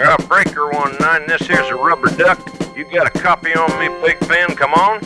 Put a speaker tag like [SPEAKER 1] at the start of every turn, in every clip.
[SPEAKER 1] Uh, Breaker one nine. This here's a rubber duck. You got a copy on me, Big Ben? Come on.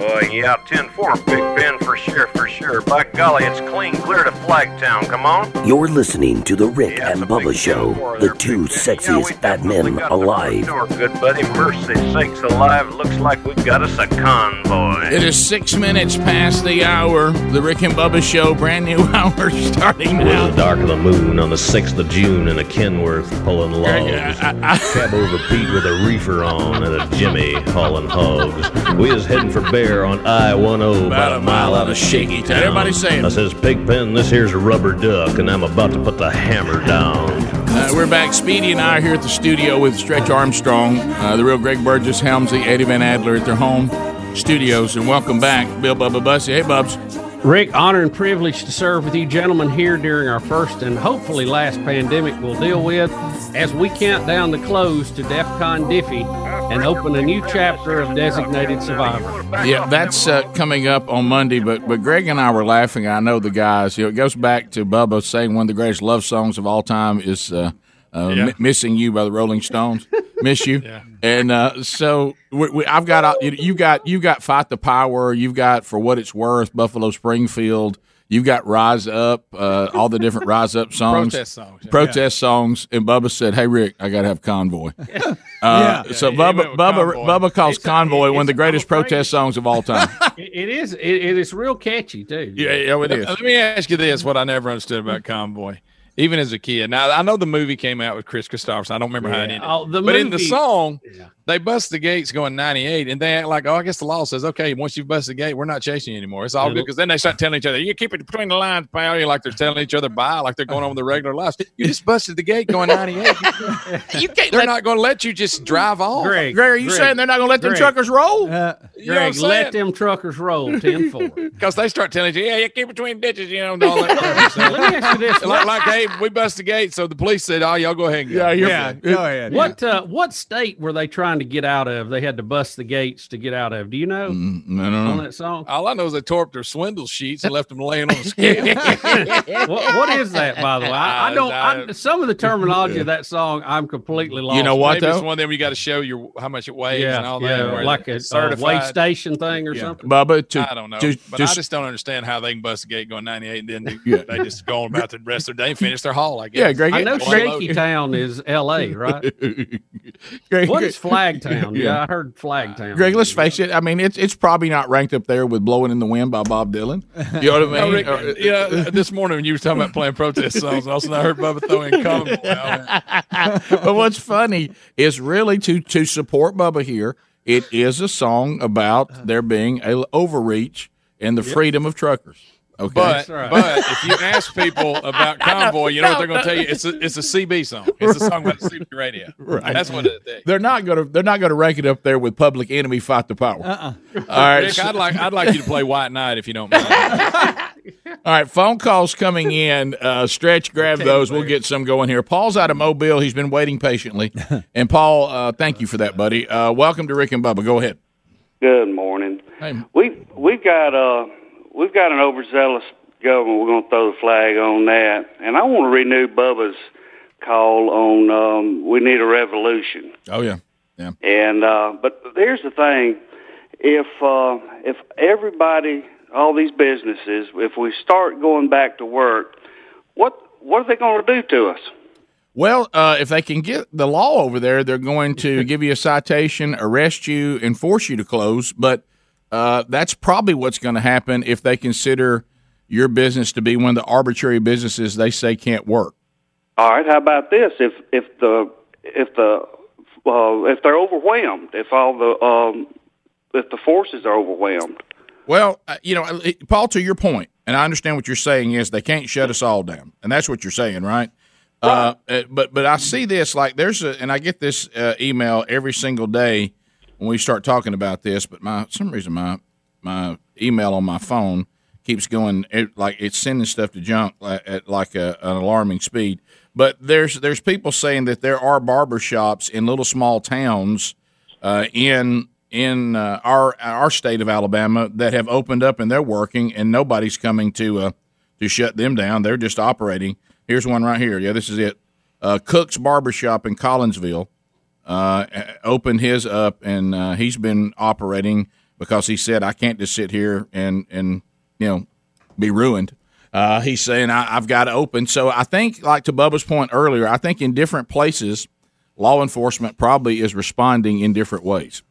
[SPEAKER 1] Oh, yeah, 10 4, Big Ben, for sure, for sure. By golly, it's clean clear to Flagtown. Come on.
[SPEAKER 2] You're listening to The Rick
[SPEAKER 1] Yeah,
[SPEAKER 2] and
[SPEAKER 1] it's a big
[SPEAKER 2] Bubba Show, the two
[SPEAKER 1] Big Ben. Yeah,
[SPEAKER 2] sexiest fat men
[SPEAKER 1] got
[SPEAKER 2] alive.
[SPEAKER 1] Door, good buddy. Mercy sakes alive. Looks like we've got us a convoy.
[SPEAKER 3] It is six minutes past the hour. The Rick and Bubba Show, brand new hour starting
[SPEAKER 4] It was
[SPEAKER 3] now.
[SPEAKER 4] the dark of the moon on the 6th of June in a Kenworth pulling logs.
[SPEAKER 3] I- I-
[SPEAKER 4] Cab over Pete with a reefer on and a Jimmy hauling hogs. We was heading for Bear on I-10 about, a mile out of Shaky Town.
[SPEAKER 3] Everybody saying.
[SPEAKER 4] I says, Pigpen, this here's a rubber duck, and I'm about to put the hammer down.
[SPEAKER 3] Uh, we're back. Speedy and I are here at the studio with Stretch Armstrong, uh, the real Greg Burgess, Helmsley, Eddie Van Adler at their home studios. And welcome back, Bill Bubba Bussey. Hey, Bubs.
[SPEAKER 5] Rick, honor and privilege to serve with you gentlemen here during our first and hopefully last pandemic we'll deal with as we count down the close to DEF CON Diffie and open a new chapter of Designated Survivor.
[SPEAKER 3] Yeah, that's uh, coming up on Monday. But but Greg and I were laughing. I know the guys. You know, it goes back to Bubba saying one of the greatest love songs of all time is uh, uh,
[SPEAKER 6] Yeah.
[SPEAKER 3] M- "Missing You" by the Rolling Stones. Miss you. And uh, so we, we, I've got uh, you, you got you got fight the power. You've got for what it's worth, Buffalo Springfield. You've got Rise Up, uh, all the different Rise Up songs,
[SPEAKER 6] Protest songs, yeah.
[SPEAKER 3] protest songs. And Bubba said, "Hey Rick, I got to have Convoy." Uh,
[SPEAKER 6] Yeah.
[SPEAKER 3] So
[SPEAKER 6] Yeah,
[SPEAKER 3] Bubba Bubba
[SPEAKER 6] Convoy.
[SPEAKER 3] Bubba calls
[SPEAKER 5] It's a-
[SPEAKER 3] Convoy one of the greatest
[SPEAKER 5] double
[SPEAKER 3] protest songs of all time.
[SPEAKER 5] It, it is it, it is real catchy too.
[SPEAKER 3] yeah, yeah, it is.
[SPEAKER 6] Let me ask you this: What I never understood about Convoy, even as a kid. Now I know the movie came out with Kris Kristofferson. I don't remember how it ended.
[SPEAKER 5] Oh,
[SPEAKER 6] but in the song,
[SPEAKER 5] Yeah.
[SPEAKER 6] They bust the gates going 98, and they act like, oh, I guess the law says, okay, once you've busted the gate, we're not chasing you anymore. It's all good because then they start telling each other, you keep it between the lines, pal. You like they're telling each other bye, like they're going on with their regular lives. You just busted the gate going 98.
[SPEAKER 3] You can't
[SPEAKER 6] they're not going to let you just drive off.
[SPEAKER 5] Greg,
[SPEAKER 3] Greg, are you
[SPEAKER 5] Greg,
[SPEAKER 3] saying they're not going to let them
[SPEAKER 5] Greg.
[SPEAKER 3] truckers roll?
[SPEAKER 6] You
[SPEAKER 5] Greg, let them truckers roll 10 4.
[SPEAKER 6] Because they start telling you, yeah, you keep between ditches, you know, and all that.
[SPEAKER 5] Let me ask you this.
[SPEAKER 6] like, like, hey, we bust the gate, so the police said, "Oh, y'all go ahead and go."
[SPEAKER 3] Yeah, you're
[SPEAKER 7] Yeah, go ahead.
[SPEAKER 5] What uh, what state were they trying to get out of? They had to bust the gates to get out of. Do you know
[SPEAKER 3] Mm, no,
[SPEAKER 5] on
[SPEAKER 3] no, no.
[SPEAKER 5] that song?
[SPEAKER 6] All I know is they tore up their swindle sheets and left them laying on the scale.
[SPEAKER 5] what, what is that, by the way? I, I don't. I,
[SPEAKER 6] I-
[SPEAKER 5] some of the terminology of that song, I'm completely lost.
[SPEAKER 3] You know what
[SPEAKER 6] Maybe it's one of them you got to show your how much it weighs
[SPEAKER 5] Yeah,
[SPEAKER 6] and all
[SPEAKER 5] yeah,
[SPEAKER 6] that. where
[SPEAKER 5] like a,
[SPEAKER 6] it's
[SPEAKER 5] a way station thing or something.
[SPEAKER 3] Bubba? To,
[SPEAKER 6] I don't know,
[SPEAKER 3] to-
[SPEAKER 6] but
[SPEAKER 3] to-
[SPEAKER 6] I just don't understand how they can bust a gate going 98 and then they,
[SPEAKER 3] Yeah.
[SPEAKER 6] they just go on about the rest of their day, and finish their haul. I guess.
[SPEAKER 3] yeah, Greg.
[SPEAKER 5] I know
[SPEAKER 6] Greg-
[SPEAKER 5] Shaky Town is L.A., right?
[SPEAKER 3] Greg,
[SPEAKER 5] What is Flagtown?
[SPEAKER 3] Yeah.
[SPEAKER 5] Yeah, I heard Flagtown.
[SPEAKER 3] Greg, let's face it. I mean, it's it's probably not ranked up there with "Blowing in the Wind" by Bob Dylan. You know what I
[SPEAKER 6] No, oh,
[SPEAKER 3] mean?
[SPEAKER 6] Rick, yeah, this morning when you were talking about playing protest songs, also I heard Bubba throw in Convoy.
[SPEAKER 3] but what's funny is really to to support Bubba here. It is a song about there being a overreach and the freedom of truckers. Okay,
[SPEAKER 6] But
[SPEAKER 5] right.
[SPEAKER 6] but if you ask people about Convoy, you know what they're going to tell you? It's a it's a CB song. It's a song about CB radio.
[SPEAKER 3] Right.
[SPEAKER 6] That's what it is.
[SPEAKER 3] they're not gonna they're not gonna rank it up there with Public Enemy, "Fight the Power." Uh-uh. All right,
[SPEAKER 6] Rick, I'd like I'd like you to play White Knight if you don't mind.
[SPEAKER 3] All right, phone calls coming in. Uh, stretch, grab those. We'll get some going here. Paul's out of Mobile. He's been waiting patiently. And Paul, uh, thank you for that, buddy. Uh, welcome to Rick and Bubba. Go ahead.
[SPEAKER 8] Good morning.
[SPEAKER 3] Hey.
[SPEAKER 8] We we've got uh we've got an overzealous government. We're going to throw the flag on that, and I want to renew Bubba's call on um, we need a revolution.
[SPEAKER 3] Oh yeah, yeah.
[SPEAKER 8] And uh, but here's the thing: if uh, if everybody, all these businesses, if we start going back to work, what what are they going to do to us?
[SPEAKER 3] Well, uh, if they can get the law over there, they're going to give you a citation, arrest you, and force you to close. But uh, that's probably what's going to happen if they consider your business to be one of the arbitrary businesses they say can't work.
[SPEAKER 8] All right. How about this? If if the if the uh, if they're overwhelmed, if all the um, if the forces are overwhelmed,
[SPEAKER 3] Well, uh, you know, uh, Paul, to your point, and I understand what you're saying is they can't shut us all down, and that's what you're saying, right? Uh, uh, but but I see this like there's a, and I get this uh, email every single day when we start talking about this. But my some reason my my email on my phone keeps going it, like it's sending stuff to junk at like a, an alarming speed. But there's there's people saying that there are barber shops in little small towns uh, in in uh, our our state of Alabama that have opened up and they're working and nobody's coming to uh, to shut them down. They're just operating. Here's one right here. Yeah, this is it. uh, Cook's Barbershop in Collinsville uh, opened his up, and uh, he's been operating because he said I can't just sit here and and you know be ruined. Uh, he's saying I, have got to open. So I think, like to Bubba's point earlier, I think in different places, law enforcement probably is responding in different ways.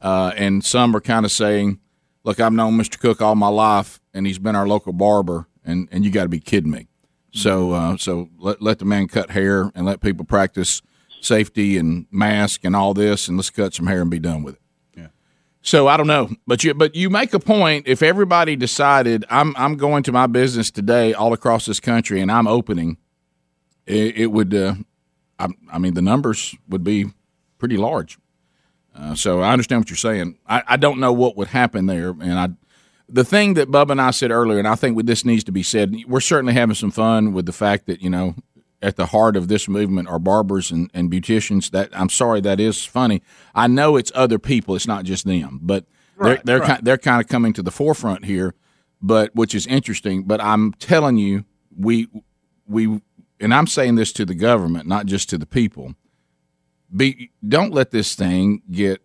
[SPEAKER 3] Uh, and some are kind of saying, "Look, I've known Mr. Cook all my life, and he's been our local barber, and and you got to be kidding me." So uh, so let let the man cut hair and let people practice safety and mask and all this, and let's cut some hair and be done with it. Yeah. So I don't know, but you but you make a point. If everybody decided I'm I'm going to my business today all across this country and I'm opening, it, it would. Uh, I, I, mean, the numbers would be pretty large. Uh, so I understand what you're saying. I, I don't know what would happen there, and I. The thing that Bubba and I said earlier, and I think this needs to be said, we're certainly having some fun with the fact that you know at the heart of this movement are barbers and, and beauticians. That I'm sorry, that is funny. I know it's other people; it's not just them, but right, they're they're right. kind, they're kind of coming to the forefront here, but which is interesting. But I'm telling you, we we and I'm saying this to the government, not just to the people. Be don't let this thing get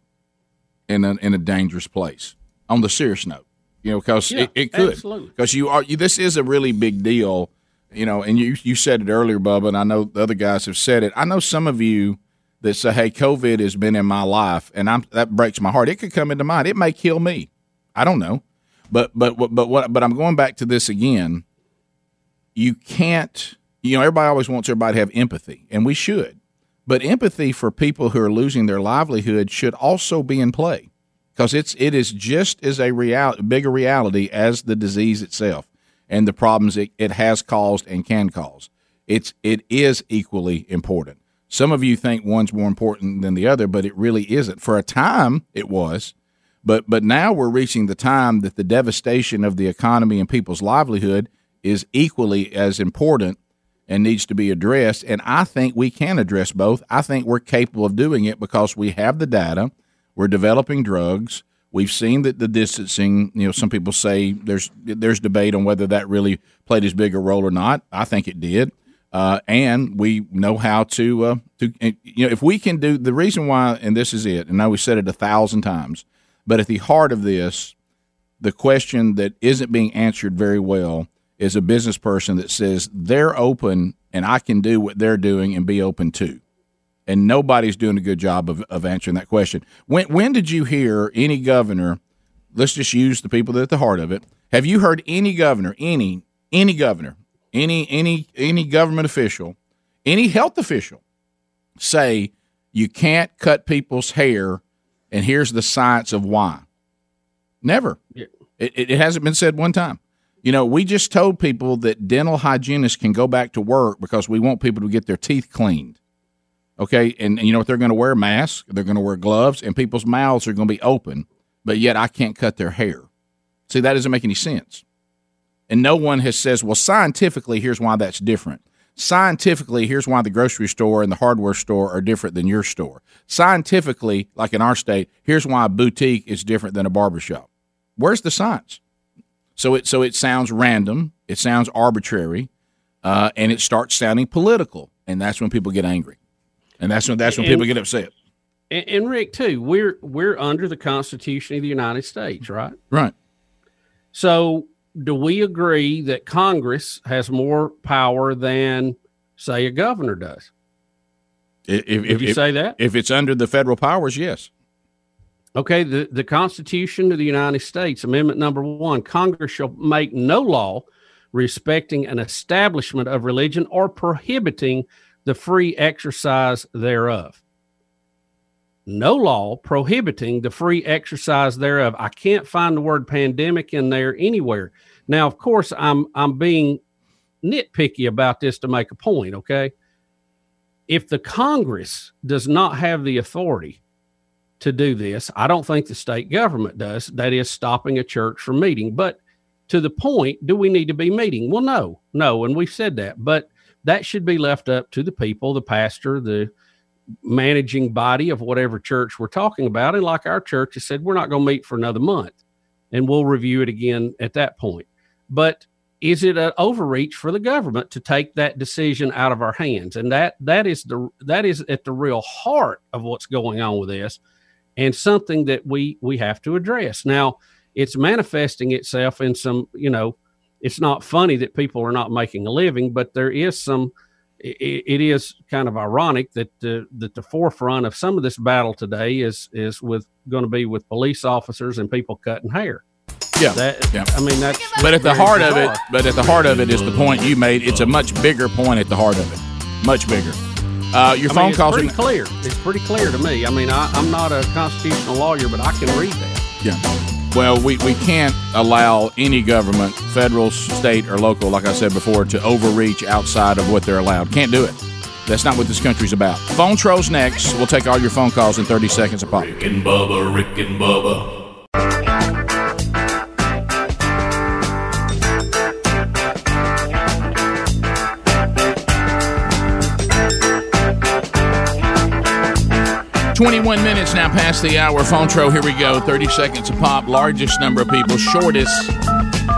[SPEAKER 3] in a in a dangerous place. On the serious note, you know, because yeah, it, it could because you are you, this is a really big deal you know, and you you said it earlier, Bubba, and I know the other guys have said it. I know some of you that say, "Hey, COVID has been in my life," and I'm that breaks my heart. It could come into mind. It may kill me. I don't know, but but but what? But I'm going back to this again. You can't. You know, everybody always wants everybody to have empathy, and we should. But empathy for people who are losing their livelihood should also be in play because it's it is just as a real bigger reality as the disease itself and the problems it, it has caused and can cause. It's it is equally important. Some of you think one's more important than the other, but it really isn't. For a time, it was, but but now we're reaching the time that the devastation of the economy and people's livelihood is equally as important and needs to be addressed. And I think we can address both. I think we're capable of doing it because we have the data. We're developing drugs. We've seen that the distancing, you know, some people say there's there's debate on whether that really played as big a role or not. I think it did. Uh, and we know how to uh, to you know if we can do the reason why and this is it and I we said it a thousand times but at the heart of this the question that isn't being answered very well is a business person that says they're open and I can do what they're doing and be open too and nobody's doing a good job of, of answering that question. When when did you hear any governor? Let's just use the people that are at the heart of it. Have you heard any governor, any any governor, any any any government official, any health official say you can't cut people's hair, and here's the science of why? Never. Yeah. It, it hasn't been said one time. You know, we just told people that dental hygienists can go back to work because we want people to get their teeth cleaned. Okay, and, and you know what they're going to wear? Masks. They're going to wear gloves, and people's mouths are going to be open. But yet, I can't cut their hair. See, that doesn't make any sense. And no one has says, well, scientifically, here's why that's different. Scientifically, here's why the grocery store and the hardware store are different than your store. Scientifically, like in our state, here's why a boutique is different than a barbershop. Where's the science? So it so it sounds random, it sounds arbitrary, uh, and it starts sounding political, and that's when people get angry and that's when that's when and, people get upset.
[SPEAKER 5] And, and Rick, too, we're we're under the Constitution of the United States, right?
[SPEAKER 3] Right.
[SPEAKER 5] So, do we agree that Congress has more power than, say, a governor does?
[SPEAKER 3] If, if
[SPEAKER 5] you
[SPEAKER 3] if,
[SPEAKER 5] say that,
[SPEAKER 3] if it's under the federal powers, yes.
[SPEAKER 5] Okay, the, the Constitution of the United States, Amendment number one Congress shall make no law respecting an establishment of religion or prohibiting the free exercise thereof. No law prohibiting the free exercise thereof. I can't find the word pandemic in there anywhere. Now, of course, I'm I'm being nitpicky about this to make a point, okay? If the Congress does not have the authority to do this, I don't think the state government does. That is stopping a church from meeting. But to the point, do we need to be meeting? Well, no, no, and we've said that. But that should be left up to the people, the pastor, the managing body of whatever church we're talking about. And like our church has said, we're not going to meet for another month and we'll review it again at that point. But is it an overreach for the government to take that decision out of our hands? And that that is the that is at the real heart of what's going on with this, and something that we we have to address. Now, it's manifesting itself in some, you know, it's not funny that people are not making a living, but there is some. it, it is kind of ironic that the that the forefront of some of this battle today is is with going to be with police officers and people cutting hair.
[SPEAKER 3] Yeah,
[SPEAKER 5] That,
[SPEAKER 3] yeah.
[SPEAKER 5] I mean, that's
[SPEAKER 3] But at the
[SPEAKER 5] very
[SPEAKER 3] heart of it, but at the heart of it is the point you made. It's a much bigger point at the heart of it, much bigger. Uh, your
[SPEAKER 5] I mean,
[SPEAKER 3] phone
[SPEAKER 5] it's
[SPEAKER 3] calls.
[SPEAKER 5] pretty
[SPEAKER 3] are-
[SPEAKER 5] clear. It's pretty clear to me. I mean, I, I'm not a constitutional lawyer, but I can read that.
[SPEAKER 3] Yeah. Well, we, we can't allow any government, federal, state, or local, like I said before, to overreach outside of what they're allowed. Can't do it. That's not what this country's about. Phone trolls next. We'll take all your phone calls in 30 seconds apart.
[SPEAKER 7] Rick and Bubba, Rick and Bubba.
[SPEAKER 3] 21 minutes now past the hour. Phone here we go. 30 seconds a pop. Largest number of people, shortest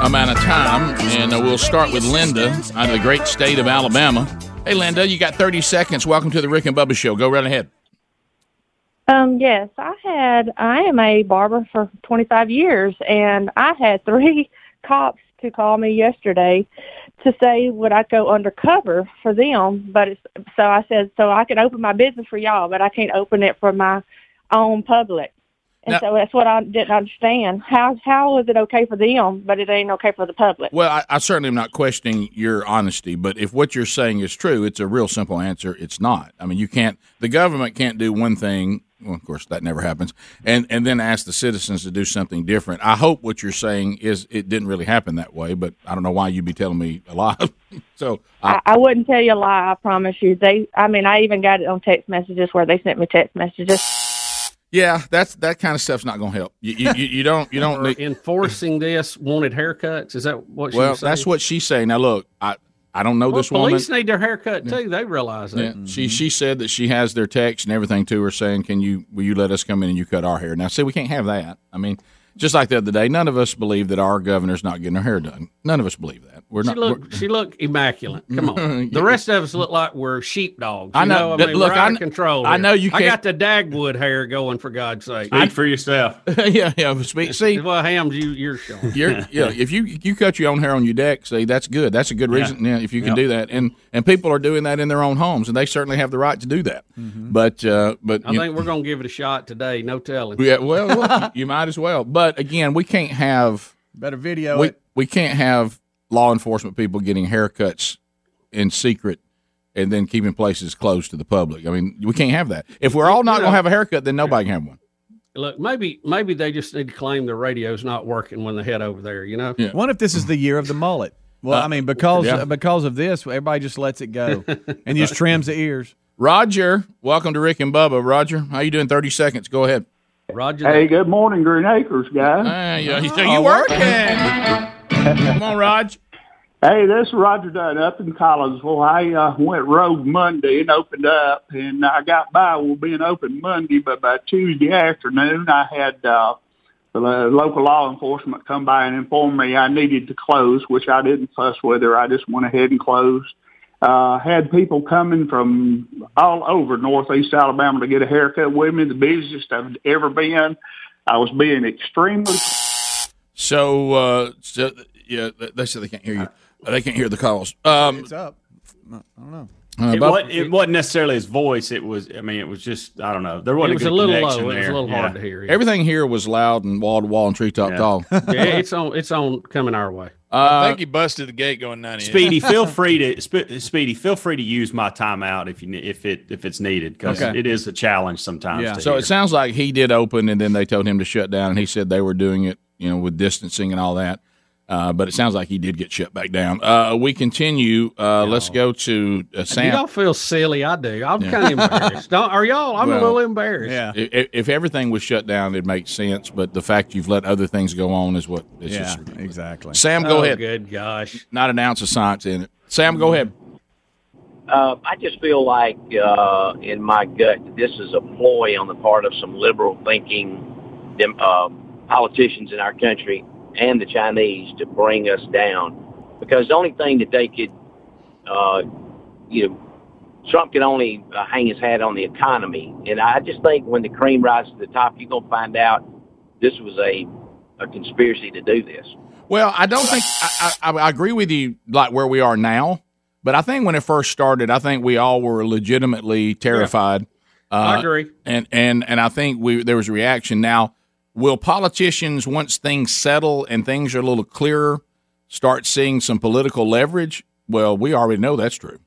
[SPEAKER 3] amount of time. And uh, we'll start with Linda out of the great state of Alabama. Hey, Linda, you got 30 seconds. Welcome to the Rick and Bubba Show. Go right ahead.
[SPEAKER 9] Um, yes, I had. I am a barber for 25 years, and I had three cops to call me yesterday to say would I go undercover for them. But it's, so I said, so I can open my business for y'all, but I can't open it for my own public. And
[SPEAKER 3] Now-
[SPEAKER 9] so that's what I didn't understand. How how is it okay for them, but it ain't okay for the public?
[SPEAKER 3] Well, I, I certainly am not questioning your honesty, but if what you're saying is true, it's a real simple answer. It's not. I mean, you can't. The government can't do one thing. Well, of course, that never happens, and and then ask the citizens to do something different. I hope what you're saying is it didn't really happen that way, but I don't know why you'd be telling me a lie. so I,
[SPEAKER 9] I, I wouldn't tell you a lie. I promise you. They. I mean, I even got it on text messages where they sent me text messages.
[SPEAKER 3] yeah, that's that kind of stuff's not going to help. You, you, you, you don't you don't need,
[SPEAKER 5] enforcing this wanted haircuts. Is that what she
[SPEAKER 3] well,
[SPEAKER 5] was saying?
[SPEAKER 3] that's what she's saying. Now, look, I I don't know
[SPEAKER 5] well,
[SPEAKER 3] this woman.
[SPEAKER 5] police need their haircut too. They realize that.
[SPEAKER 3] Yeah, mm-hmm. she she said that she has their text and everything to her saying, "Can you will you let us come in and you cut our hair?" Now, see, we can't have that. I mean, just like the other day, none of us believe that our governor's not getting her hair done. None of us believe that. We're
[SPEAKER 5] She
[SPEAKER 3] not.
[SPEAKER 5] look, she look immaculate. Come on, the rest of us look like we're sheepdogs.
[SPEAKER 3] I
[SPEAKER 5] you
[SPEAKER 3] know.
[SPEAKER 5] I
[SPEAKER 3] Th-
[SPEAKER 5] mean,
[SPEAKER 3] look,
[SPEAKER 5] we're
[SPEAKER 3] I
[SPEAKER 5] out
[SPEAKER 3] kn-
[SPEAKER 5] of control.
[SPEAKER 3] I know you
[SPEAKER 5] I
[SPEAKER 3] can't-
[SPEAKER 5] got the Dagwood hair going for God's sake.
[SPEAKER 10] Speak for yourself.
[SPEAKER 3] yeah, yeah. Speak, see,
[SPEAKER 5] well, hams, you you're showing.
[SPEAKER 3] you're, yeah. If you you cut your own hair on your deck, see, that's good. That's a good reason. Yeah, if you can
[SPEAKER 10] Yep.
[SPEAKER 3] do that, and and people are doing that in their own homes, and they certainly have the right to do that. But uh, but
[SPEAKER 5] I
[SPEAKER 3] you-
[SPEAKER 5] think we're gonna give it a shot today. No telling.
[SPEAKER 3] yeah, well, well, you might as well. But again, we can't have
[SPEAKER 11] Better video
[SPEAKER 3] we
[SPEAKER 11] it.
[SPEAKER 3] we can't have law enforcement people getting haircuts in secret and then keeping places closed to the public. I mean, we can't have that. If we're all not going to have a haircut, then nobody can have one.
[SPEAKER 5] Look, maybe maybe they just need to claim the radio's not working when they head over there. You know.
[SPEAKER 3] Yeah.
[SPEAKER 11] What if this is the year of the mullet? Well,
[SPEAKER 3] Uh,
[SPEAKER 11] I mean, because
[SPEAKER 3] yeah.
[SPEAKER 11] because of this, everybody just lets it go and just trims the ears.
[SPEAKER 3] Roger, welcome to Rick and Bubba. Roger, how you doing? Thirty seconds. Go ahead.
[SPEAKER 5] Roger.
[SPEAKER 12] Hey, good morning, Green Acres, guys.
[SPEAKER 3] Uh, yeah, so you working? Come on, Raj.
[SPEAKER 12] Hey, this is Roger Dunn up in Collinsville. I uh, went rogue Monday and opened up, and I got by with being open Monday, but by Tuesday afternoon, I had uh, the local law enforcement come by and inform me I needed to close, which I didn't fuss with her. I just went ahead and closed. Uh, had people coming from all over Northeast Alabama to get a haircut with me, the busiest I've ever been. I was being extremely
[SPEAKER 3] So, uh, so yeah, they said they can't hear you. They can't hear the calls. Um,
[SPEAKER 11] It's up. I don't know.
[SPEAKER 3] uh,
[SPEAKER 10] It, wasn't, it wasn't necessarily his voice. It was. I mean, it was just. I don't know. There wasn't
[SPEAKER 5] was
[SPEAKER 10] a,
[SPEAKER 5] a
[SPEAKER 10] good
[SPEAKER 5] little
[SPEAKER 10] connection
[SPEAKER 5] low. It was
[SPEAKER 10] there.
[SPEAKER 5] a little
[SPEAKER 10] Yeah.
[SPEAKER 5] hard to hear. yeah.
[SPEAKER 3] everything here was loud and wall to wall and treetop
[SPEAKER 10] Yeah.
[SPEAKER 3] tall.
[SPEAKER 5] Yeah, it's on. It's on coming our way.
[SPEAKER 6] I
[SPEAKER 3] Uh,
[SPEAKER 6] think he busted the gate going 98.
[SPEAKER 10] Speedy, feel free to Sp- Speedy. Feel free to use my timeout if you if it if it's needed because
[SPEAKER 3] Okay.
[SPEAKER 10] it is a challenge sometimes.
[SPEAKER 11] Yeah.
[SPEAKER 10] to
[SPEAKER 3] So
[SPEAKER 10] hear.
[SPEAKER 3] it sounds like he did open, and then they told him to shut down, and he said they were doing it, you know, with distancing and all that. Uh, but it sounds like he did get shut back down. Uh, we continue. Uh, Let's go to uh, Sam.
[SPEAKER 5] y'all feel silly? I do. I'm kind of embarrassed. Don't, are y'all? I'm
[SPEAKER 3] Well,
[SPEAKER 5] a little embarrassed.
[SPEAKER 11] Yeah.
[SPEAKER 3] If, if everything was shut down, it makes sense. But the fact you've let other things go on is what. It's
[SPEAKER 11] Yeah,
[SPEAKER 3] just
[SPEAKER 11] exactly.
[SPEAKER 3] Sam, go
[SPEAKER 5] oh,
[SPEAKER 3] ahead.
[SPEAKER 5] Good gosh.
[SPEAKER 3] Not an ounce of science in it. Sam, go ahead.
[SPEAKER 13] Uh, I just feel like uh, in my gut this is a ploy on the part of some liberal thinking uh, politicians in our country and the Chinese to bring us down because the only thing that they could, uh, you know, Trump can only uh, hang his hat on the economy, and I just think when the cream rises to the top, you're gonna find out this was a a conspiracy to do this.
[SPEAKER 3] Well, I don't think I, I, I agree with you like where we are now, but I think when it first started, I think we all were legitimately terrified. Uh,
[SPEAKER 5] I agree.
[SPEAKER 3] and and and I think we there was a reaction. Now, will politicians once things settle and things are a little clearer, start seeing some political leverage? Well, we already know that's true.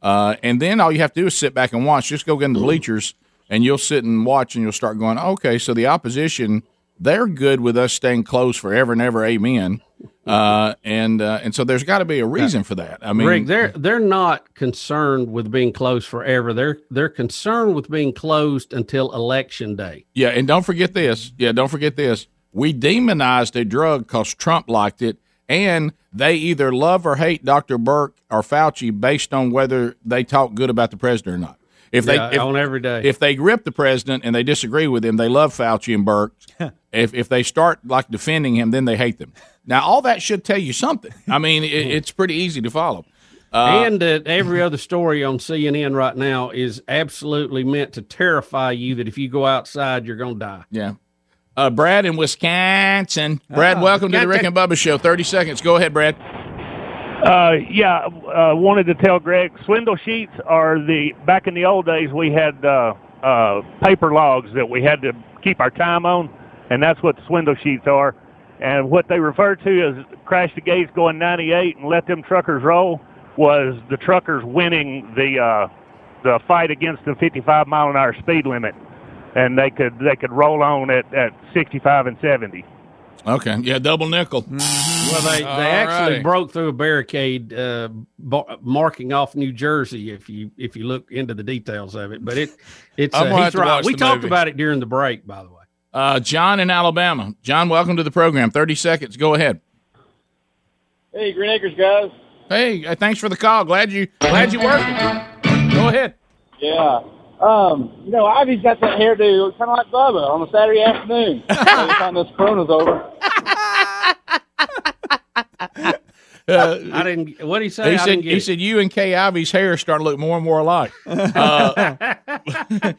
[SPEAKER 3] Uh, and then all you have to do is sit back and watch. Just go get in the bleachers, and you'll sit and watch, and you'll start going, okay, so the opposition they're good with us staying close forever and ever. Amen. Uh, and uh, and so there's got to be a reason for that. I mean,
[SPEAKER 5] Rick, they're they're not concerned with being closed forever. They're they're concerned with being closed until election day.
[SPEAKER 3] Yeah, and don't forget this. Yeah, don't forget this. We demonized a drug because Trump liked it, and they either love or hate Dr. Birx or Fauci based on whether they talk good about the president or not. If they
[SPEAKER 5] Yeah,
[SPEAKER 3] if,
[SPEAKER 5] on every day.
[SPEAKER 3] if they grip the president and they disagree with him, they love Fauci and Birx. if if they start like defending him, then they hate them. Now, all that should tell you something. I mean, it, it's pretty easy to follow. Uh,
[SPEAKER 5] and that every other story on CNN right now is absolutely meant to terrify you that if you go outside, you're going to die.
[SPEAKER 3] Yeah. Uh, Brad in Wisconsin. Brad,
[SPEAKER 5] Ah,
[SPEAKER 3] welcome to the Rick
[SPEAKER 5] that-
[SPEAKER 3] and Bubba Show. Thirty seconds. Go ahead, Brad.
[SPEAKER 14] Uh, yeah, uh, wanted to tell Greg, swindle sheets are the back in the old days we had uh, uh, paper logs that we had to keep our time on, and that's what the swindle sheets are. And what they refer to as crash the gates going 98 and let them truckers roll was the truckers winning the uh, the fight against the 55 mile an hour speed limit, and they could they could roll on at, at 65 and 70.
[SPEAKER 3] Okay. Yeah, double nickel.
[SPEAKER 5] Well, they, they
[SPEAKER 3] All
[SPEAKER 5] actually
[SPEAKER 3] righty.
[SPEAKER 5] broke through a barricade, uh, bar- marking off New Jersey. If you if you look into the details of it, but it it's uh, he's right. We talked
[SPEAKER 3] movie.
[SPEAKER 5] about it during the break, by the way.
[SPEAKER 3] Uh, John in Alabama. John, welcome to the program. Thirty seconds. Go ahead.
[SPEAKER 15] Hey, Green Acres guys.
[SPEAKER 3] Hey, uh, thanks for the call. Glad you glad you worked. Go ahead.
[SPEAKER 15] Yeah. Um, you know, Ivey's got that hairdo kind of like Bubba on a Saturday afternoon. By the time this corona's over.
[SPEAKER 5] I didn't. What did he say?
[SPEAKER 3] He said, he said you and Kay Ivey's hair starting to look more and more alike. Uh,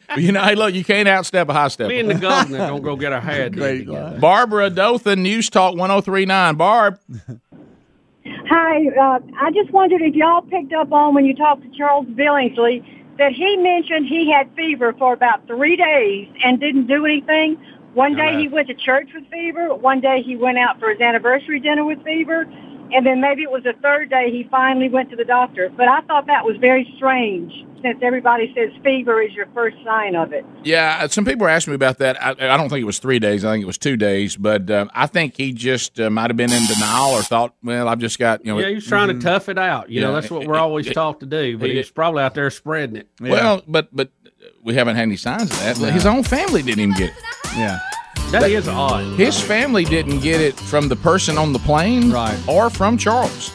[SPEAKER 3] you know, hey, look, you can't outstep a high step.
[SPEAKER 5] Me and the governor don't go get our hair done.
[SPEAKER 3] Barbara Dothan, News Talk 1039. Barb.
[SPEAKER 16] Hi, uh, I just wondered if y'all picked up on when you talked to Charles Billingsley that he mentioned he had fever for about three days and didn't do anything. One day he went to church with fever. One day he went out for his anniversary dinner with fever. And then maybe it was the third day he finally went to the doctor. But I thought that was very strange since everybody says fever is your first sign of it.
[SPEAKER 3] Yeah, uh, some people are asking me about that. I, I don't think it was three days. I think it was two days. But um, I think he just uh, might have been in denial or thought, well, I've just got, you know.
[SPEAKER 5] Yeah, he was trying to tough it out. You know, that's what we're always taught to do. But
[SPEAKER 3] He-
[SPEAKER 5] he's probably out there spreading it.
[SPEAKER 3] Well, but but we haven't had any signs of that. His own family didn't even get it.
[SPEAKER 11] Yeah.
[SPEAKER 5] That is odd.
[SPEAKER 3] His family didn't get it from the person on the plane right. or from Charles.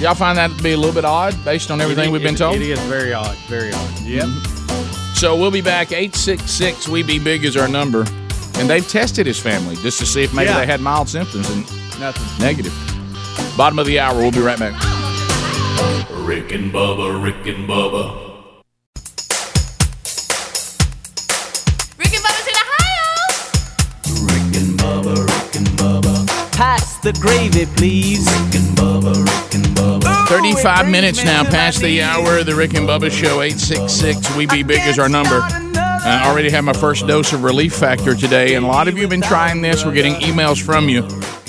[SPEAKER 3] Y'all find that to be a little bit odd based on everything
[SPEAKER 5] It-
[SPEAKER 3] we've been
[SPEAKER 5] it-
[SPEAKER 3] told?
[SPEAKER 5] It is very odd. Very odd.
[SPEAKER 11] Yep. Mm-hmm.
[SPEAKER 3] So we'll be back. 866 We Be Big is our number. And they've tested his family just to see if maybe
[SPEAKER 11] Yeah.
[SPEAKER 3] they had mild symptoms and
[SPEAKER 11] Nothing.
[SPEAKER 3] negative. Bottom of the hour. We'll be right back.
[SPEAKER 7] Rick and Bubba, Rick and Bubba.
[SPEAKER 17] Pass the gravy, please.
[SPEAKER 3] 35 minutes now past the hour. The Rick and Bubba Show, 866 We Be Big is our number. I already have my first dose of Relief Factor today, and a lot of you have been trying this. We're getting emails from you.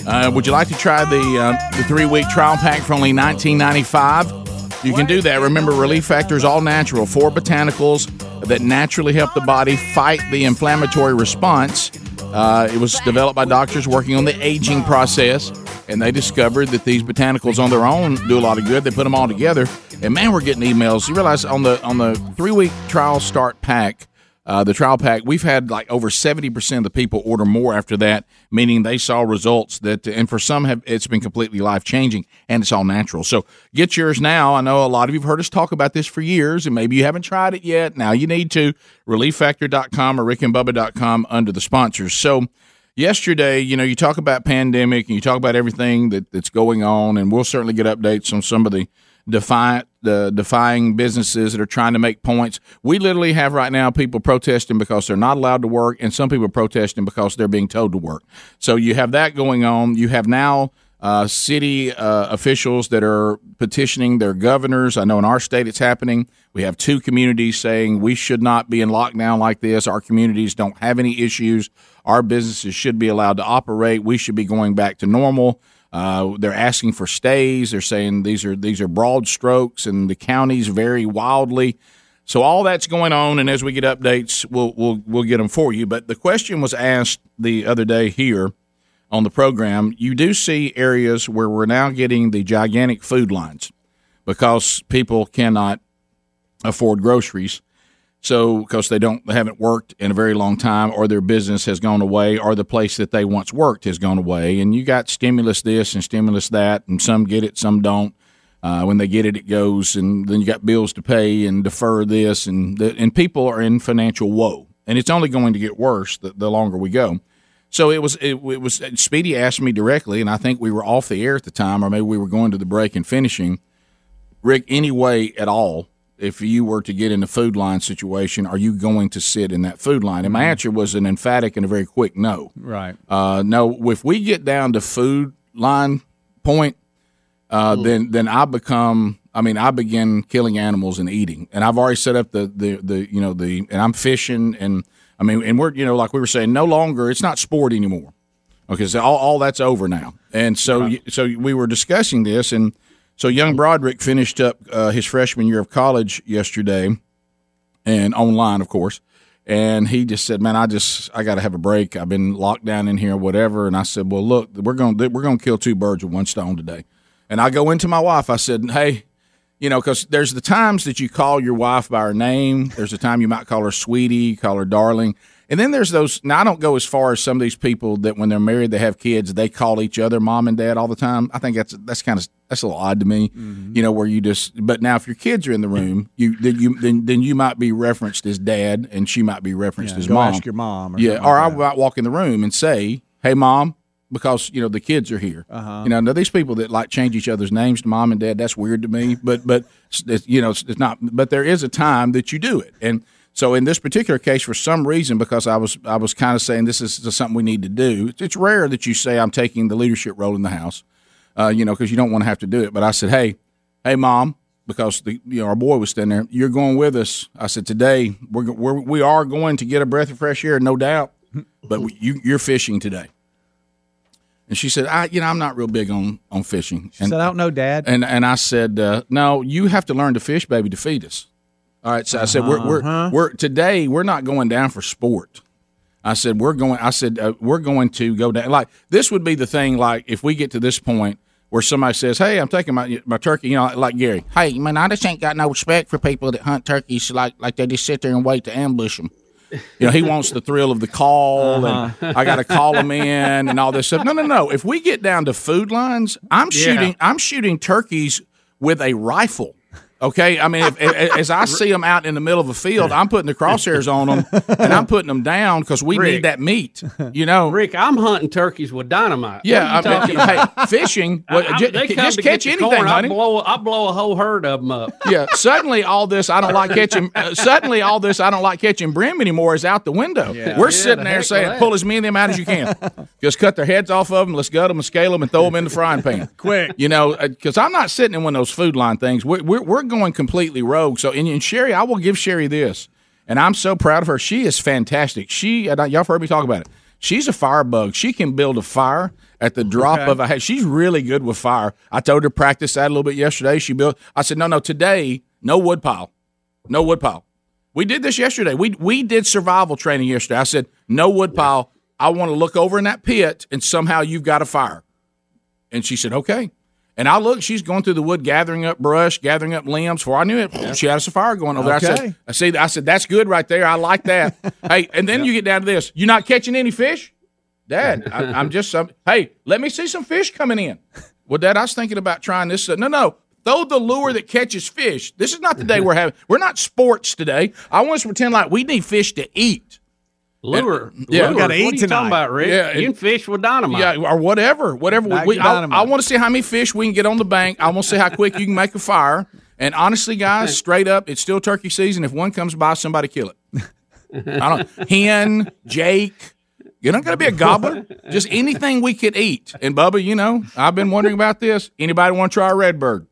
[SPEAKER 3] Uh, would you like to try the uh, the three week trial pack for only 19.95? You can do that. Remember, Relief Factor is all natural, four botanicals that naturally help the body fight the inflammatory response. Uh, it was developed by doctors working on the aging process, and they discovered that these botanicals on their own do a lot of good. They put them all together, and man, we're getting emails. You realize on the on the three week trial start pack, uh, the trial pack, we've had like over seventy percent of the people order more after that, meaning they saw results that, and for some have it's been completely life changing, and it's all natural. So get yours now. I know a lot of you've heard us talk about this for years, and maybe you haven't tried it yet. Now you need to. ReliefFactor.com or RickandBubba.com under the sponsors. So yesterday, you know, you talk about pandemic and you talk about everything that, that's going on, and we'll certainly get updates on some of the defiant, the defying businesses that are trying to make points. We literally have right now people protesting because they're not allowed to work, and some people protesting because they're being told to work. So you have that going on. You have now uh, city uh, officials that are petitioning their governors. I know in our state it's happening. We have two communities saying we should not be in lockdown like this. Our communities don't have any issues. Our businesses should be allowed to operate. We should be going back to normal. Uh, they're asking for stays. They're saying these are these are broad strokes, and the counties vary wildly. So all that's going on, and as we get updates, we'll we'll we'll get them for you. But the question was asked the other day here on the program. You do see areas where we're now getting the gigantic food lines because people cannot afford groceries. So, because they don't, they haven't worked in a very long time, or their business has gone away, or the place that they once worked has gone away, and you got stimulus this and stimulus that, and some get it, some don't. Uh, when they get it, it goes, and then you got bills to pay and defer this, and the, and people are in financial woe, and it's only going to get worse the, the longer we go. So it was it, it was Speedy asked me directly, and I think we were off the air at the time, or maybe we were going to the break and finishing. Rick, any way at all, if you were to get in a food line situation, are you going to sit in that food line? And my answer was an emphatic and a very quick no.
[SPEAKER 11] Right.
[SPEAKER 3] Uh, no, if we get down to food line point, uh, then then I become. I mean, I begin killing animals and eating, and I've already set up the the, the you know the and I'm fishing and I mean, and we're you know like we were saying, no longer it's not sport anymore. Okay, so all, all that's over now, and so so we were discussing this, and so young Broderick finished up uh, his freshman year of college yesterday, and online, of course. And he just said, "Man, I just I got to have a break. I've been locked down in here, whatever." And I said, "Well, look, we're to we're to kill two birds with one stone today." And I go into my wife. I said, "Hey, you know, because there's the times that you call your wife by her name. There's a time you might call her sweetie, call her darling, and then there's those. Now I don't go as far as some of these people that when they're married, they have kids, they call each other mom and dad all the time. I think that's that's kind of that's a little odd to me. You know, where you just. But now if your kids are in the room, you then you then then you might be referenced as dad, and she might be referenced
[SPEAKER 11] Yeah,
[SPEAKER 3] as mom.
[SPEAKER 11] ask your mom or
[SPEAKER 3] yeah, or
[SPEAKER 11] like
[SPEAKER 3] I might walk in the room and say, "Hey, mom." Because you know the kids are here,
[SPEAKER 11] Uh-huh.
[SPEAKER 3] you know. Now these people that like change each other's names to mom and dad, that's weird to me. But but it's, you know it's, it's not. But there is a time that you do it, and so in this particular case, for some reason, because I was I was kind of saying this is something we need to do. It's rare that you say I'm taking the leadership role in the house, uh, you know, because you don't want to have to do it. But I said, hey, hey, mom, because the you know our boy was standing there. You're going with us. I said today we're, we're we are going to get a breath of fresh air, no doubt. But we, you you're fishing today. And she said, I, you know, I'm not real big on, on fishing.
[SPEAKER 11] She said, I don't know, Dad.
[SPEAKER 3] And and I said, uh, no, you have to learn to fish, baby, to feed us. All right. So I said, we're we're,
[SPEAKER 11] Uh-huh.
[SPEAKER 3] we're today we're not going down for sport. I said we're going. I said uh, we're going to go down. Like this would be the thing. Like if we get to this point where somebody says, "Hey, I'm taking my my turkey," you know, like Gary. Hey, man, I just ain't got no respect for people that hunt turkeys like like they just sit there and wait to ambush them. You know, he wants the thrill of the call,
[SPEAKER 11] Uh-huh.
[SPEAKER 3] and I got to call him in, and all this stuff. No, no, no. If we get down to food lines, I'm
[SPEAKER 5] Yeah.
[SPEAKER 3] shooting. I'm shooting turkeys with a rifle. Okay, I mean, if, as I see them out in the middle of a field, I'm putting the crosshairs on them, and I'm putting them down because we
[SPEAKER 5] Rick.
[SPEAKER 3] need that meat. You know,
[SPEAKER 5] Rick, I'm hunting turkeys with dynamite.
[SPEAKER 3] yeah.
[SPEAKER 5] What are you
[SPEAKER 3] I
[SPEAKER 5] talking
[SPEAKER 3] mean,
[SPEAKER 5] about?
[SPEAKER 3] hey, fishing.
[SPEAKER 5] I-
[SPEAKER 3] well,
[SPEAKER 5] I-
[SPEAKER 3] ju-
[SPEAKER 5] they
[SPEAKER 3] just catch
[SPEAKER 5] get the
[SPEAKER 3] anything,
[SPEAKER 5] corn,
[SPEAKER 3] honey.
[SPEAKER 5] I blow, I blow a whole herd of them up.
[SPEAKER 3] yeah, suddenly all this I don't like catching. Uh, suddenly all this I don't like catching brim anymore is out the window.
[SPEAKER 5] Yeah.
[SPEAKER 3] We're
[SPEAKER 5] Yeah,
[SPEAKER 3] sitting
[SPEAKER 5] the
[SPEAKER 3] there saying, "Pull as many of them out as you can. Just cut their heads off of them. Let's gut them and scale them and throw them in the frying pan
[SPEAKER 11] quick."
[SPEAKER 3] You know, because I'm not sitting in one of those food line things. We're we're, we're going completely rogue. So and, and Sherry, I will give Sherry this, and I'm so proud of her. She is fantastic. She y'all have heard me talk about it. She's a firebug. She can build a fire at the drop
[SPEAKER 11] Okay.
[SPEAKER 3] of a hat. She's really good with fire. I told her to practice that a little bit yesterday. She built. I said, no, no, today, no wood pile, no wood pile. We did this yesterday. We we did survival training yesterday. I said, no wood pile. I want to look over in that pit, and somehow you've got a fire. And she said, okay. And I look, she's going through the wood, gathering up brush, gathering up limbs. Before I knew it, she had a fire going over there. I
[SPEAKER 11] Okay.
[SPEAKER 3] said, I see, I said, that's good right there. I like that. hey, and then you get down to this. You're not catching any fish? Dad, I, I'm just some. Hey, let me see some fish coming in. Well, Dad, I was thinking about trying this. uh, No, no. Throw the lure that catches fish. This is not the day we're having. We're not sports today. I want us to pretend like we need fish to eat.
[SPEAKER 5] Lure.
[SPEAKER 3] Uh, yeah.
[SPEAKER 5] lure.
[SPEAKER 3] Gotta
[SPEAKER 5] what are you
[SPEAKER 3] tonight.
[SPEAKER 5] talking about, Rick?
[SPEAKER 3] Yeah,
[SPEAKER 5] you can fish with dynamite.
[SPEAKER 3] Yeah, or whatever, whatever.
[SPEAKER 5] Back
[SPEAKER 3] We, I. I want to see how many fish we can get on the bank. I want to see how quick you can make a fire. And honestly, guys, straight up, it's still turkey season. If one comes by, somebody kill it. I don't. Hen, Jake. You're not going to be a gobbler. Just anything we could eat. And Bubba, you know, I've been wondering about this. Anybody want to try a red bird?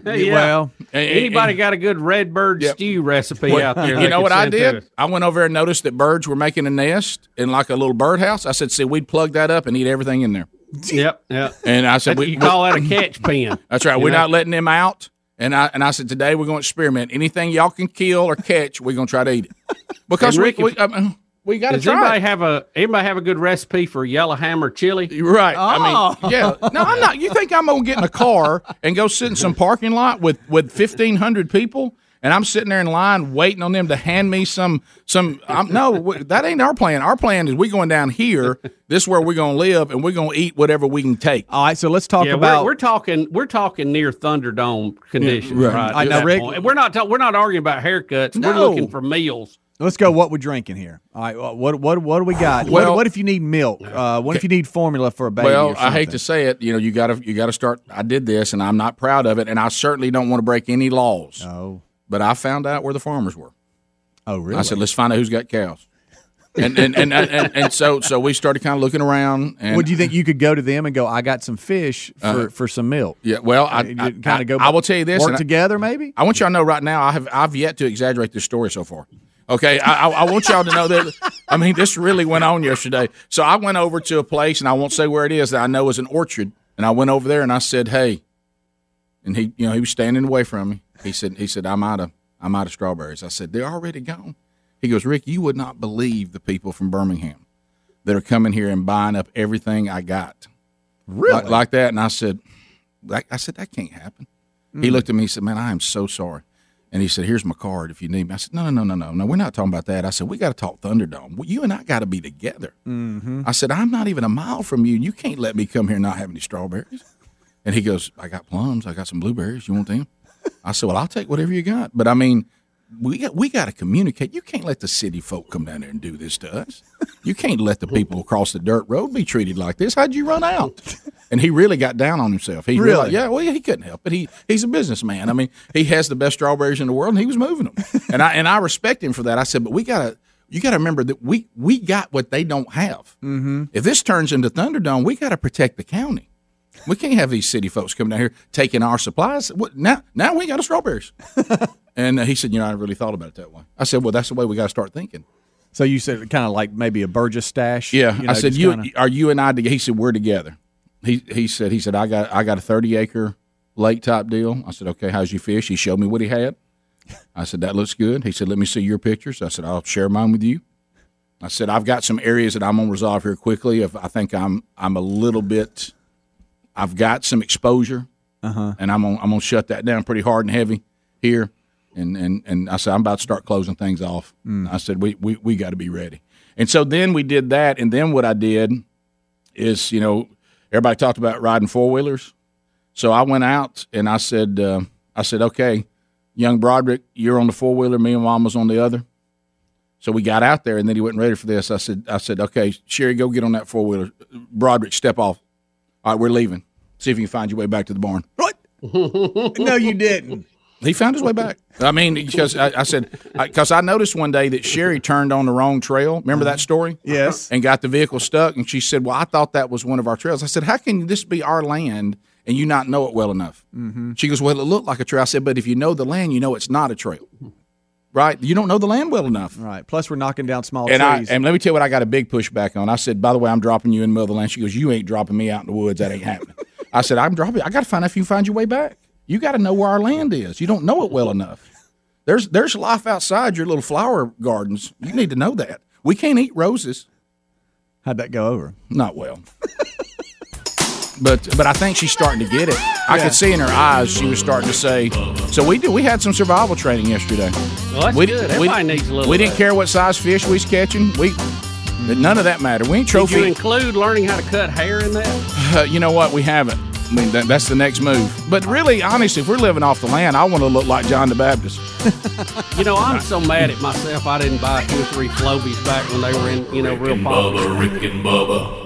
[SPEAKER 5] Yeah.
[SPEAKER 3] Well,
[SPEAKER 5] anybody got a good red bird stew recipe
[SPEAKER 3] Well,
[SPEAKER 5] out there?
[SPEAKER 3] You know what I did? I went over there and noticed that birds were making a nest in like a little birdhouse. I said, "See, we'd plug that up and eat everything in there."
[SPEAKER 5] Yep, yep.
[SPEAKER 3] And I said,
[SPEAKER 5] That's-
[SPEAKER 3] we,
[SPEAKER 5] you call that a catch pen.
[SPEAKER 3] That's right. We're
[SPEAKER 5] know?
[SPEAKER 3] not letting them out. And I and I said today we're going to experiment. Anything y'all can kill or catch, we're going to try to eat it because
[SPEAKER 5] And
[SPEAKER 3] we
[SPEAKER 5] Rick,
[SPEAKER 3] we,
[SPEAKER 5] if-
[SPEAKER 3] I mean, we got to
[SPEAKER 5] Does
[SPEAKER 3] try.
[SPEAKER 5] anybody
[SPEAKER 3] it.
[SPEAKER 5] have a anybody have a good recipe for yellowhammer chili?
[SPEAKER 3] Right.
[SPEAKER 5] Oh.
[SPEAKER 3] I mean, oh. yeah. No, I'm not. You think I'm gonna get in a car and go sit in some parking lot with with fifteen hundred people, and I'm sitting there in line waiting on them to hand me some some? I'm, no, that ain't our plan. Our plan is we going down here. This is where we're gonna live, and we're gonna eat whatever we can take.
[SPEAKER 11] All right. So let's talk
[SPEAKER 5] yeah,
[SPEAKER 11] about.
[SPEAKER 5] we're, we're talking we're talking near Thunderdome conditions,
[SPEAKER 11] right.
[SPEAKER 5] right?
[SPEAKER 11] I know, Rick-
[SPEAKER 5] point. And We're not ta- we're not arguing about haircuts.
[SPEAKER 11] No.
[SPEAKER 5] We're looking for meals.
[SPEAKER 11] Let's go. What we're drinking here? All right. What what what do we got?
[SPEAKER 3] Well-
[SPEAKER 11] what, what if you need milk? Uh, what if you need formula for a baby?
[SPEAKER 3] Well, I hate to say it, you know, you got to you got to start. I did this, and I'm not proud of it, and I certainly don't want to break any laws.
[SPEAKER 11] Oh,
[SPEAKER 3] but I found out where the farmers were.
[SPEAKER 11] Oh, really?
[SPEAKER 3] I said, let's find out who's got cows. And and, and, and, and, so so we started kind of looking around. And
[SPEAKER 11] Would you think you could go to them and go? I got some fish for,
[SPEAKER 3] Uh,
[SPEAKER 11] for some milk.
[SPEAKER 3] Yeah, well, I, I
[SPEAKER 11] kind of go.
[SPEAKER 3] I will tell you this.
[SPEAKER 11] Work
[SPEAKER 3] and I-
[SPEAKER 11] together, maybe.
[SPEAKER 3] I want y'all to know right now. I have I've yet to exaggerate this story so far. Okay, I, I, I want y'all to know that. I mean, this really went on yesterday. So I went over to a place, and I won't say where it is that I know is an orchard. And I went over there and I said, "Hey," and he, you know, he was standing away from me. He said, "He said I'm out of I'm out of strawberries." I said, "They're already gone." He goes, "Rick, you would not believe the people from Birmingham that are coming here and buying up everything I got,
[SPEAKER 11] Really?
[SPEAKER 3] like, like that." And I said, like, "I said that can't happen." He
[SPEAKER 11] Mm.
[SPEAKER 3] looked at me. He said, "Man, I am so sorry." And he said, "Here's my card if you need me." I said, "No, no, no, no, no, no. We're not talking about that." I said, "We got to talk Thunderdome. Well, You and I got to be together."
[SPEAKER 11] Mm-hmm.
[SPEAKER 3] I said, "I'm not even a mile from you. and You can't let me come here and not have any strawberries." And he goes, "I got plums. I got some blueberries. You want them?" I said, "Well, I'll take whatever you got." But I mean, we got we got to communicate. You can't let the city folk come down there and do this to us. You can't let the people across the dirt road be treated like this. How'd you run out? And he really got down on himself. He
[SPEAKER 11] Really?
[SPEAKER 3] yeah, well, yeah, he couldn't help it. He he's a businessman. I mean, he has the best strawberries in the world, and he was moving them. And I and I respect him for that. I said, but we gotta. You got to remember that we we got what they don't have.
[SPEAKER 11] Mm-hmm.
[SPEAKER 3] If this turns into Thunderdome, we got to protect the county. We can't have these city folks coming down here taking our supplies. What, now, now we got the strawberries. and uh, he said, "You know, I really thought about it that way." I said, "Well, that's the way we got to start thinking."
[SPEAKER 11] So you said kind of like maybe a Burgess stash.
[SPEAKER 3] Yeah,
[SPEAKER 11] you
[SPEAKER 3] I said, "You
[SPEAKER 11] kinda-
[SPEAKER 3] are you and I?" together?" He said, "We're together." He he said he said I got I got a thirty acre lake type deal. I said, "Okay, how's your fish?" He showed me what he had. I said, "That looks good." He said, "Let me see your pictures." I said, "I'll share mine with you." I said, "I've got some areas that I'm gonna resolve here quickly. If I think I'm I'm a little bit, I've got some exposure,
[SPEAKER 11] Uh-huh.
[SPEAKER 3] and I'm gonna I'm gonna shut that down pretty hard and heavy here." And and and I said, "I'm about to start closing things off."
[SPEAKER 11] Mm.
[SPEAKER 3] I said, "We we we got to be ready." And so then we did that, and then what I did is, you know, everybody talked about riding four wheelers. So I went out and I said, uh, I said, okay, young Broderick, you're on the four wheeler, me and mom was on the other. So we got out there, and then he wasn't ready for this. I said, I said, okay, Sherry, go get on that four wheeler. Broderick, step off. All right, we're leaving. See if you can find your way back to the barn. What?
[SPEAKER 11] no, you didn't.
[SPEAKER 3] He found his way back. I mean, because I, I said, because I, noticed one day that Sherry turned on the wrong trail. Remember that story?
[SPEAKER 11] Yes.
[SPEAKER 3] And got the vehicle stuck. And she said, Well, I thought that was one of our trails. I said, How can this be our land and you not know it well enough?
[SPEAKER 11] Mm-hmm.
[SPEAKER 3] She goes, Well, it looked like a trail. I said, But if you know the land, you know it's not a trail. Right? You don't know the land well enough.
[SPEAKER 11] Right. Plus, we're knocking down small
[SPEAKER 3] And I
[SPEAKER 11] trees.
[SPEAKER 3] and let me tell you what I got a big pushback on. I said, by the way, I'm dropping you in the middle of the land. She goes, You ain't dropping me out in the woods. That ain't happening. I said, I'm dropping I gotta find out if you find your way back. You gotta know where our land is. You don't know it well enough. There's there's life outside your little flower gardens. You need to know that. We can't eat roses.
[SPEAKER 11] How'd that go over?
[SPEAKER 3] Not well. but but I think she's starting to get it. I
[SPEAKER 11] Yeah.
[SPEAKER 3] could see in her eyes she was starting to say. So we did. We had some survival training yesterday.
[SPEAKER 5] Well, that's
[SPEAKER 3] we,
[SPEAKER 5] good.
[SPEAKER 3] We,
[SPEAKER 5] Everybody needs a little
[SPEAKER 3] we
[SPEAKER 5] of
[SPEAKER 3] didn't care what size fish we was catching. We none of that mattered. We ain't trophy.
[SPEAKER 5] Did you include learning how to cut hair in that?
[SPEAKER 3] Uh, you know what? We haven't. I mean, that, that's the next move. But really, honestly, if we're living off the land, I want to look like John the Baptist.
[SPEAKER 5] You know, I'm so mad at myself. I didn't buy two or three Flowbees back when they were in, you know, real popular.
[SPEAKER 7] Bubba, Rick and Bubba.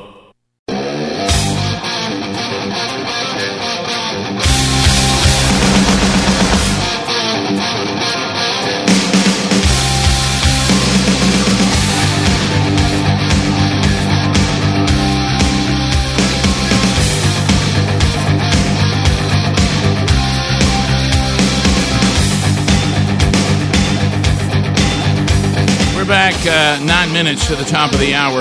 [SPEAKER 3] Back uh, nine minutes to the top of the hour.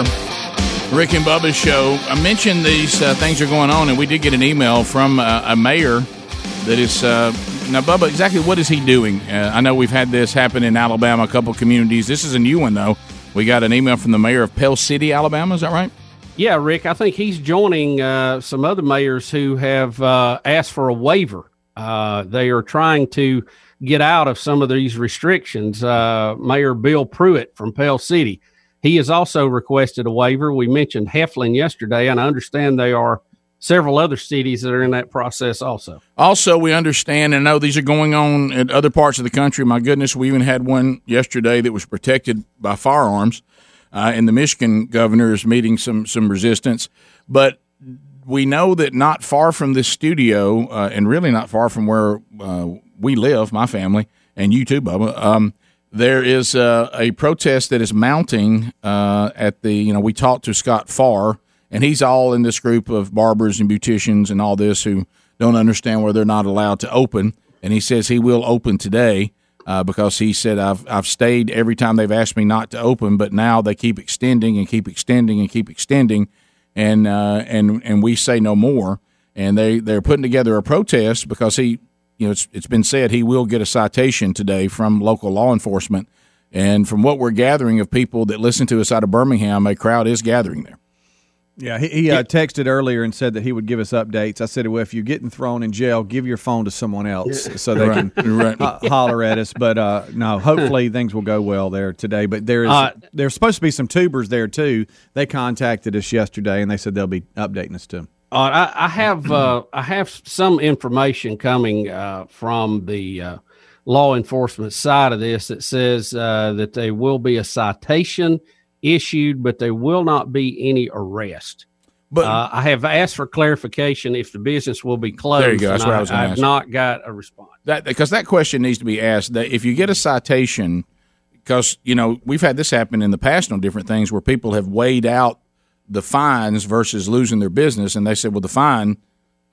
[SPEAKER 3] Rick and Bubba's show. I mentioned these uh, things are going on, and we did get an email from uh, a mayor that is. Uh, now, Bubba, exactly what is he doing? Uh, I know we've had this happen in Alabama, a couple communities. This is a new one, though. We got an email from the mayor of Pell City, Alabama. Is that right?
[SPEAKER 5] Yeah, Rick, I think he's joining uh, some other mayors who have asked for a waiver. They are trying to get out of some of these restrictions. Uh, Mayor Bill Pruitt from Pell City, he has also requested a waiver. We mentioned Heflin yesterday, and I understand there are several other cities that are in that process also.
[SPEAKER 3] Also, we understand and know these are going on in other parts of the country. My goodness, we even had one yesterday that was protected by firearms, uh, and the Michigan governor is meeting some some resistance. But we know that not far from this studio, uh, and really not far from where uh, we live, my family, and you too, Bubba. Um, there is uh, a protest that is mounting uh, at the. You know, we talked to Scott Farr, and he's all in this group of barbers and beauticians and all this who don't understand where they're not allowed to open. And he says he will open today uh, because he said I've I've stayed every time they've asked me not to open, but now they keep extending and keep extending and keep extending, and uh, and and we say no more. And they they're putting together a protest because he you know it's it's been said he will get a citation today from local law enforcement. And from what we're gathering of people that listen to us out of Birmingham, a crowd is gathering there.
[SPEAKER 11] Yeah, he, he uh, texted earlier and said that he would give us updates. I said, "Well, if you're getting thrown in jail, give your phone to someone else so they
[SPEAKER 3] Right,
[SPEAKER 11] can
[SPEAKER 3] right.
[SPEAKER 11] ho- holler at us." But uh, no, hopefully things will go well there today. But there is
[SPEAKER 5] Uh,
[SPEAKER 11] there's supposed to be some tubers there too. They contacted us yesterday and they said they'll be updating us too.
[SPEAKER 5] Uh, I, I have uh, I have some information coming uh, from the uh, law enforcement side of this that says uh, that there will be a citation issued, but there will not be any arrest.
[SPEAKER 3] But
[SPEAKER 5] uh, I have asked for clarification if the business will be closed.
[SPEAKER 3] There you go. That's what I was gonna
[SPEAKER 5] have
[SPEAKER 3] ask.
[SPEAKER 5] not got a response.
[SPEAKER 3] that because that question needs to be asked. That if you get a citation, because you know we've had this happen in the past on different things where people have weighed out the fines versus losing their business, and they said, "Well, the fine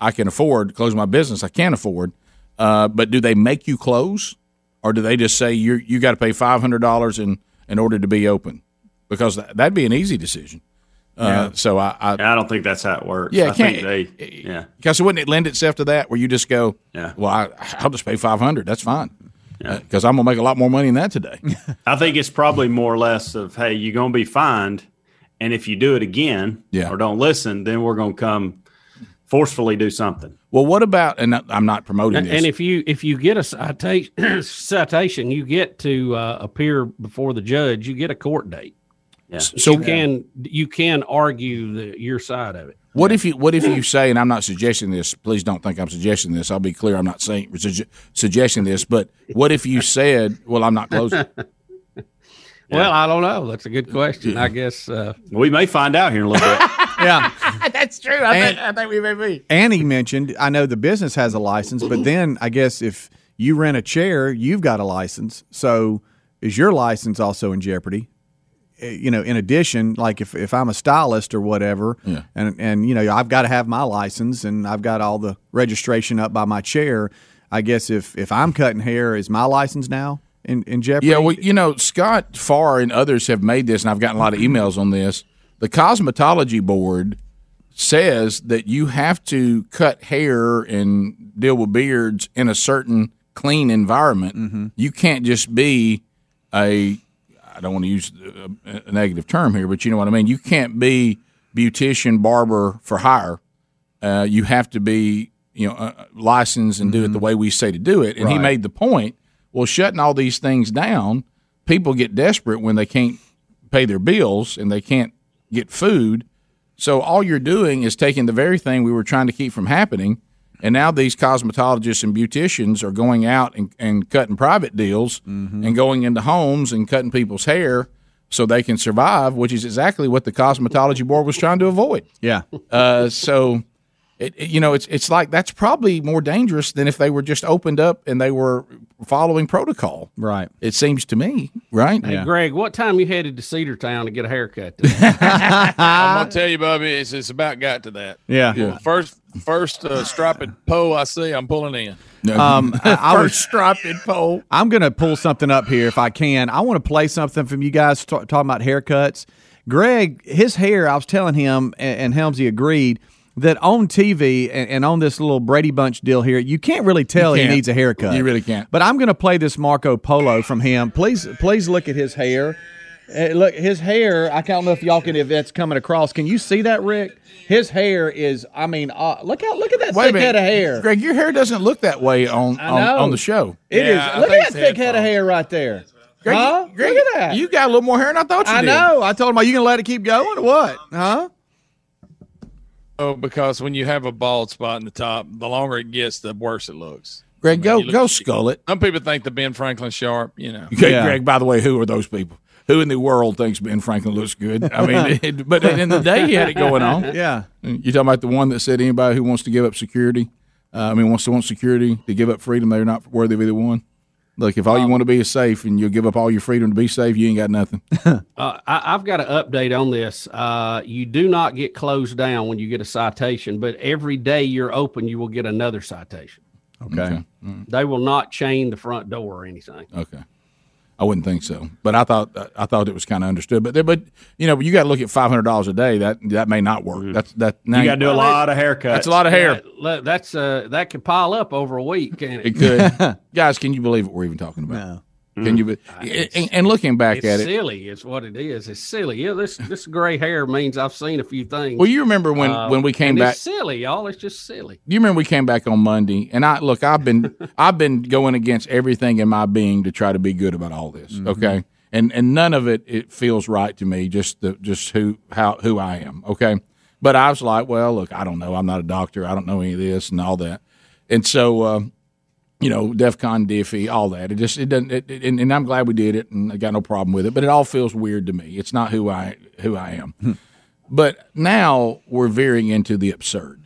[SPEAKER 3] I can afford to close my business. I can't afford." Uh, but do they make you close, or do they just say you you got to pay five hundred dollars in in order to be open? Because that, that'd be an easy decision. Uh,
[SPEAKER 10] Yeah.
[SPEAKER 3] So I, I
[SPEAKER 10] I don't think that's how it works.
[SPEAKER 3] Yeah,
[SPEAKER 10] I
[SPEAKER 3] can't-
[SPEAKER 10] they. Yeah,
[SPEAKER 3] because wouldn't it lend itself to that where you just go,
[SPEAKER 10] Yeah.
[SPEAKER 3] well, I, I'll just pay five hundred. That's fine, because I'm gonna make a lot more money than that today.
[SPEAKER 10] I think it's probably more or less of hey, you're going to be fined, and if you do it again,
[SPEAKER 3] Yeah.
[SPEAKER 10] or don't listen, then we're going to come forcefully do something.
[SPEAKER 3] well, what about? And I'm not promoting
[SPEAKER 5] And,
[SPEAKER 3] this.
[SPEAKER 5] and if you if you get a citation, citation, you get to uh, appear before the judge. You get a court date.
[SPEAKER 10] Yeah.
[SPEAKER 5] So you can you can argue the, your side of it.
[SPEAKER 3] what if you what if you say? And I'm not suggesting this. Please don't think I'm suggesting this. I'll be clear. I'm not saying sugge- suggesting this. But what if you said, "Well, I'm not closing."
[SPEAKER 5] Well, I don't know. That's a good question. I guess uh,
[SPEAKER 10] We may find out here in a little bit.
[SPEAKER 11] Yeah.
[SPEAKER 3] That's true. I,
[SPEAKER 11] And-
[SPEAKER 3] think, I think we may be.
[SPEAKER 11] Annie mentioned, I know the business has a license, but then I guess if you rent a chair, you've got a license. So is your license also in jeopardy? Eh, You know, in addition, like if, if I'm a stylist or whatever,
[SPEAKER 3] Yeah.
[SPEAKER 11] and and you know I've got to have my license and I've got all the registration up by my chair. I guess if if I'm cutting hair, is my license now in, in jeopardy?
[SPEAKER 3] Yeah, well, you know, Scott Farr and others have made this, and I've gotten a lot of emails on this. The cosmetology board says that you have to cut hair and deal with beards in a certain clean environment. You can't just be a I don't want to use a, a negative term here, but you know what I mean. You can't be beautician barber for hire. Uh, you have to be you know uh, licensed and do it the way we say to do it. And he made the point. Well, shutting all these things down, people get desperate when they can't pay their bills and they can't get food. So all you're doing is taking the very thing we were trying to keep from happening, and now these cosmetologists and beauticians are going out and, and cutting private deals and going into homes and cutting people's hair so they can survive, which is exactly what the cosmetology board was trying to avoid.
[SPEAKER 11] Yeah.
[SPEAKER 3] Uh, so, it, it- you know, it's it's like that's probably more dangerous than if they were just opened up and they were following protocol.
[SPEAKER 11] Right.
[SPEAKER 3] It seems to me. Right.
[SPEAKER 5] Hey, Greg, what time you headed to Cedartown to get a haircut?
[SPEAKER 6] I'm gonna tell you, Bubby, it's, it's about got to that.
[SPEAKER 11] Yeah.
[SPEAKER 6] Well, First, first uh, striped pole I see, I'm pulling in.
[SPEAKER 11] Um, I, I
[SPEAKER 3] First striped pole.
[SPEAKER 11] I'm going to pull something up here if I can. I want to play something from you guys ta- talking about haircuts. Greg, his hair, I was telling him, and, and Helmsy agreed that on TV and, and on this little Brady Bunch deal here, you can't really tell he
[SPEAKER 3] can't.
[SPEAKER 11] needs a haircut.
[SPEAKER 3] You really can't.
[SPEAKER 11] But I'm going to play this Marco Polo from him. Please, please look at his hair. Uh, look, his hair. I don't know if y'all can, if that's coming across. Can you see that, Rick? His hair is. I mean, uh, look out! Look at that
[SPEAKER 3] Wait
[SPEAKER 11] thick head of hair.
[SPEAKER 3] Greg, your hair doesn't look that way on on, on the show.
[SPEAKER 11] It is. Look at that thick head of hair right there.
[SPEAKER 3] Greg,
[SPEAKER 11] huh?
[SPEAKER 3] Greg,
[SPEAKER 11] look at that.
[SPEAKER 3] You got a little more hair than I thought you
[SPEAKER 11] I
[SPEAKER 3] did.
[SPEAKER 11] know. I told him, "Are you gonna let it keep going or what?" Huh?
[SPEAKER 6] Oh, because when you have a bald spot in the top, the longer it gets, the worse it looks.
[SPEAKER 3] Greg, go
[SPEAKER 6] look-
[SPEAKER 3] go skull it.
[SPEAKER 6] Some people think the Ben Franklin sharp, you know.
[SPEAKER 3] Okay, Greg. By the way, who are those people? Who in the world thinks Ben Franklin looks good? I mean, it, but in the day he had it going on.
[SPEAKER 11] Yeah.
[SPEAKER 3] You talking about the one that said anybody who wants to give up security, uh, I mean, wants to want security to give up freedom, they're not worthy of either one. Look, if all you want to be is safe and you'll give up all your freedom to be safe, you ain't got nothing.
[SPEAKER 5] Uh, I, I've got an update on this. Uh, you do not get closed down when you get a citation, but every day you're open, you will get another citation.
[SPEAKER 11] Okay.
[SPEAKER 5] They will not chain the front door or anything.
[SPEAKER 3] Okay. I wouldn't think so, but I thought I thought it was kind of understood. But there, but you know, you got to look at five hundred dollars a day. That that may not work. That's that. now
[SPEAKER 10] You got to do a lot of haircuts.
[SPEAKER 3] That's a lot of hair.
[SPEAKER 5] Yeah, that's uh, that could pile up over a week. Can it?
[SPEAKER 3] It could, guys. Can you believe what we're even talking about? Can you? be- And, and looking back
[SPEAKER 5] it's
[SPEAKER 3] at it, It's
[SPEAKER 5] silly. It's what it is. It's silly. Yeah, this this gray hair means I've seen a few things.
[SPEAKER 3] Well, you remember when-
[SPEAKER 5] Uh,
[SPEAKER 3] when we came back-
[SPEAKER 5] It's silly, y'all. It's just silly.
[SPEAKER 3] you remember we came back on Monday, and I look. I've been I've been going against everything in my being to try to be good about all this. Okay, and and none of it it feels right to me. Just the just who how who I am. Okay, but I was like, well, look, I don't know. I'm not a doctor. I don't know any of this and all that. And so, uh, you know, DefCon Diffie, all that. It just it doesn't. It, and, and I'm glad we did it, and I got no problem with it. But it all feels weird to me. It's not who I who I am. Hmm. but now we're veering into the absurd.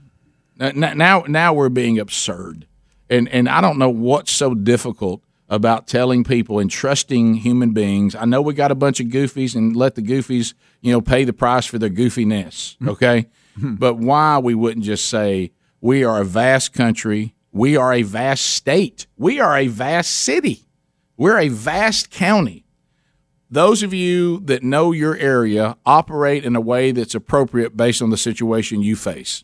[SPEAKER 3] Now, now, now we're being absurd, and and I don't know what's so difficult about telling people and trusting human beings. I know we got a bunch of goofies, and let the goofies, you know, pay the price for their goofiness. Hmm. Okay, hmm. but why we wouldn't just say we are a vast country, we are a vast state, we are a vast city, we're a vast county those of you that know your area operate in a way that's appropriate based on the situation you face.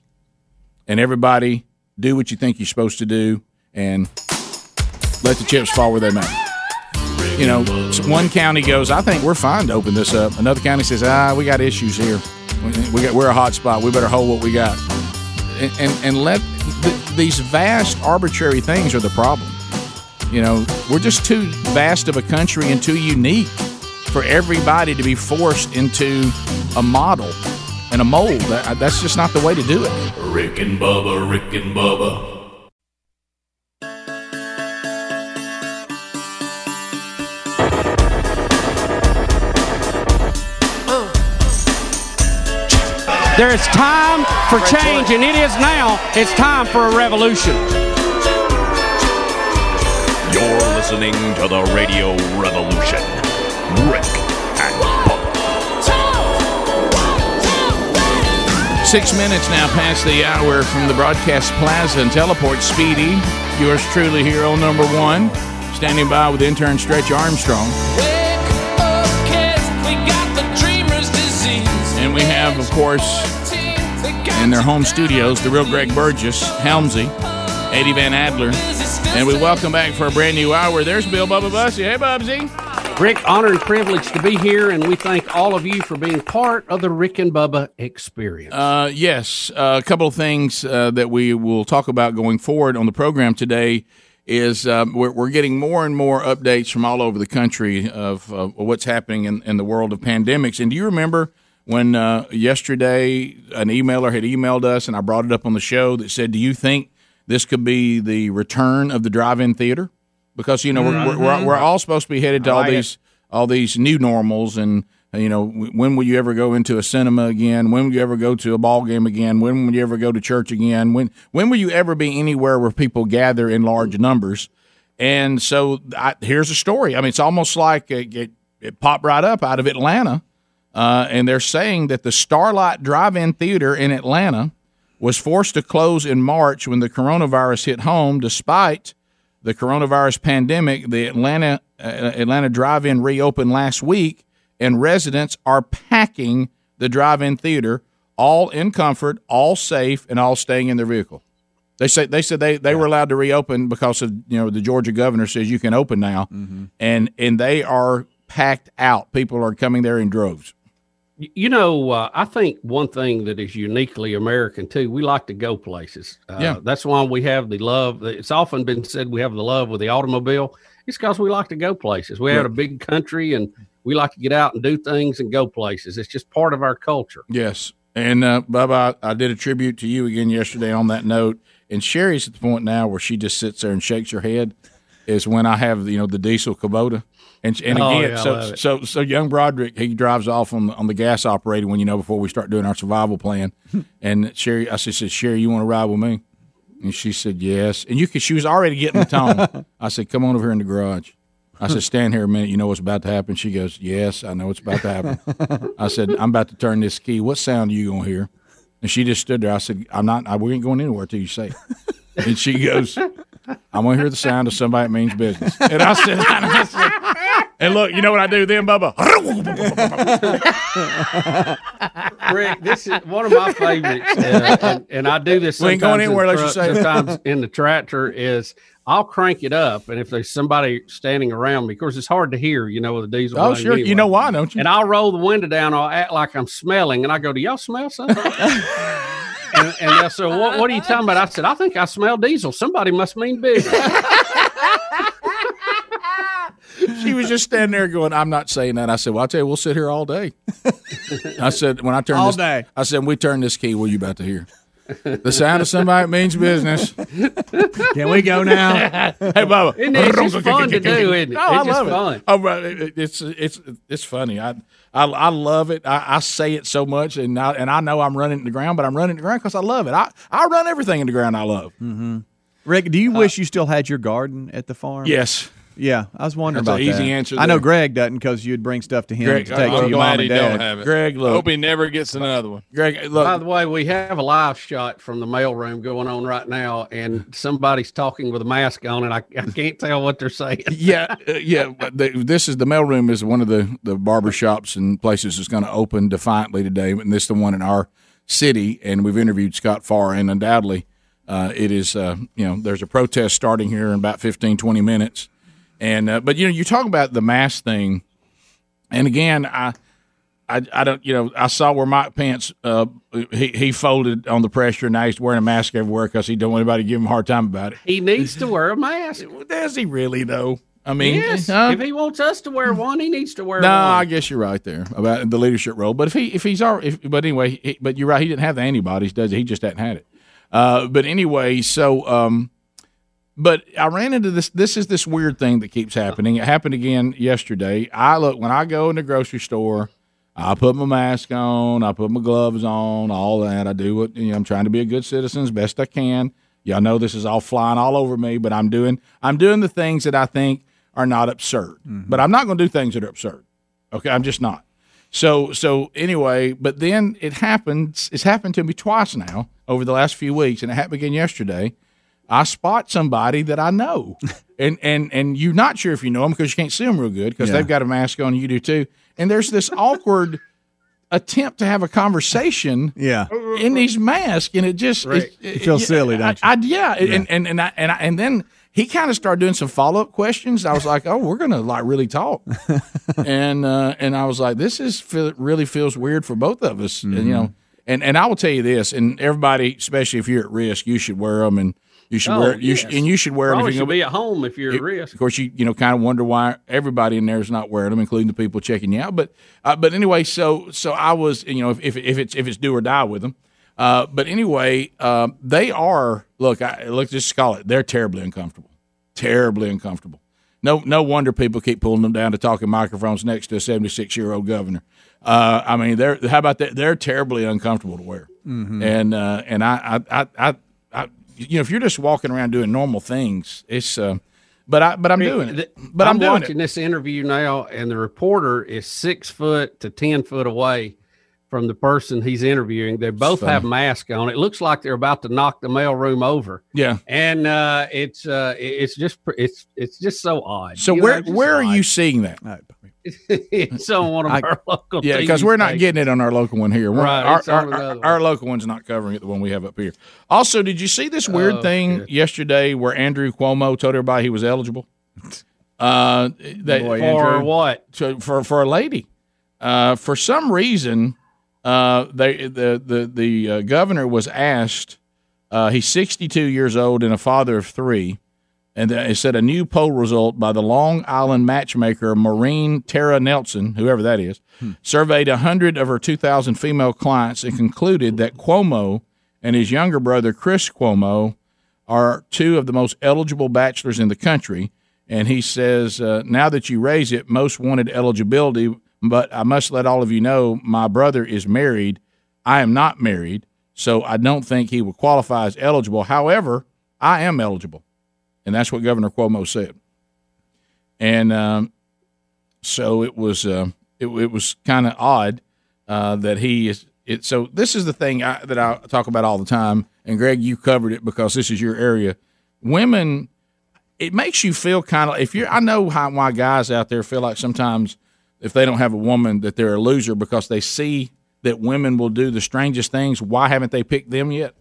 [SPEAKER 3] And everybody do what you think you're supposed to do and let the chips fall where they may. You know, one county goes, I think we're fine to open this up. Another county says, ah, we got issues here. We- got, we're a hot spot. We better hold what we got. And, and, and let these vast arbitrary things are the problem. You know, we're just too vast of a country and too unique for everybody to be forced into a model and a mold. That's just not the way to do it.
[SPEAKER 7] Rick and Bubba, Rick and Bubba.
[SPEAKER 5] There is time for change, and it is now. It's time for a revolution.
[SPEAKER 18] You're listening to the Radio Revolution. Rick and Bubba.
[SPEAKER 3] Six minutes now past the hour from the broadcast plaza and teleport. Speedy, yours truly, hero number one, standing by with intern Stretch Armstrong. We have, of course, in their home studios, the real Greg Burgess, Helmsy, Eddie Van Adler. And we welcome back for a brand new hour. There's Bill Bubba Bussey. Hey, Bubsy.
[SPEAKER 5] Rick, honor and privilege to be here, and we thank all of you for being part of the Rick and Bubba experience.
[SPEAKER 3] Uh, yes, uh, a couple of things uh, that we will talk about going forward on the program today is um, we're, we're getting more and more updates from all over the country of uh, what's happening in, in the world of pandemics. And do you remember when uh, yesterday an emailer had emailed us, and I brought it up on the show that said, "Do you think this could be the return of the drive-in theater?" Because you know we're, we're, we're, we're all supposed to be headed to
[SPEAKER 11] I
[SPEAKER 3] all
[SPEAKER 11] like it.
[SPEAKER 3] these all these new normals, and you know when will you ever go into a cinema again? When will you ever go to a ball game again? When will you ever go to church again? When when will you ever be anywhere where people gather in large numbers? And so I, here's a story. I mean, it's almost like it, it, it popped right up out of Atlanta. Uh, and they're saying that the Starlight Drive In Theater in Atlanta was forced to close in March when the coronavirus hit home, despite the coronavirus pandemic. The Atlanta uh, Atlanta Drive In reopened last week, and residents are packing the Drive In Theater, all in comfort, all safe, and all staying in their vehicle. They say they said they, they were allowed to reopen because of you know the Georgia governor says you can open now, and and they are packed out. People are coming there in droves.
[SPEAKER 5] You know, uh, I think one thing that is uniquely American too, we like to go places. Uh,
[SPEAKER 3] Yeah.
[SPEAKER 5] That's why we have the love. It's often been said we have the love with the automobile. It's because we like to go places. We have
[SPEAKER 3] Yeah.
[SPEAKER 5] a big country and we like to get out and do things and go places. It's just part of our culture.
[SPEAKER 3] Yes. And uh, Bubba, I, I did a tribute to you again yesterday on that note. And Sherry's at the point now where she just sits there and shakes her head. Is when I have you know the diesel Kubota, and and
[SPEAKER 5] Oh,
[SPEAKER 3] again,
[SPEAKER 5] yeah,
[SPEAKER 3] so so so young Broderick he drives off on the, on the gas operated when you know before we start doing our survival plan. and Sherry, I said, Sherry, you want to ride with me? And she said yes. And you could, she was already getting the tone. I said, come on over here in the garage. I said, stand here a minute. You know what's about to happen? She goes, yes, I know what's about to happen. I said, I'm about to turn this key. What sound are you going to hear? And she just stood there. I said, I'm not, I, we ain't going anywhere till you say it. And she goes, I'm going to hear the sound of somebody that means business. And I said, and, I said, and look, you know what I do then, Bubba?
[SPEAKER 5] Rick, this is one of my favorites, uh, and, and I do this.
[SPEAKER 3] We ain't going
[SPEAKER 5] sometimes in
[SPEAKER 3] anywhere
[SPEAKER 5] the
[SPEAKER 3] unless you
[SPEAKER 5] truck,
[SPEAKER 3] say.
[SPEAKER 5] Sometimes in the tractor is I'll crank it up, and if there's somebody standing around me, of course it's hard to hear, you know, with the diesel.
[SPEAKER 3] Oh, sure.
[SPEAKER 5] anyway.
[SPEAKER 3] You know why, don't you?
[SPEAKER 5] And I'll roll the window down. I'll act like I'm smelling, and I go, "Do y'all smell something?" and, and they'll say, what, "What are you talking about?" I said, "I think I smell diesel. Somebody must mean business."
[SPEAKER 3] she was just standing there going, I'm not saying that. I said, Well, I'll tell you, we'll sit here all day. I said, When I turn
[SPEAKER 11] All
[SPEAKER 3] this,
[SPEAKER 11] day.
[SPEAKER 3] I said, we turn this key, what are you about to hear? The sound of somebody means business.
[SPEAKER 11] Can we go now?
[SPEAKER 3] hey, Bubba.
[SPEAKER 5] Isn't it? It's just fun to do, isn't it?
[SPEAKER 3] No, I
[SPEAKER 5] It's just
[SPEAKER 3] love
[SPEAKER 5] fun.
[SPEAKER 3] it. Oh, right. It- it- It's it's it's funny. I I, I love it. I, I say it so much, and I, and I know I'm running it to the ground, but I'm running it to the ground because I love it. I I run everything in the ground I love.
[SPEAKER 11] Mm-hmm. Rick, do you wish you still had your garden at the farm?
[SPEAKER 3] Yes.
[SPEAKER 11] Yeah, I was wondering
[SPEAKER 3] That's
[SPEAKER 11] about
[SPEAKER 3] an easy
[SPEAKER 11] that.
[SPEAKER 3] answer
[SPEAKER 11] I know
[SPEAKER 3] there.
[SPEAKER 11] Greg doesn't because you'd bring stuff to him
[SPEAKER 3] Greg,
[SPEAKER 11] to take
[SPEAKER 3] I'm
[SPEAKER 11] to your
[SPEAKER 6] glad
[SPEAKER 11] mom
[SPEAKER 6] he
[SPEAKER 11] and dad.
[SPEAKER 6] don't have it.
[SPEAKER 3] Greg, look.
[SPEAKER 6] Hope he never gets another one.
[SPEAKER 3] Greg, look.
[SPEAKER 5] By the way, we have a live shot from the mailroom going on right now, and somebody's talking with a mask on, and I, I can't tell what they're saying.
[SPEAKER 3] yeah, uh, yeah. but the, this is the mailroom is one of the the barber shops and places that's going to open defiantly today, and this is the one in our city. And we've interviewed Scott Farr, and undoubtedly, uh, it is. Uh, you know, there's a protest starting here in about 15, 20 minutes. And uh, but you know, you talk about the mask thing, and again, I. I, I don't you know I saw where Mike Pence uh, he he folded on the pressure and now he's wearing a mask everywhere because he don't want anybody to give him a hard time about it.
[SPEAKER 5] He needs to wear a mask.
[SPEAKER 3] Does he really though? I mean,
[SPEAKER 5] yes.
[SPEAKER 3] huh?
[SPEAKER 5] If he wants us to wear one, he needs to wear one.
[SPEAKER 3] No,
[SPEAKER 5] one.
[SPEAKER 3] I guess you're right there about the leadership role. But if he if he's already, if, but anyway, he, but you're right. He didn't have the antibodies, does he? He just hadn't had it. Uh, but anyway, so um, but I ran into this. This is this weird thing that keeps happening. It happened again yesterday. I look when I go in the grocery store. I put my mask on. I put my gloves on. All that. I do what you know. I'm trying to be a good citizen as best I can. Y'all know this is all flying all over me, but I'm doing I'm doing the things that I think are not absurd. Mm-hmm. But I'm not going to do things that are absurd. Okay, I'm just not. So so anyway, but then it happens. It's happened to me twice now over the last few weeks, and it happened again yesterday. I spot somebody that I know, and and and you're not sure if you know them because you can't see them real good because
[SPEAKER 11] Yeah.
[SPEAKER 3] they've got a mask on, and you do too. And there's this awkward attempt to have a conversation
[SPEAKER 11] Yeah.
[SPEAKER 3] in these masks, and it just
[SPEAKER 11] Right.
[SPEAKER 3] it,
[SPEAKER 11] You feel silly, don't
[SPEAKER 3] I, I, yeah, and and and I, and, I, and then he kind of started doing some follow up questions. I was like, oh, we're gonna like really talk, and uh, and I was like, this is feel, really feels weird for both of us, and you know. And, and I will tell you this, and everybody, especially if you're at risk, you should wear them, and You should
[SPEAKER 5] Oh,
[SPEAKER 3] wear you should,
[SPEAKER 5] yes.
[SPEAKER 3] and you should wear them.
[SPEAKER 5] Probably
[SPEAKER 3] you
[SPEAKER 5] should be at home if you're at
[SPEAKER 3] It-
[SPEAKER 5] risk.
[SPEAKER 3] Of course, you you know kind of wonder why everybody in there is not wearing them, including the people checking you out. But uh, but anyway, so so I was you know if if, if it's if it's do or die with them. Uh, but anyway, um, they are look. I, let's just call it. They're terribly uncomfortable. Terribly uncomfortable. No no wonder people keep pulling them down to talking microphones next to a seventy six year old governor. Uh, I mean, they're how about that? They're terribly uncomfortable to wear.
[SPEAKER 11] Mhm.
[SPEAKER 3] And uh, and I I I you know if you're just walking around doing normal things, it's. Uh, but I but I'm doing it. But I'm, doing
[SPEAKER 5] watching
[SPEAKER 3] it.
[SPEAKER 5] this interview now, and the reporter is six foot to ten foot away from the person he's interviewing. They both
[SPEAKER 3] funny.
[SPEAKER 5] have masks on. It looks like they're about to knock the mailroom over.
[SPEAKER 3] Yeah.
[SPEAKER 5] and uh, it's uh, it's just it's it's just so odd.
[SPEAKER 3] So
[SPEAKER 5] You know,
[SPEAKER 3] where
[SPEAKER 5] it's
[SPEAKER 3] where are
[SPEAKER 5] odd.
[SPEAKER 3] you seeing that?
[SPEAKER 5] It's on one of
[SPEAKER 3] I-
[SPEAKER 5] our local.
[SPEAKER 3] Yeah, because we're not getting it on our local one here. We're-
[SPEAKER 5] Right,
[SPEAKER 3] our, our, our, our local one's not covering it. The one we have up here. Also, did you see this weird
[SPEAKER 5] Oh,
[SPEAKER 3] thing yesterday where Andrew Cuomo told everybody he was eligible? Uh, that,
[SPEAKER 5] Boy, For Andrew. what?
[SPEAKER 3] To, for for a lady. Uh, for some reason, uh, they the the the uh, governor was asked. Uh, he's 62 years old and a father of three. And it said a new poll result by the Long Island matchmaker Maureen Tara Nelson, whoever that is, surveyed 100 of her 2,000 female clients and concluded that Cuomo and his younger brother Chris Cuomo are two of the most eligible bachelors in the country. And he says, uh, now that you raise it, most wanted eligibility, but I must let all of you know my brother is married. I am not married, so I don't think he would qualify as eligible. However, I am eligible. And that's what Governor Cuomo said. And um, so it was uh, it, it was kind of odd uh, that he is. It, so this is the thing I, that I talk about all the time. And Greg, you covered it because this is your area. Women, it makes you feel kind of if you're. I know how why guys out there feel like sometimes if they don't have a woman that they're a loser because they see that women will do the strangest things. Why haven't they picked them yet?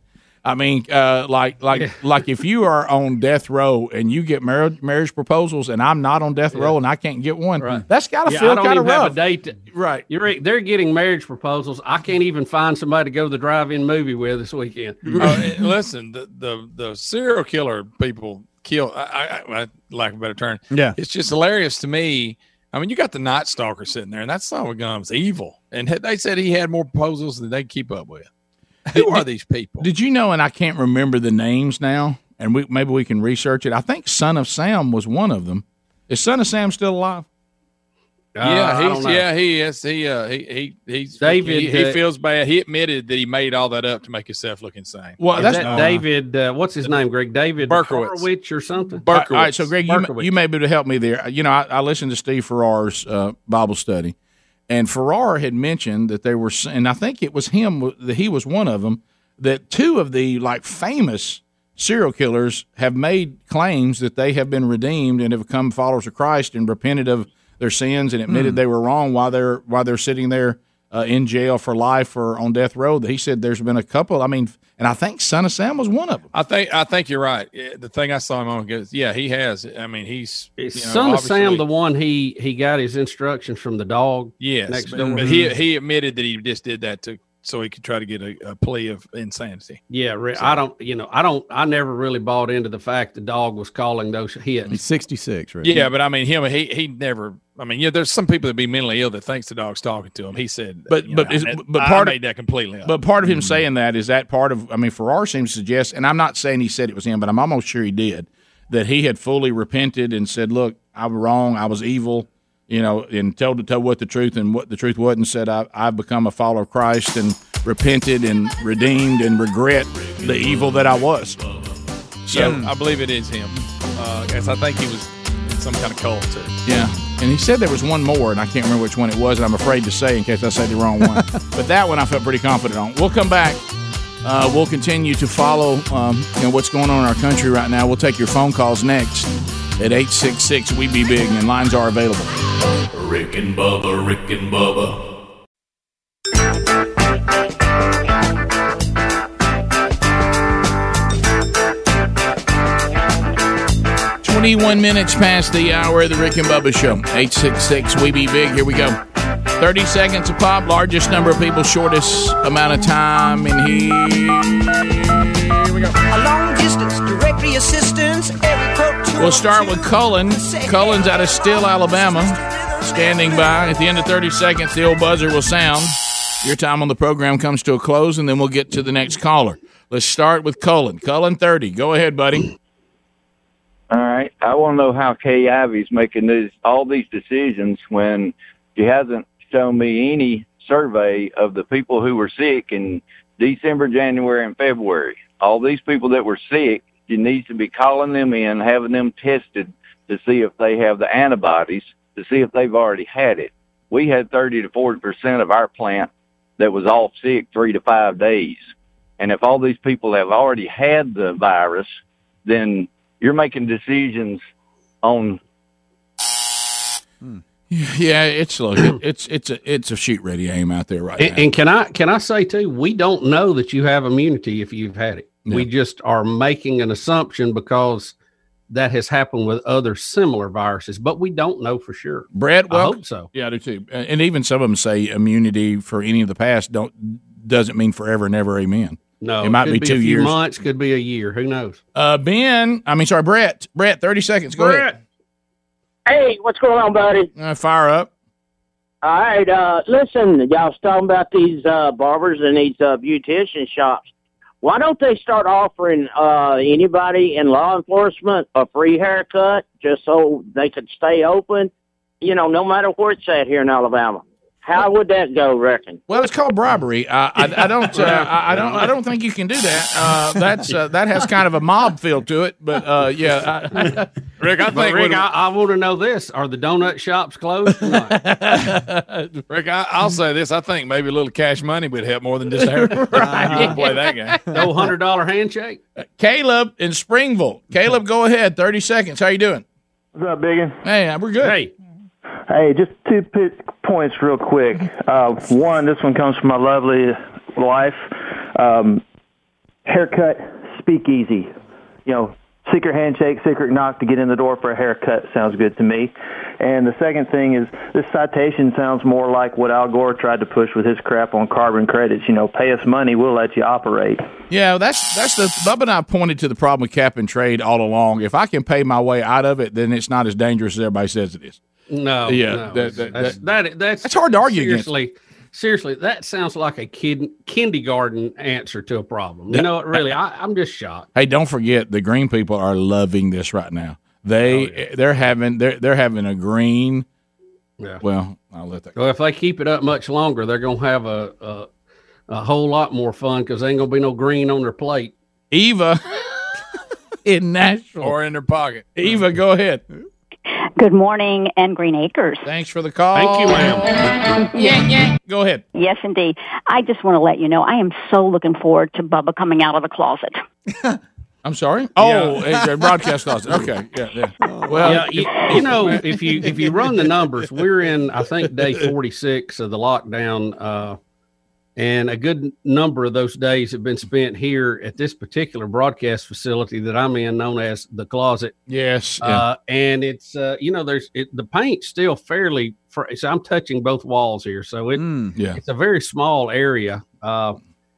[SPEAKER 3] I mean, uh, like like like if you are on death row and you get marriage marriage proposals, and I'm not on death row and I can't get one, that's got to
[SPEAKER 5] Yeah,
[SPEAKER 3] feel kind of
[SPEAKER 5] even have
[SPEAKER 3] rough.
[SPEAKER 5] a date.
[SPEAKER 3] right.
[SPEAKER 5] You're. They're getting marriage proposals. I can't even find somebody to go to the drive-in movie with this weekend.
[SPEAKER 6] Oh, eh, listen, the, the the serial killer people kill. I, I, I lack of a better term.
[SPEAKER 11] Yeah.
[SPEAKER 6] it's just hilarious to me. I mean, you got the Night Stalker sitting there, and that son of a gun's evil. And they said he had more proposals than they could keep up with. Who are these people?
[SPEAKER 3] Did you know? And I can't remember the names now. And we maybe we can research it. I think Son of Sam was one of them. Is Son of Sam still alive?
[SPEAKER 6] yeah,
[SPEAKER 5] I
[SPEAKER 6] he's yeah he is he uh he he he's
[SPEAKER 5] David,
[SPEAKER 6] he, he
[SPEAKER 5] uh,
[SPEAKER 6] feels bad. He admitted that he made all that up to make himself look insane.
[SPEAKER 3] Well,
[SPEAKER 5] Is
[SPEAKER 3] that's
[SPEAKER 5] that David. Uh, what's his name? Greg David
[SPEAKER 6] Berkowitz.
[SPEAKER 5] Horowitz or something.
[SPEAKER 3] All right, all right, so Greg, you, you may be able to help me there. You know, I, I listened to Steve Farrar's uh, Bible study, and Farrar had mentioned that they were, and I think it was him that he was one of them. That two of the like famous serial killers have made claims that they have been redeemed and have become followers of Christ and repented of their sins and admitted
[SPEAKER 11] Hmm.
[SPEAKER 3] they were wrong while they're while they're sitting there uh, in jail for life or on death row. That he said there's been a couple. I mean, and I think Son of Sam was one of them.
[SPEAKER 6] I think I think you're right. The thing I saw him on, goes, yeah, he has. I mean, he's you know,
[SPEAKER 5] Son of Sam the one he he got his instructions from the dog?
[SPEAKER 6] Yes,
[SPEAKER 5] next
[SPEAKER 6] but,
[SPEAKER 5] door.
[SPEAKER 6] but he he admitted that he just did that to so he could try to get a, a plea of insanity.
[SPEAKER 5] Yeah, re- I don't. You know, I don't. I never really bought into the fact the dog was calling those hits.
[SPEAKER 11] He's 66, right?
[SPEAKER 6] Yeah, but I mean, him he he never. I mean, yeah, there's some people that be mentally ill that thinks the dog's talking to him. He said,
[SPEAKER 3] But but
[SPEAKER 6] know,
[SPEAKER 3] is, but part
[SPEAKER 6] made
[SPEAKER 3] of
[SPEAKER 6] that completely up.
[SPEAKER 3] But part of him saying that is that part of. I mean, Farrar seems to suggest, and I'm not saying he said it was him, but I'm almost sure he did that he had fully repented and said, "Look, I was wrong. I was evil." You know, and told to tell what the truth and what the truth was, and said, I, "I've become a follower of Christ and repented and redeemed and regret the evil that I was." So
[SPEAKER 6] yeah, I believe it is him. Uh, I guess I think he was in some kind of cult too.
[SPEAKER 3] Yeah. And he said there was one more, and I can't remember which one it was, and I'm afraid to say in case I say the wrong one. but that one I felt pretty confident on. We'll come back. Uh, we'll continue to follow um, you know, what's going on in our country right now. We'll take your phone calls next at 866 We Be Big, and lines are available.
[SPEAKER 7] Rick and Bubba, Rick and Bubba.
[SPEAKER 3] 21 minutes past the hour of the Rick and Bubba Show. 866 We Be Big. Here we go. 30 seconds of pop, largest number of people, shortest amount of time. And here we go.
[SPEAKER 19] A long distance
[SPEAKER 17] directory assistance, every quote to
[SPEAKER 3] We'll start with Cullen. Cullen's out of Still, Alabama. Standing by. At the end of 30 seconds, the old buzzer will sound. Your time on the program comes to a close, and then we'll get to the next caller. Let's start with Cullen. Cullen, 30. Go ahead, buddy.
[SPEAKER 19] Right. I want to know how Kay Ivey's making these all these decisions when she hasn't shown me any survey of the people who were sick in December, January, and February. All these people that were sick, she needs to be calling them in, having them tested to see if they have the antibodies, to see if they've already had it. We had 30 to 40 percent of our plant that was off sick three to five days. And if all these people have already had the virus, then you're making decisions on hmm.
[SPEAKER 3] Yeah, it's look, it, it's it's a it's a shoot ready aim out there right
[SPEAKER 5] And, and can I can I say too, we don't know that you have immunity if you've had it. We just are making an assumption because that has happened with other similar viruses, but we don't know for sure.
[SPEAKER 3] Brett,
[SPEAKER 5] I hope so.
[SPEAKER 3] Yeah, I do too. And and even some of them say immunity for any of the past don't doesn't mean forever and ever. Amen.
[SPEAKER 5] No,
[SPEAKER 3] it might
[SPEAKER 5] could
[SPEAKER 3] be,
[SPEAKER 5] be
[SPEAKER 3] two
[SPEAKER 5] a few
[SPEAKER 3] years.
[SPEAKER 5] months, could be a year. Who knows?
[SPEAKER 3] Uh, Ben, I mean, sorry, Brett. Brett, thirty seconds. Go ahead.
[SPEAKER 20] Hey, what's going on, buddy?
[SPEAKER 3] Uh, fire up.
[SPEAKER 20] All right, uh, listen, y'all was talking about these uh, barbers and these uh, beautician shops. Why don't they start offering uh, anybody in law enforcement a free haircut just so they could stay open? You know, no matter where it's at here in Alabama. How would that go? Reckon?
[SPEAKER 3] Well, it's called bribery. I, I, I don't. Uh, I, I don't. I don't think you can do that. Uh, that's uh, that has kind of a mob feel to it. But uh, yeah, I,
[SPEAKER 6] Rick, I think
[SPEAKER 5] Rick, I, I want to know this: Are the donut shops closed? or?
[SPEAKER 6] Rick, I, I'll say this. I think maybe a little cash money would help more than just hair. right. You play that game.
[SPEAKER 5] no hundred dollar handshake.
[SPEAKER 3] Caleb in Springville. Caleb, go ahead. Thirty seconds. How you doing?
[SPEAKER 21] What's up, Biggin?
[SPEAKER 3] Hey, we're good.
[SPEAKER 5] Hey.
[SPEAKER 21] Hey, just two points real quick. Uh, one, this one comes from my lovely wife. Um, haircut, speakeasy. You know, secret handshake, secret knock to get in the door for a haircut sounds good to me. And the second thing is this citation sounds more like what Al Gore tried to push with his crap on carbon credits. You know, pay us money, we'll let you operate.
[SPEAKER 3] Yeah, that's that's the Bubba and I pointed to the problem with cap and trade all along. If I can pay my way out of it, then it's not as dangerous as everybody says it is.
[SPEAKER 5] No,
[SPEAKER 3] Yeah,
[SPEAKER 5] no.
[SPEAKER 3] that- that-
[SPEAKER 5] that's, that, that's
[SPEAKER 3] That's hard to argue against.
[SPEAKER 5] seriously, Seriously, that sounds like a kid kindergarten answer to a problem. You know, what, really, I, I'm just shocked.
[SPEAKER 3] Hey, don't forget the green people are loving this right now. They oh, they're having they're they're having a green.
[SPEAKER 5] Yeah.
[SPEAKER 3] Well, I'll let that.
[SPEAKER 5] Well, if they keep it up much longer, they're going to have a, a a whole lot more fun because there ain't going to be no green on their plate.
[SPEAKER 3] Eva in Nashville
[SPEAKER 6] or in their pocket.
[SPEAKER 3] Eva, go ahead.
[SPEAKER 22] Good morning and Green Acres.
[SPEAKER 3] Thanks for the call.
[SPEAKER 5] Thank you, ma'am.
[SPEAKER 22] Yeah, yeah.
[SPEAKER 3] Go ahead.
[SPEAKER 22] Yes, indeed. I just want to let you know I am so looking forward to Bubba coming out of the closet.
[SPEAKER 3] I'm sorry. Oh, uh, broadcast closet. Okay, yeah, yeah. Well,
[SPEAKER 5] yeah, you, you know, if you if you run the numbers, we're in I think day 46 of the lockdown, uh, and a good number of those days have been spent here at this particular broadcast facility that I'm in, known as the closet.
[SPEAKER 3] Yes, yeah.
[SPEAKER 5] Uh, and it's uh, you know there's it, the paint's still fairly. Fr- so I'm touching both walls here, so it
[SPEAKER 3] yeah.
[SPEAKER 5] it's a very small area. Uh,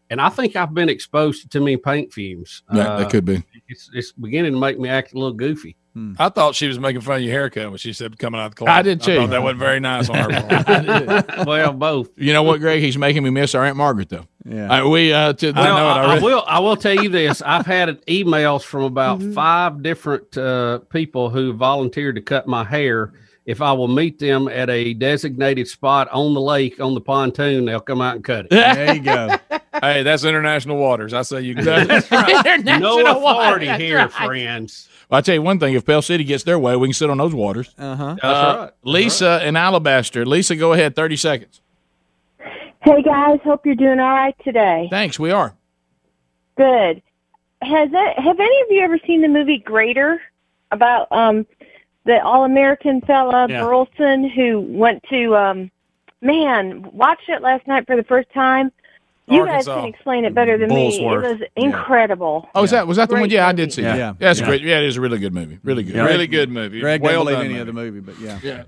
[SPEAKER 5] and I think I've been exposed to too many paint fumes.
[SPEAKER 3] Yeah,
[SPEAKER 5] Uh,
[SPEAKER 3] that could be.
[SPEAKER 5] It's, it's beginning to make me act a little goofy.
[SPEAKER 6] I thought she was making fun of your haircut when she said coming out of the closet.
[SPEAKER 3] I did too.
[SPEAKER 6] I thought that wasn't very nice on her part.
[SPEAKER 5] well, both.
[SPEAKER 3] You know what, Greg? He's making me miss our Aunt Margaret, though.
[SPEAKER 11] Yeah.
[SPEAKER 3] Uh, we uh, to,
[SPEAKER 5] Well,
[SPEAKER 3] know it
[SPEAKER 5] I, I will. I will tell you this. I've had emails from about five different uh, people who volunteered to cut my hair. If I will meet them at a designated spot on the lake on the pontoon, they'll come out and cut it.
[SPEAKER 11] There you go.
[SPEAKER 6] hey, that's international waters. I say you can.
[SPEAKER 3] That's right.
[SPEAKER 5] no
[SPEAKER 3] International water,
[SPEAKER 5] authority
[SPEAKER 3] that's
[SPEAKER 5] here,
[SPEAKER 3] right.
[SPEAKER 5] friends.
[SPEAKER 3] Well, I tell you one thing: if Pell City gets their way, we can sit on those waters.
[SPEAKER 11] Uh-huh.
[SPEAKER 5] That's
[SPEAKER 3] Uh,
[SPEAKER 5] right.
[SPEAKER 3] Lisa in Alabaster. Lisa, go ahead. Thirty seconds.
[SPEAKER 9] Hey guys, hope you're doing all right today.
[SPEAKER 3] Thanks. We are.
[SPEAKER 9] Good. Has it, have any of you ever seen the movie Greater about um the all American fella
[SPEAKER 3] Yeah.
[SPEAKER 9] Burlsworth who went to um man, watched it last night for the first time. You guys can explain it better than me. It was incredible.
[SPEAKER 3] Oh, is that was that the one?
[SPEAKER 9] Great
[SPEAKER 3] Yeah, I did see.
[SPEAKER 11] Yeah.
[SPEAKER 3] Yeah, yeah. that's
[SPEAKER 11] Yeah.
[SPEAKER 3] great. Yeah, it is a really good movie. Really good.
[SPEAKER 11] Yeah.
[SPEAKER 3] Really good movie.
[SPEAKER 11] Greg
[SPEAKER 3] well
[SPEAKER 11] didn't believe
[SPEAKER 3] done
[SPEAKER 11] any
[SPEAKER 3] movie.
[SPEAKER 11] of movie, but yeah.
[SPEAKER 3] Yeah.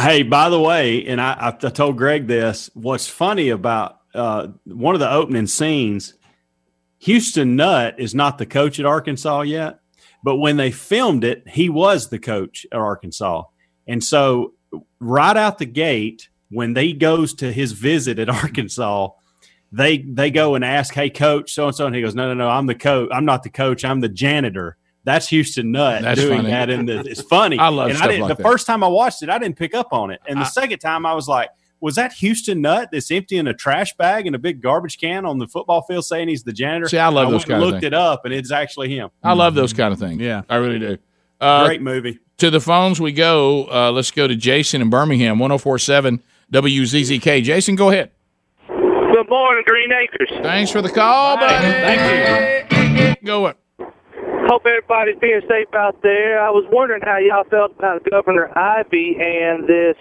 [SPEAKER 10] Hey, by the way, and I, I, I told Greg this. What's funny about uh, one of the opening scenes, Houston Nutt is not the coach at Arkansas yet. But when they filmed it, he was the coach at Arkansas. And so right out the gate, when they goes to his visit at Arkansas, they they go and ask, "Hey, coach, so and so," and he goes, "No, no, no, I'm the coach. I'm not the coach. I'm the janitor." That's Houston Nutt
[SPEAKER 3] That's
[SPEAKER 10] doing
[SPEAKER 3] funny.
[SPEAKER 10] that in the. It's funny.
[SPEAKER 3] I love
[SPEAKER 10] and
[SPEAKER 3] stuff
[SPEAKER 10] didn't,
[SPEAKER 3] like
[SPEAKER 10] the
[SPEAKER 3] that.
[SPEAKER 10] first time I watched it, I didn't pick up on it, and the
[SPEAKER 3] I-
[SPEAKER 10] second time I was like, "Was that Houston Nutt that's emptying a trash bag and a big garbage can on the football field, saying he's the janitor?"
[SPEAKER 3] See, I love those
[SPEAKER 10] went and
[SPEAKER 3] kind of
[SPEAKER 10] Looked
[SPEAKER 3] things.
[SPEAKER 10] it up, and it's actually him.
[SPEAKER 3] I love those kind of things. Yeah, I really do. Uh,
[SPEAKER 10] Great movie.
[SPEAKER 3] To the phones we go. Uh, let's go to Jason in Birmingham, 1047 WZZK. Jason, go ahead.
[SPEAKER 23] Good morning, Green Acres.
[SPEAKER 3] Thanks for the call, buddy. Thank you. Go it.
[SPEAKER 23] Hope everybody's being safe out there. I was wondering how y'all felt about Governor Ivey and this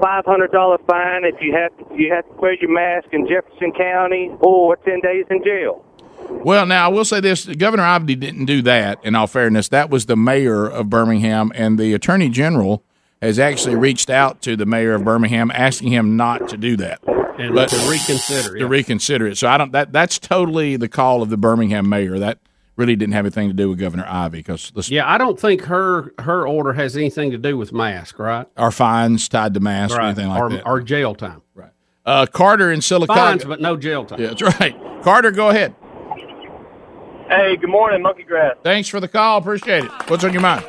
[SPEAKER 23] five hundred dollar fine if you have you have to wear your mask in Jefferson County or ten days in jail.
[SPEAKER 3] Well, now I will say this: Governor Ivey didn't do that. In all fairness, that was the mayor of Birmingham, and the attorney general has actually reached out to the mayor of Birmingham, asking him not to do that
[SPEAKER 5] and
[SPEAKER 3] But-
[SPEAKER 5] to reconsider. It.
[SPEAKER 3] To reconsider it. So I don't. That that's totally the call of the Birmingham mayor. That really didn't have anything to do with Governor Ivey because
[SPEAKER 5] Yeah, I don't think her her order has anything to do with mask, right?
[SPEAKER 3] our fines tied to masks or anything like
[SPEAKER 5] or,
[SPEAKER 3] that.
[SPEAKER 5] or jail time.
[SPEAKER 3] Right. Uh, Carter in Silicon.
[SPEAKER 5] Fines, but no jail time.
[SPEAKER 3] Yeah, that's right. Carter, go ahead.
[SPEAKER 24] Hey, good morning, Monkey Grass.
[SPEAKER 3] Thanks for the call. Appreciate it. What's on your mind?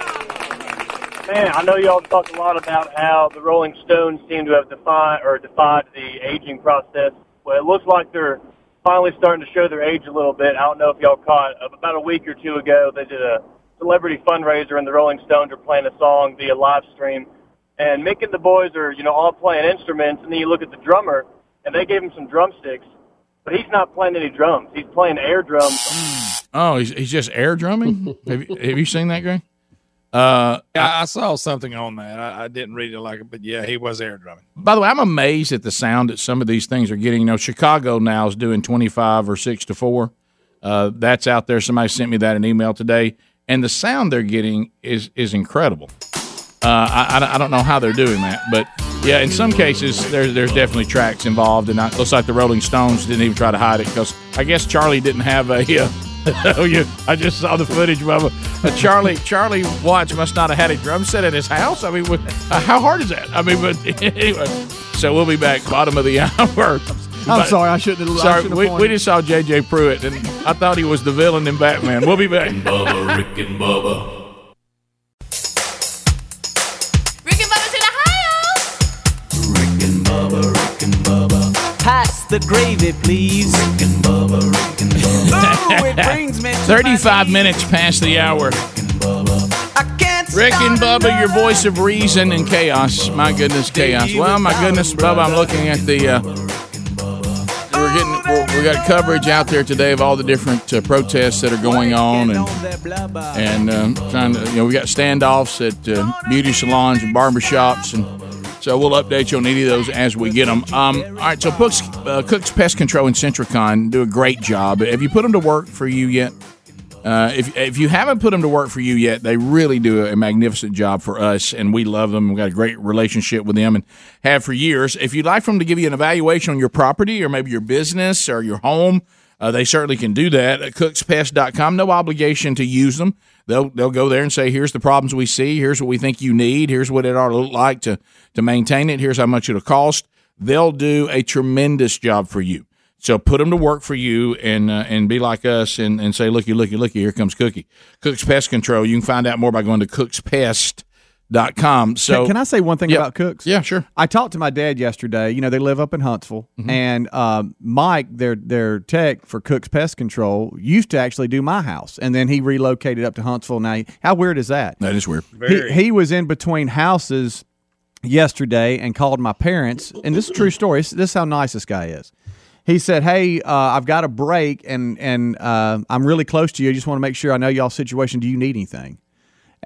[SPEAKER 24] Man, I know y'all talked a lot about how the Rolling Stones seem to have defined or defied the aging process. Well, it looks like they're finally starting to show their age a little bit. I don't know if y'all caught uh, about a week or two ago they did a celebrity fundraiser and the Rolling Stones are playing a song via live stream. And Mick and the boys are, you know, all playing instruments and then you look at the drummer and they gave him some drumsticks, but he's not playing any drums. He's playing air drums.
[SPEAKER 3] Oh, he's, he's just air drumming. have, you, have you seen that, Greg? Uh,
[SPEAKER 6] I, I saw something on that. I, I didn't read it like it, but yeah, he was air drumming.
[SPEAKER 3] By the way, I'm amazed at the sound that some of these things are getting. You know, Chicago now is doing 25 or 6 to 4. Uh, that's out there. Somebody sent me that in email today. And the sound they're getting is is incredible. Uh, I, I, I don't know how they're doing that, but yeah, in some cases there's there's definitely tracks involved, and it looks like the Rolling Stones didn't even try to hide it because I guess Charlie didn't have a. Oh, you! I just saw the footage, Bubba. Uh, Charlie Charlie Watts must not have had a drum set at his house. I mean, what, uh, how hard is that? I mean, but anyway. So we'll be back bottom of the hour.
[SPEAKER 11] I'm sorry, I shouldn't have- I
[SPEAKER 3] Sorry,
[SPEAKER 11] shouldn't have
[SPEAKER 3] we, we just saw J.J. Pruitt, and I thought he was the villain in Batman. We'll be back.
[SPEAKER 7] Bubba, Rick and Bubba.
[SPEAKER 25] Pass the gravy, please.
[SPEAKER 7] Rick and Bubba, Rick and Bubba.
[SPEAKER 25] Ooh, it brings me to
[SPEAKER 3] 35 minutes past the hour. Rick and Bubba, your voice of reason and chaos. My goodness, chaos. Well, my goodness, Bubba, I'm looking at the. Uh, we're getting we got coverage out there today of all the different uh, protests that are going on, and and um, trying to you know we got standoffs at uh, beauty salons and barbershops, and so we'll update you on any of those as we get them. Um, all right, so Cook's, uh, Cook's Pest Control and Sentricon do a great job. Have you put them to work for you yet? Uh, if, if you haven't put them to work for you yet, they really do a magnificent job for us, and we love them. We've got a great relationship with them and have for years. If you'd like for them to give you an evaluation on your property or maybe your business or your home, uh, they certainly can do that at cookspest.com. No obligation to use them. They'll, they'll go there and say, here's the problems we see. Here's what we think you need. Here's what it ought to look like to, to maintain it. Here's how much it'll cost. They'll do a tremendous job for you. So put them to work for you and uh, and be like us and, and say, looky, looky, looky, here comes Cookie. Cook's Pest Control. You can find out more by going to cookspest.com. So
[SPEAKER 11] can, can I say one thing
[SPEAKER 3] Yeah.
[SPEAKER 11] about Cooks?
[SPEAKER 3] Yeah, sure.
[SPEAKER 11] I talked to my dad yesterday. You know, they live up in Huntsville,
[SPEAKER 3] Mm-hmm.
[SPEAKER 11] and um, Mike, their their tech for Cooks Pest Control, used to actually do my house, and then he relocated up to Huntsville. Now, he- how weird is that?
[SPEAKER 3] That is weird.
[SPEAKER 11] He, he was in between houses yesterday and called my parents, and this is a true story. This, this is how nice this guy is. He said, "Hey, uh, I've got a break, and and uh, I'm really close to you. I just want to make sure I know y'all's situation. Do you need anything?"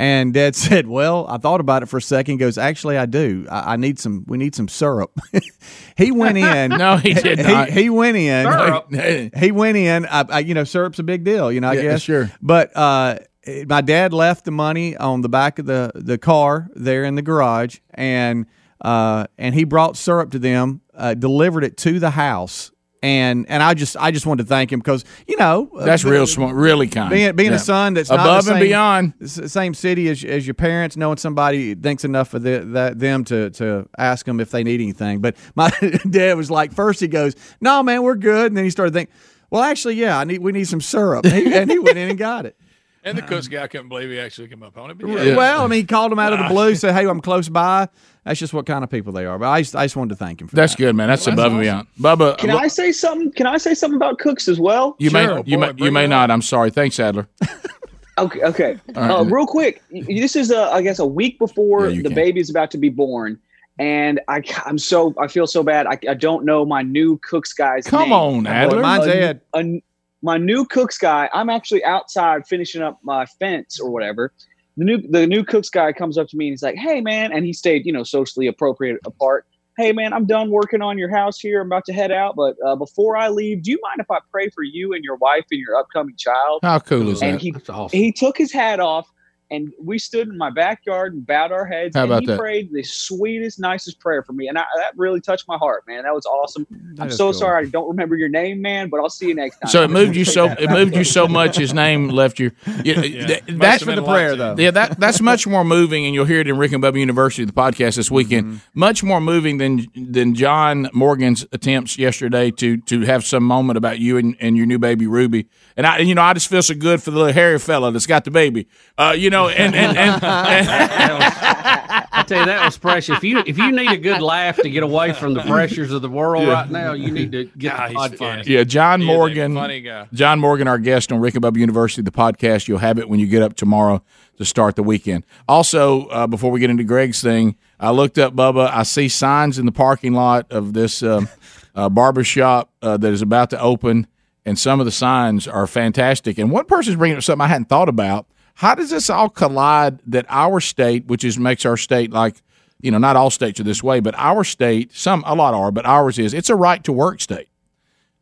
[SPEAKER 11] And Dad said, "Well, I thought about it for a second. He goes, actually, I do. I, I need some. We need some syrup." he went in.
[SPEAKER 3] No, he did not.
[SPEAKER 11] He, went in.
[SPEAKER 3] Syrup?
[SPEAKER 11] He went in. I, I, you know, syrup's a big deal. You know, I
[SPEAKER 3] Yeah,
[SPEAKER 11] guess.
[SPEAKER 3] sure.
[SPEAKER 11] But uh, my dad left the money on the back of the the car there in the garage, and uh, and he brought syrup to them, uh, delivered it to the house And and I just I just wanted to thank him because you know
[SPEAKER 3] That's
[SPEAKER 11] uh,
[SPEAKER 3] real smart, really kind.
[SPEAKER 11] Being being
[SPEAKER 3] Yeah.
[SPEAKER 11] a son that's not
[SPEAKER 3] above
[SPEAKER 11] the
[SPEAKER 3] and beyond.
[SPEAKER 11] same city as as your parents, knowing somebody thinks enough of the, that them to to ask them if they need anything. But my dad was like, first he goes, "No, man, we're good," and then he started thinking, "Well, actually, yeah, I need we need some syrup," and he, and he went in and got it.
[SPEAKER 6] And the Cooks guy couldn't believe he actually came up on it. But
[SPEAKER 11] Yeah.
[SPEAKER 6] yeah.
[SPEAKER 11] Well, I mean, he called him out of the blue, said, "Hey, I'm close by." That's just what kind of people they are. But I just, I just wanted to thank him for
[SPEAKER 3] That's
[SPEAKER 11] that.
[SPEAKER 3] good, man. That's above and beyond. Bubba,
[SPEAKER 26] Can
[SPEAKER 3] look-
[SPEAKER 26] I say something? Can I say something about cooks as well?
[SPEAKER 3] you may you may you may not. I'm sorry. Thanks, Adler.
[SPEAKER 26] Okay, okay.
[SPEAKER 3] All right.
[SPEAKER 26] Uh, real quick, this is uh, I guess a week before
[SPEAKER 3] Yeah,
[SPEAKER 26] the
[SPEAKER 3] can.
[SPEAKER 26] baby is about to be born, and I I'm so I feel so bad. I, I don't know my new cooks guy's
[SPEAKER 3] Come
[SPEAKER 26] name.
[SPEAKER 3] on, Adler. Mine's
[SPEAKER 26] A-
[SPEAKER 11] Ed.
[SPEAKER 26] a- my new cooks guy. I'm actually outside finishing up my fence or whatever. The new the new cooks guy comes up to me and he's like, "Hey man," and he stayed you know socially appropriate apart. Hey man, I'm done working on your house here. I'm about to head out, but uh, before I leave, do you mind if I pray for you and your wife and your upcoming child?
[SPEAKER 3] How cool is
[SPEAKER 26] and
[SPEAKER 3] that?
[SPEAKER 26] he he took his hat off and we stood in my backyard and bowed our heads
[SPEAKER 3] How
[SPEAKER 26] and
[SPEAKER 3] about
[SPEAKER 26] he
[SPEAKER 3] that?
[SPEAKER 26] prayed the sweetest nicest prayer for me and I, that really touched my heart man that was awesome i'm so
[SPEAKER 3] cool.
[SPEAKER 26] sorry i don't remember your name man but i'll see you next time
[SPEAKER 3] So it moved you so it moved you so much. His name left you. you that-
[SPEAKER 26] Must
[SPEAKER 3] that's
[SPEAKER 26] for the prayer though.
[SPEAKER 3] Yeah, that that's much more moving, and you'll hear it in Rick and Bubba University, the podcast this weekend.
[SPEAKER 11] Mm-hmm.
[SPEAKER 3] Much more moving than than John Morgan's attempts yesterday to to have some moment about you and, and your new baby Ruby. And I, you know, I just feel so good for the little hairy fella that's got the baby. Uh, you know, and and, and,
[SPEAKER 5] I tell you that was precious. If you if you need a good laugh to get away from the pressures of the world
[SPEAKER 3] Yeah.
[SPEAKER 5] right now, you need to get the podcast.
[SPEAKER 3] Yeah, John
[SPEAKER 5] He is a
[SPEAKER 3] Morgan.
[SPEAKER 5] funny guy.
[SPEAKER 3] John Morgan, our guest on Rick and Bubba University, the podcast. You'll have it when you get up tomorrow to start the weekend. Also, uh, before we get into Greg's thing, I looked up Bubba. I see signs in the parking lot of this um, uh, barber shop uh, that is about to open, and some of the signs are fantastic. And one person's bringing up something I hadn't thought about. How does this all collide that our state, which is makes our state like you know, not all states are this way, but our state, some a lot are, but ours is. It's a right to work state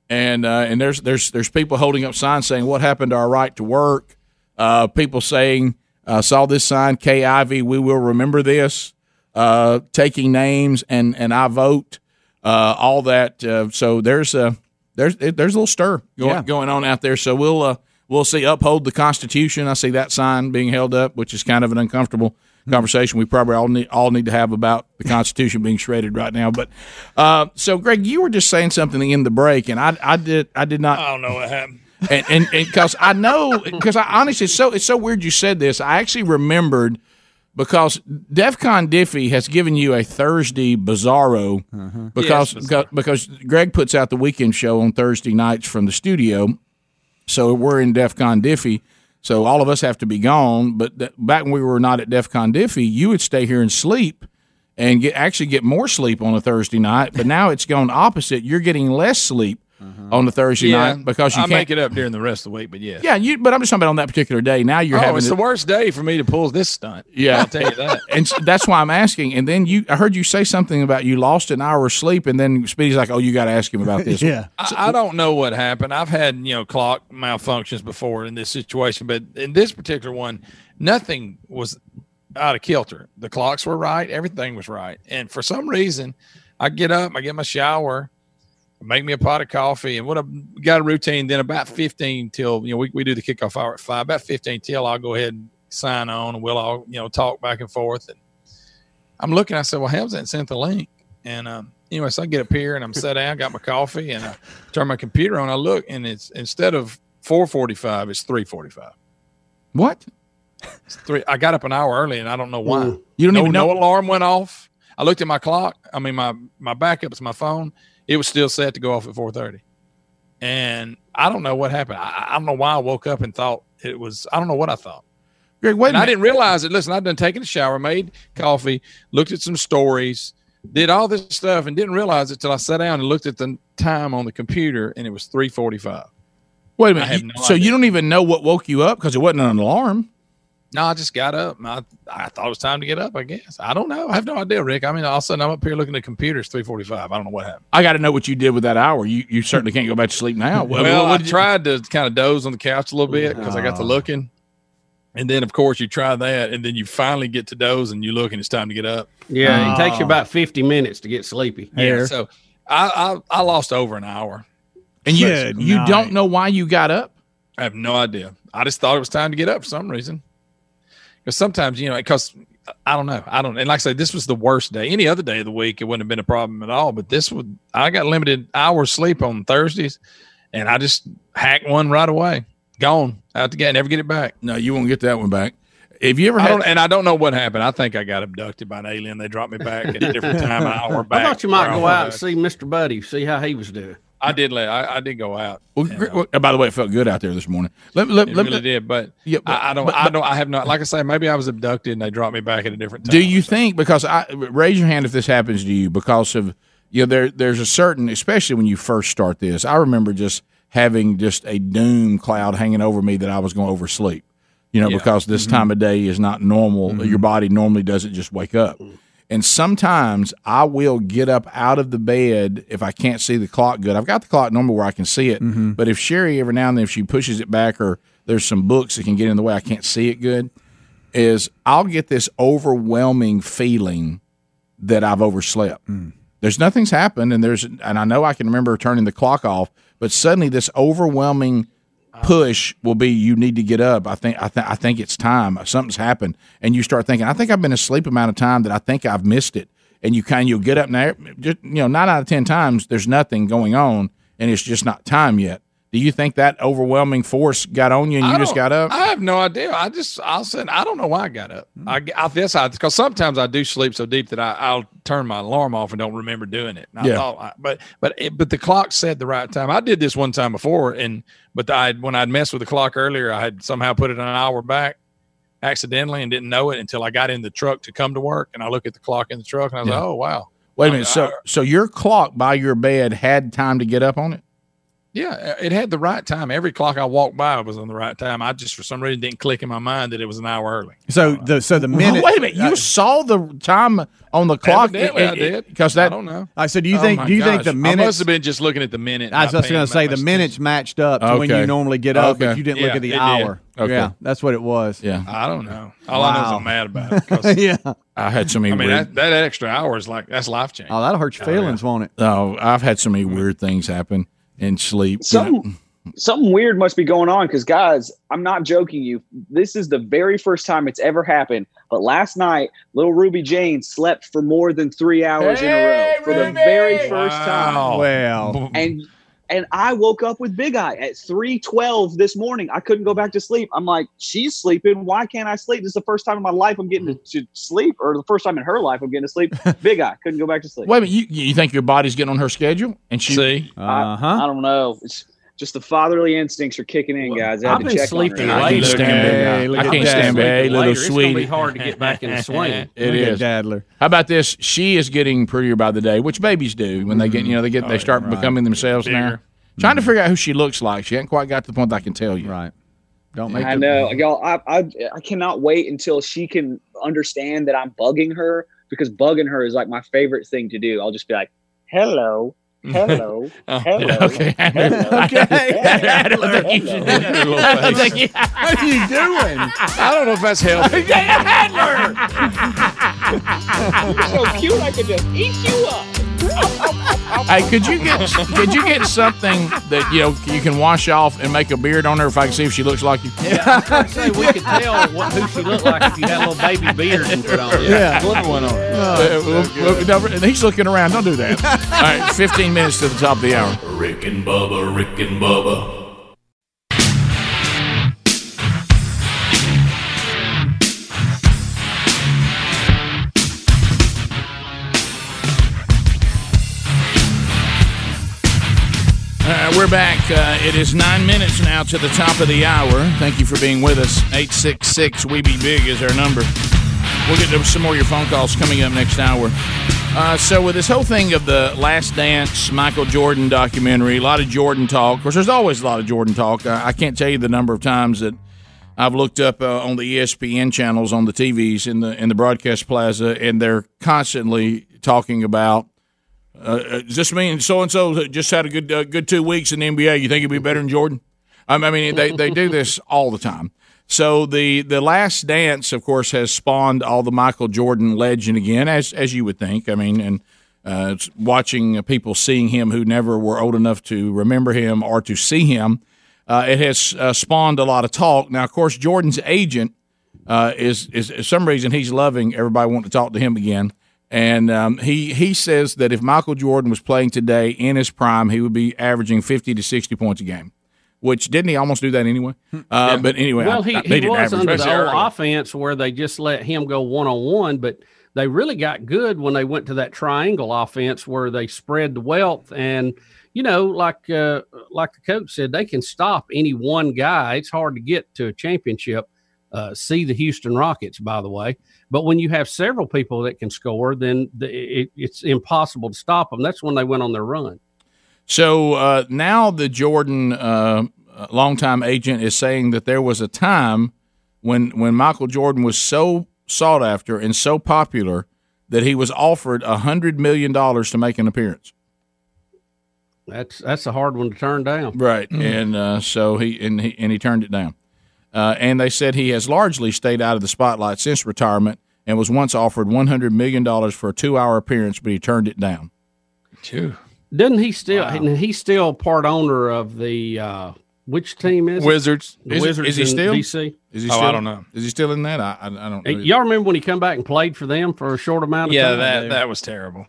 [SPEAKER 3] and uh, and there's there's there's people holding up signs saying what happened to our right to work. Uh, people saying uh, saw this sign KIV, we will remember this. Uh, taking names and and I vote. Uh, all that. Uh, so there's a there's there's a little stir going,
[SPEAKER 11] Yeah.
[SPEAKER 3] going on out there. So we'll uh, we'll see uphold the Constitution. I see that sign being held up, which is kind of an uncomfortable conversation we probably all need all need to have about the Constitution being shredded right now. But uh, so, Greg, you were just saying something in the break, and I I did I did not.
[SPEAKER 6] I don't know what happened.
[SPEAKER 3] and and because I know because I honestly it's so it's so weird you said this. I actually remembered because DefCon Diffie has given you a Thursday Bizarro uh-huh. because
[SPEAKER 6] Yes,
[SPEAKER 3] because, because Greg puts out the weekend show on Thursday nights from the studio. So we're in DefCon Diffie. So all of us have to be gone. But th- back when we were not at DefCon Diffie, you would stay here and sleep and get actually get more sleep on a Thursday night. But now it's gone opposite. You're getting less sleep Mm-hmm. on the Thursday
[SPEAKER 6] yeah,
[SPEAKER 3] night because you
[SPEAKER 6] I
[SPEAKER 3] can't
[SPEAKER 6] make it up during the rest of the week, but yeah.
[SPEAKER 3] yeah, you. But I'm just talking about on that particular day. Now you're
[SPEAKER 6] oh,
[SPEAKER 3] having
[SPEAKER 6] it's
[SPEAKER 3] to-
[SPEAKER 6] the worst day for me to pull this stunt.
[SPEAKER 3] Yeah,
[SPEAKER 6] I'll tell you that.
[SPEAKER 3] and that's why I'm asking. And then you, I heard you say something about you lost an hour of sleep, and then Speedy's like, "Oh, you got to ask him about this."
[SPEAKER 6] I, I don't know what happened. I've had you know clock malfunctions before in this situation, but in this particular one, nothing was out of kilter. The clocks were right, everything was right, and for some reason, I get up, I get my shower, make me a pot of coffee, and what I've got a routine. Then about fifteen till you know we, we do the kickoff hour at five. About fifteen till I'll go ahead and sign on, and we'll all you know talk back and forth. And I'm looking. I said, "Well, how's that sent the link?" And um, anyway, so I get up here and I'm sat down, got my coffee, and I turn my computer on. I look, and it's instead of 4:45, it's 3:45.
[SPEAKER 3] What?
[SPEAKER 6] It's three. I got up an hour early, and I don't know why.
[SPEAKER 3] Ooh. You don't
[SPEAKER 6] no,
[SPEAKER 3] even know-
[SPEAKER 6] No alarm went off. I looked at my clock. I mean, my my backup is my phone. It was still set to go off at 4:30, and I don't know what happened. I, I don't know why I woke up and thought it was. I don't know what I thought.
[SPEAKER 3] Greg, wait
[SPEAKER 6] I didn't realize it. Listen, I'd done taken a shower, made coffee, looked at some stories, did all this stuff, and didn't realize it till I sat down and looked at the time on the computer, and it was three forty-five.
[SPEAKER 3] Wait a minute.
[SPEAKER 6] no
[SPEAKER 3] so
[SPEAKER 6] idea.
[SPEAKER 3] you don't even know what woke you up because it wasn't an alarm.
[SPEAKER 6] No, I just got up. I, I thought it was time to get up. I guess I don't know. I have no idea, Rick. I mean, all of a sudden I'm up here looking at computers, three forty-five. I don't know what happened.
[SPEAKER 3] I got to know what you did with that hour. You you certainly can't go back to sleep now. What-
[SPEAKER 6] Well,
[SPEAKER 3] what
[SPEAKER 6] I
[SPEAKER 3] you-
[SPEAKER 6] tried to kind of doze on the couch a little bit because I got to looking, and then of course you try that, and then you finally get to doze, and you look, and it's time to get up.
[SPEAKER 5] Yeah, it takes you about 50 minutes to get sleepy.
[SPEAKER 6] Yeah, so I, I I lost over an hour.
[SPEAKER 3] And you you
[SPEAKER 6] night.
[SPEAKER 3] don't know why you got up.
[SPEAKER 6] I have no idea. I just thought it was time to get up for some reason. Because sometimes, you know, because I don't know. I don't. And like I say, this was the worst day. Any other day of the week, it wouldn't have been a problem at all. But this would. I got limited hours sleep on Thursdays, and I just hacked one right away. Gone out the gate. Never get it back.
[SPEAKER 3] No, you won't get that one back. If you ever had?
[SPEAKER 6] don't, and I don't know what happened. I think I got abducted by an alien. They dropped me back at a different time, an hour back.
[SPEAKER 5] I thought you might go out and see Mr. Buddy, see how he was doing.
[SPEAKER 6] I did. Let, I, I did go out.
[SPEAKER 3] Well, gr- well, by the way, it felt good out there this morning. Let, let,
[SPEAKER 6] It
[SPEAKER 3] let-
[SPEAKER 6] really did, but,
[SPEAKER 3] Yeah, but-
[SPEAKER 6] I, I don't.
[SPEAKER 3] but-
[SPEAKER 6] I don't. I have not. Like I say, maybe I was abducted and they dropped me back at a different time.
[SPEAKER 3] Do you think because I raise your hand if this happens to you because of you know there there's a certain especially when you first start this. I remember just having just a doom cloud hanging over me that I was going to oversleep. You know,
[SPEAKER 6] Yeah.
[SPEAKER 3] because this
[SPEAKER 6] Mhm.
[SPEAKER 3] time of day is not normal. Your body normally doesn't just wake up. And sometimes I will get up out of the bed if I can't see the clock good. I've got the clock normal where I can see it. Mm-hmm. But if Sherry every now and then if she pushes it back or there's some books that can get in the way, I can't see it good is I'll get this overwhelming feeling that I've overslept. Mm. There's nothing's happened, and there's and I know I can remember turning the clock off, but suddenly this overwhelming push will be you need to get up. I think I think I think it's time. Something's happened, and you start thinking I think I've been asleep amount of time that I think I've missed it, and you kind of you'll get up now. Just you know, nine out of ten times there's nothing going on, and it's just not time yet. Do you think that overwhelming force got on you and you just got up?
[SPEAKER 6] I have no idea. I just I'll say I don't know why I got up. I, I guess I because sometimes I do sleep so deep that I, I'll turn my alarm off and don't remember doing it. And I
[SPEAKER 3] Yeah.
[SPEAKER 6] thought, I, but but it, but the clock said the right time. I did this one time before, and but I when I'd messed with the clock earlier, I had somehow put it an hour back accidentally and didn't know it until I got in the truck to come to work, and I look at the clock in the truck and I was
[SPEAKER 3] Yeah.
[SPEAKER 6] like, oh wow.
[SPEAKER 3] Wait a minute. So so your clock by your bed had time to get up on it?
[SPEAKER 6] Yeah, uh, it had the right time. Every clock I walked by was on the right time. I just for some reason didn't click in my mind that it was an hour early.
[SPEAKER 11] So the so the minute.
[SPEAKER 3] Wait a minute. You saw the time on the clock?
[SPEAKER 6] Evidently, I did.
[SPEAKER 3] Because that.
[SPEAKER 6] I don't know.
[SPEAKER 11] I said, do you
[SPEAKER 3] Oh
[SPEAKER 11] think?
[SPEAKER 3] my
[SPEAKER 11] Do you think the
[SPEAKER 3] I
[SPEAKER 6] I must have been just looking at the minute.
[SPEAKER 11] I was just going to say the
[SPEAKER 6] much
[SPEAKER 11] minutes matched up to when you normally get up,
[SPEAKER 3] Okay.
[SPEAKER 11] but you didn't look at the
[SPEAKER 6] it did.
[SPEAKER 11] hour.
[SPEAKER 3] Okay.
[SPEAKER 11] Yeah, that's what it was.
[SPEAKER 3] Yeah.
[SPEAKER 6] I don't know. All I know is
[SPEAKER 11] Wow.
[SPEAKER 6] I'm mad about it. 'cause,
[SPEAKER 11] yeah.
[SPEAKER 3] I had so many
[SPEAKER 6] I mean,
[SPEAKER 3] weird.
[SPEAKER 6] that, that extra hour is like that's life changing.
[SPEAKER 11] Oh, that'll hurt your oh, feelings, won't it?
[SPEAKER 3] oh, I've had so many weird things happen in sleep. you know.
[SPEAKER 26] Something something weird must be going on because guys, I'm not joking you. This is the very first time it's ever happened. But last night, little Ruby Jane slept for more than three hours in a row for the very first time.
[SPEAKER 6] Wow.
[SPEAKER 11] Well,
[SPEAKER 26] And and I woke up with Big Eye at 3:12 this morning. I couldn't go back to sleep. I'm like, she's sleeping. Why can't I sleep? This is the first time in my life I'm getting to, to sleep, or the first time in her life I'm getting to sleep. Big Eye couldn't go back to sleep.
[SPEAKER 3] Wait a minute. You, you think your body's getting on her schedule? And she.
[SPEAKER 6] See,
[SPEAKER 11] uh
[SPEAKER 26] I
[SPEAKER 11] huh.
[SPEAKER 26] don't know. It's just the fatherly instincts are kicking in, guys. I had
[SPEAKER 5] I've been sleeping
[SPEAKER 26] on.
[SPEAKER 3] I can't stand Big Eye.
[SPEAKER 11] Hey,
[SPEAKER 3] I can't stand Big Eye,
[SPEAKER 5] Sleeping
[SPEAKER 3] little
[SPEAKER 5] later, It's gonna be hard to get back in the swing.
[SPEAKER 3] It
[SPEAKER 11] Look
[SPEAKER 3] is.
[SPEAKER 11] Dadler.
[SPEAKER 3] How about this? She is getting prettier by the day, which babies do when they get, you know, they get, they mm. start becoming themselves now.
[SPEAKER 6] Bigger.
[SPEAKER 3] Trying to mm. figure out who she looks like. She hasn't quite got to the point that I can tell you.
[SPEAKER 11] Right. Don't make.
[SPEAKER 26] I
[SPEAKER 11] the-
[SPEAKER 26] know, y'all. I, I I cannot wait until she can understand that I'm bugging her because bugging her is like my favorite thing to do. I'll just be like, "Hello, hello,
[SPEAKER 6] Oh,
[SPEAKER 26] hello."
[SPEAKER 3] Okay.
[SPEAKER 26] hello,
[SPEAKER 11] Okay.
[SPEAKER 3] I don't think you should do that. I don't
[SPEAKER 6] face.
[SPEAKER 3] think you-
[SPEAKER 11] What are you doing?
[SPEAKER 6] I don't know if that's healthy.
[SPEAKER 26] You're so cute, I could just eat you up.
[SPEAKER 3] Hey, could you get could you get something that you know you can wash off and make a beard on her if I can see if she looks like you?
[SPEAKER 5] Yeah, I was say we could tell what, who she looked like if you had a little baby beard and put on.
[SPEAKER 11] Yeah.
[SPEAKER 6] Flip one on.
[SPEAKER 3] Uh, well, well, no, he's looking around. Don't do that. All right, 15 minutes to the top of the hour.
[SPEAKER 7] Rick and Bubba, Rick and Bubba.
[SPEAKER 3] We're back. Uh, it is nine minutes now to the top of the hour. Thank you for being with us. 866 We Be Big is our number. We'll get to some more of your phone calls coming up next hour. Uh, so, with this whole thing of the Last Dance Michael Jordan documentary, a lot of Jordan talk. Of course, there's always a lot of Jordan talk. I, I can't tell you the number of times that I've looked up uh, on the ESPN channels on the TVs in the in the broadcast plaza, and they're constantly talking about. Uh, uh, does this mean so and so just had a good uh, good two weeks in the NBA? You think he'd be better than Jordan? I mean, they, they do this all the time. So the the Last Dance, of course, has spawned all the Michael Jordan legend again, as as you would think. I mean, and uh, watching people seeing him who never were old enough to remember him or to see him. Uh, it has uh, spawned a lot of talk. Now, of course, Jordan's agent uh, is is some reason he's loving everybody wanting to talk to him again. And um, he he says that if Michael Jordan was playing today in his prime, he would be averaging fifty to sixty points a game. Which didn't he almost do that anyway? Uh, But anyway,
[SPEAKER 5] well,
[SPEAKER 3] I-
[SPEAKER 5] he,
[SPEAKER 3] I-
[SPEAKER 5] he
[SPEAKER 3] didn't
[SPEAKER 5] was
[SPEAKER 3] average
[SPEAKER 5] under the old offense where they just let him go one on one, but they really got good when they went to that triangle offense where they spread the wealth and you know, like uh, like the coach said, they can stop any one guy. It's hard to get to a championship. Uh, see the Houston Rockets, by the way. But when you have several people that can score, then the, it, it's impossible to stop them. That's when they went on their run.
[SPEAKER 3] So uh, now the Jordan uh, longtime agent is saying that there was a time when when Michael Jordan was so sought after and so popular that he was offered a hundred million dollars to make an appearance.
[SPEAKER 5] That's that's a hard one to turn down.
[SPEAKER 3] Right, and uh, so he and he and he turned it down. Uh, and they said he has largely stayed out of the spotlight since retirement, and was once offered one hundred million dollars for a two-hour appearance, but he turned it down. Two?
[SPEAKER 5] Doesn't he still? and He's still part owner of the uh, which team is it?
[SPEAKER 6] Wizards.
[SPEAKER 5] The
[SPEAKER 3] Is,
[SPEAKER 5] Wizards
[SPEAKER 3] is he
[SPEAKER 5] in
[SPEAKER 3] still?
[SPEAKER 5] DC.
[SPEAKER 3] Is he
[SPEAKER 6] Oh, I don't know.
[SPEAKER 3] Is he still in that? I, I, I don't.
[SPEAKER 5] Hey. Y'all remember when he come back and played for them for a short amount of
[SPEAKER 6] Yeah,
[SPEAKER 5] time?
[SPEAKER 6] Yeah, that that was terrible.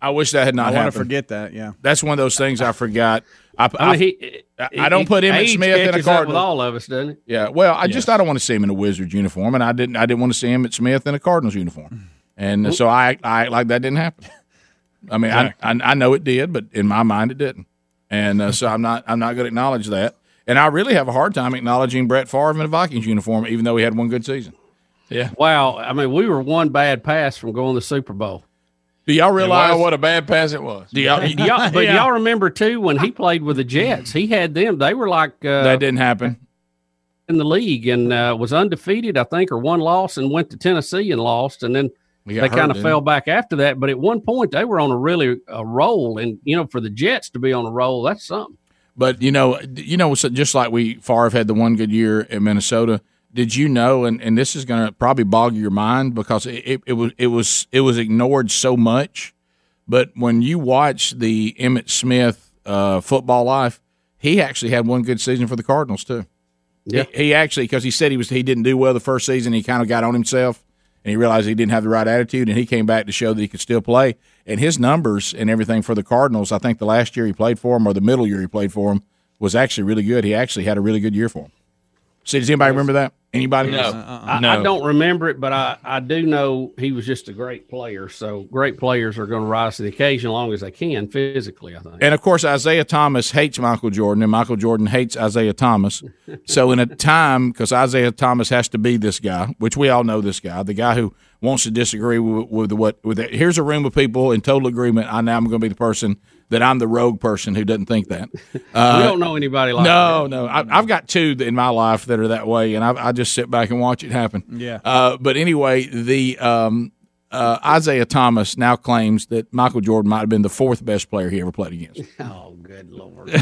[SPEAKER 3] I wish that had not happened.
[SPEAKER 11] I want to forget that. Yeah.
[SPEAKER 3] That's one of those things I forgot. I,
[SPEAKER 5] I mean, he,
[SPEAKER 3] I, I don't put
[SPEAKER 5] Emmitt
[SPEAKER 3] Smith in a Cardinal.
[SPEAKER 5] all of us, doesn't it?
[SPEAKER 3] Yeah, well, I just I don't want to see him in a Wizards uniform, and I didn't I didn't want to see Emmitt Smith in a Cardinals uniform, and so I I act like that didn't happen. I mean, I, I I know it did, but in my mind it didn't, and uh, so I'm not I'm not going to acknowledge that, and I really have a hard time acknowledging Brett Favre in a Vikings uniform, even though he had one good season.
[SPEAKER 6] Yeah.
[SPEAKER 5] Wow. I mean, we were one bad pass from going to the Super Bowl.
[SPEAKER 3] Do y'all realize
[SPEAKER 6] Wow, what a bad pass it was.
[SPEAKER 3] Do y'all,
[SPEAKER 5] Do y'all, but
[SPEAKER 3] Yeah.
[SPEAKER 5] y'all remember too when he played with the Jets, he had them. They were like uh,
[SPEAKER 3] that didn't happen?
[SPEAKER 5] in the league and uh, was undefeated, I think, or one loss, and went to Tennessee and lost, and then they kind of fell back after that. But at one point, they were on a really a roll, and you know, for the Jets to be on a roll, that's something.
[SPEAKER 3] But you know, you know, just like we Favre had the one good year in Minnesota. Did you know? And, and this is going to probably bog your mind because it, it, it was it was it was ignored so much. But when you watch the Emmitt Smith uh, football life, he actually had one good season for the Cardinals too.
[SPEAKER 5] Yeah.
[SPEAKER 3] he, he actually because he said he was he didn't do well the first season. He kind of got on himself and he realized he didn't have the right attitude, and he came back to show that he could still play. And his numbers and everything for the Cardinals, I think the last year he played for him or the middle year he played for him was actually really good. He actually had a really good year for him. See, does anybody remember that? Anybody? Uh, uh, uh.
[SPEAKER 5] I, I don't remember it, but I, I do know he was just a great player. So great players are going to rise to the occasion as long as they can physically. I think.
[SPEAKER 3] And of course, Isiah Thomas hates Michael Jordan, and Michael Jordan hates Isiah Thomas. so, in a time, because Isiah Thomas has to be this guy, which we all know this guy, the guy who wants to disagree with, with what with it. Here's a room of people in total agreement. I now am going to be the person that I'm the rogue person who doesn't think that. Uh,
[SPEAKER 5] we don't know anybody like that.
[SPEAKER 3] no, no. I, I've got two in my life that are that way, and I, I just sit back and watch it happen.
[SPEAKER 11] Yeah.
[SPEAKER 3] Uh, but anyway, the um, uh, Isiah Thomas now claims that Michael Jordan might have been the fourth best player he ever played against.
[SPEAKER 5] Oh, good lord!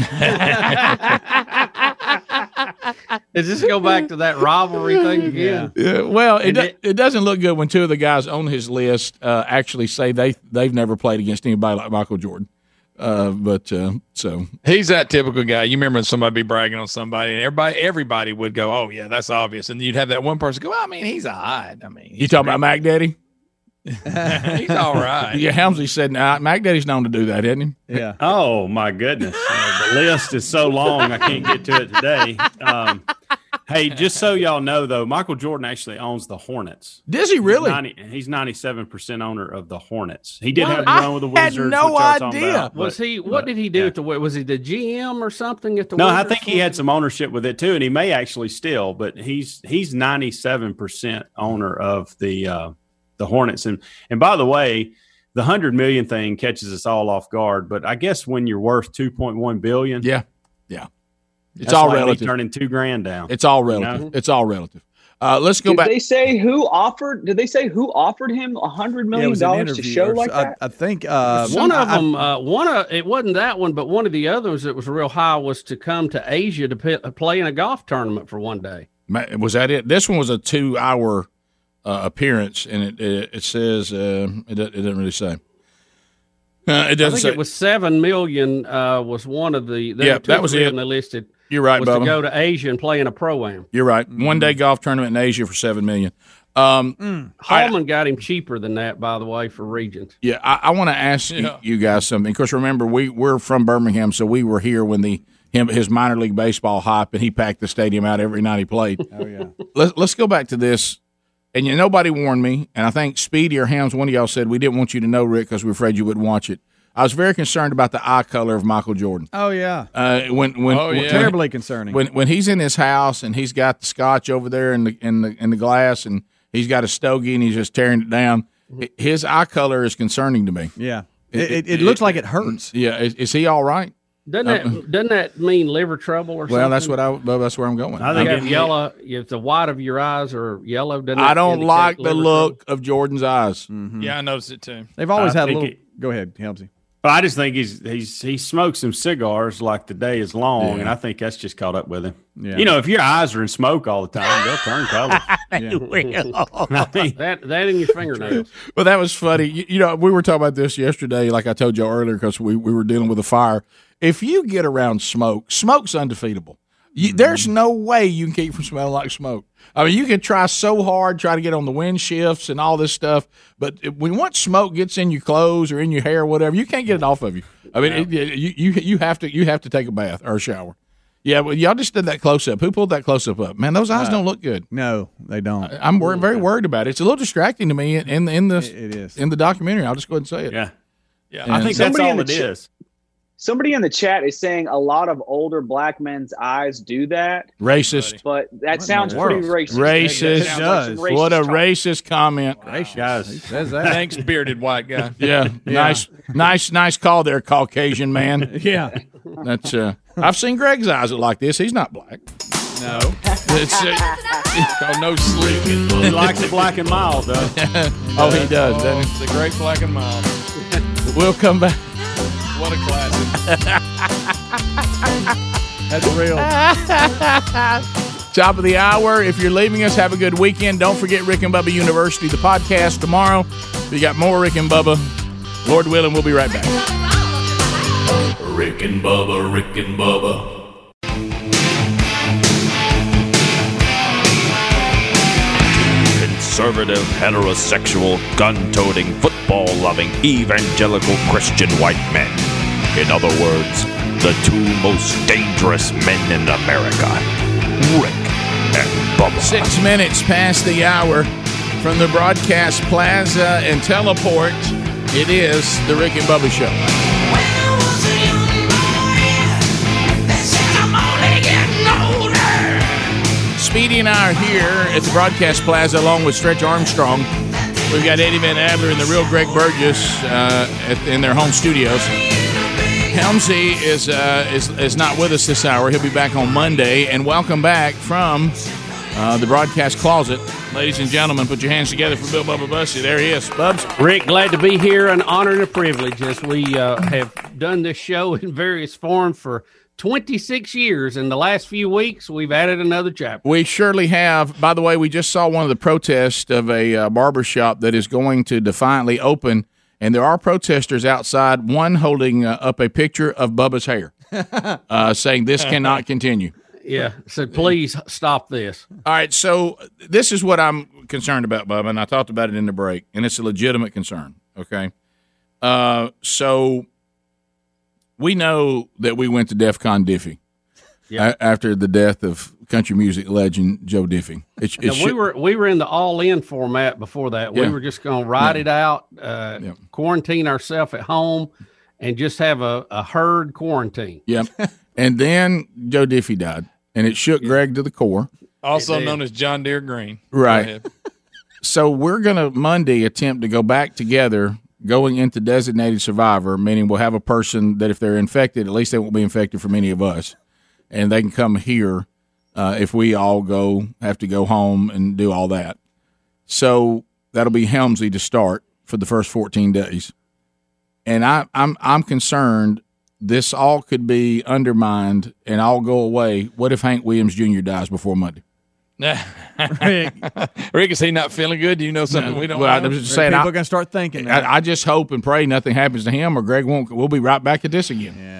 [SPEAKER 5] Does this go back to that rivalry thing again?
[SPEAKER 3] Yeah, well, it, do,
[SPEAKER 5] it-
[SPEAKER 3] it doesn't look good when two of the guys on his list uh, actually say they they've never played against anybody like Michael Jordan. Uh, but uh, so
[SPEAKER 6] He's that typical guy. You remember when somebody be bragging on somebody, and everybody everybody would go, "Oh yeah, that's obvious," and you'd have that one person go, "I mean, he's a hide. I mean,
[SPEAKER 3] you talking about Mac Daddy?
[SPEAKER 6] he's all right."
[SPEAKER 3] Yeah, Helmsley said nah, Mac Daddy's known to do that, isn't he?
[SPEAKER 11] Yeah.
[SPEAKER 10] Oh my goodness, Uh, the list is so long I can't get to it today. Um, hey, just so y'all know, though, Michael Jordan actually owns the Hornets.
[SPEAKER 3] Does he really?
[SPEAKER 10] He's ninety-seven percent owner of the Hornets. He did
[SPEAKER 5] What?
[SPEAKER 10] have a run with the
[SPEAKER 3] I had
[SPEAKER 10] Wizards.
[SPEAKER 3] no
[SPEAKER 10] which y'all talking
[SPEAKER 3] idea.
[SPEAKER 10] about,
[SPEAKER 5] Was
[SPEAKER 10] but-
[SPEAKER 5] he? What
[SPEAKER 10] but-
[SPEAKER 5] did he do at the? Was he the GM or something at the?
[SPEAKER 10] No, I think he had some ownership with it too, and he may actually still, but he's he's ninety seven percent owner of the uh, the Hornets. And and by the way, the hundred million thing catches us all off guard. But I guess when you're worth two point one billion,
[SPEAKER 3] Yeah, yeah. It's
[SPEAKER 10] that's
[SPEAKER 3] all
[SPEAKER 10] like
[SPEAKER 3] relative.
[SPEAKER 10] turning two grand down.
[SPEAKER 3] It's all
[SPEAKER 10] You know?
[SPEAKER 3] relative. It's all relative. Uh, let's go
[SPEAKER 26] Did
[SPEAKER 3] back.
[SPEAKER 26] they say who offered? Did they say who offered him a hundred
[SPEAKER 11] Yeah, it
[SPEAKER 26] million
[SPEAKER 11] was an
[SPEAKER 26] dollars to show like
[SPEAKER 11] so- I,
[SPEAKER 26] that?
[SPEAKER 11] I think uh,
[SPEAKER 5] one of
[SPEAKER 11] I-
[SPEAKER 5] them, uh, one of it wasn't that one, but one of the others that was real high was to come to Asia to p- play in a golf tournament for one day.
[SPEAKER 3] Was that it? This one was a two-hour uh, appearance, and it it, it says uh, it, do- it doesn't really say. Uh, it doesn't
[SPEAKER 5] I think
[SPEAKER 3] say.
[SPEAKER 5] it was seven million. Uh, was one of the.
[SPEAKER 3] Yeah, that was it.
[SPEAKER 5] of them They listed.
[SPEAKER 3] You're right,
[SPEAKER 5] was
[SPEAKER 3] Bubba.
[SPEAKER 5] to go to Asia and play in a pro am.
[SPEAKER 3] You're right. One day golf tournament in Asia for seven million. Um,
[SPEAKER 5] Mm. Hallman got him cheaper than that, by the way, for Regions.
[SPEAKER 3] Yeah, I, I want to ask you, you guys something. Of course, remember we we're from Birmingham, so we were here when the him his minor league baseball hype, and he packed the stadium out every night he played.
[SPEAKER 11] Oh yeah.
[SPEAKER 3] Let's let's go back to this. And you, nobody warned me, and I think Speedy or Hams, one of y'all said we didn't want you to know, Rick, because we're afraid you wouldn't watch it. I was very concerned about the eye color of Michael Jordan.
[SPEAKER 11] Oh yeah.
[SPEAKER 3] Uh, when when,
[SPEAKER 11] Oh,
[SPEAKER 3] when-
[SPEAKER 11] Terribly concerning.
[SPEAKER 3] When when he's in his house and he's got the scotch over there in the in the in the glass and he's got a stogie and he's just tearing it down. hi- His eye color is concerning to me.
[SPEAKER 11] Yeah. It, it, it looks like it hurts.
[SPEAKER 3] Yeah, is, is he all right?
[SPEAKER 5] Doesn't that doesn't that mean liver trouble or something?
[SPEAKER 3] Uh, Well, that's what I. Well, that's where I'm going.
[SPEAKER 5] I think you have yellow. If the white of your eyes are yellow, doesn't
[SPEAKER 3] I don't like the
[SPEAKER 5] liver
[SPEAKER 3] look of Jordan's eyes.
[SPEAKER 6] Yeah, I noticed it too.
[SPEAKER 11] They've always
[SPEAKER 10] I
[SPEAKER 11] had a little.
[SPEAKER 10] it-
[SPEAKER 11] go ahead, Helmsy.
[SPEAKER 10] But I just think he's he's he smokes some cigars like the day is long,
[SPEAKER 11] Yeah.
[SPEAKER 10] and I think that's just caught up with him.
[SPEAKER 11] Yeah.
[SPEAKER 10] You know, if your eyes are in smoke all the time, they'll turn color.
[SPEAKER 5] that that in your fingernails.
[SPEAKER 3] well, that was funny. You, you know, we were talking about this yesterday, like I told you earlier, because we, we were dealing with a fire. If you get around smoke, smoke's undefeatable. You,
[SPEAKER 11] Mm-hmm.
[SPEAKER 3] There's no way you can keep from smelling like smoke. I mean, you can try so hard, try to get on the wind shifts and all this stuff, but if- when once smoke gets in your clothes or in your hair or whatever, you can't get it off of you. I mean, it, you, you you have to you have to take a bath or a shower. Yeah, well, y'all just did that close up. Who pulled that close up up? Man, those eyes
[SPEAKER 11] Uh,
[SPEAKER 3] don't look good.
[SPEAKER 11] No, they don't.
[SPEAKER 3] I'm wor- very worried about it. It's a little distracting to me in in, in the
[SPEAKER 11] it is
[SPEAKER 3] in the documentary. I'll just go ahead and say it.
[SPEAKER 10] Yeah,
[SPEAKER 3] yeah.
[SPEAKER 10] I think that's
[SPEAKER 26] Somebody
[SPEAKER 10] all
[SPEAKER 26] in
[SPEAKER 10] it
[SPEAKER 26] the
[SPEAKER 10] is.
[SPEAKER 26] Ch- Somebody in the chat is saying a lot of older black men's eyes do that.
[SPEAKER 3] Racist.
[SPEAKER 26] But that
[SPEAKER 3] What
[SPEAKER 26] sounds pretty racist.
[SPEAKER 3] Racist.
[SPEAKER 26] That sounds like some
[SPEAKER 3] what a
[SPEAKER 26] racist talk.
[SPEAKER 3] racist comment.
[SPEAKER 10] Guys,
[SPEAKER 11] says that.
[SPEAKER 6] Thanks, bearded white guy.
[SPEAKER 3] Yeah, nice, nice, nice call there, Caucasian man.
[SPEAKER 11] Yeah.
[SPEAKER 3] that's. uh I've seen Greg's eyes look like this. He's not black.
[SPEAKER 11] No,
[SPEAKER 3] it's uh,
[SPEAKER 6] called no sleep.
[SPEAKER 10] He likes it black and mild, though.
[SPEAKER 3] oh, he does. doesn't he?
[SPEAKER 6] It's a great black and mild.
[SPEAKER 3] We'll come back.
[SPEAKER 6] What a classic.
[SPEAKER 11] That's real.
[SPEAKER 3] Top of the hour. If you're leaving us, have a good weekend. Don't forget Rick and Bubba University, the podcast tomorrow. We got more Rick and Bubba. Lord willing, we'll be right back.
[SPEAKER 7] Rick and Bubba, Rick and Bubba.
[SPEAKER 18] Conservative, heterosexual, gun toting, football loving, evangelical Christian white men. In other words, the two most dangerous men in America Rick and Bubba.
[SPEAKER 3] Six minutes past the hour from the broadcast plaza and teleport. It is the Rick and Bubba Show. Speedy and I are here at the broadcast plaza along with Stretch Armstrong. We've got Eddie Van Adler and the real Greg Burgess uh, at, in their home studios. Helmsy is, uh, is is not with us this hour. He'll be back on Monday. And welcome back from uh, the broadcast closet, ladies and gentlemen. Put your hands together for Bill Bubba Bussey. There he is, Bubs.
[SPEAKER 5] Rick, glad to be here. An honor and a privilege as we uh, have done this show in various forms for 26 years. In the last few weeks, we've added another chapter.
[SPEAKER 3] We surely have. By the way, we just saw one of the protests of a uh, barber shop that is going to defiantly open, and there are protesters outside. One holding uh, up a picture of Bubba's hair, uh, saying this cannot continue.
[SPEAKER 5] Yeah, so please stop this.
[SPEAKER 3] All right, so this is what I'm concerned about, Bubba, and I talked about it in the break, and it's a legitimate concern. Okay, uh, so we know that we went to DEF CON Diffie a- after the death of country music legend Joe Diffie. It, it
[SPEAKER 5] Now, we were we were in the all in format before that.
[SPEAKER 3] Yeah.
[SPEAKER 5] We were just going to ride
[SPEAKER 3] Yeah.
[SPEAKER 5] it out, uh, quarantine ourselves at home, and just have a, a herd quarantine.
[SPEAKER 3] Yep. and then Joe Diffie died, and it shook Greg to the core.
[SPEAKER 6] Also known as John Deere Green.
[SPEAKER 3] Right. So we're going to Monday attempt to go back together, going into designated survivor, meaning we'll have a person that if they're infected, at least they won't be infected from any of us, and they can come here uh, if we all go have to go home and do all that. So that'll be Helmsley to start for the first 14 days, and I, I'm I'm concerned this all could be undermined and all go away. What if Hank Williams Jr. dies before Monday? Rick.
[SPEAKER 6] Rick, is he not feeling good? Do you know something we don't
[SPEAKER 3] Well,
[SPEAKER 6] know?
[SPEAKER 3] I'm just saying, people I,
[SPEAKER 11] gonna start thinking.
[SPEAKER 3] I, I just hope and pray nothing happens to him, or Greg won't. We'll be right back at this again.
[SPEAKER 11] Yeah.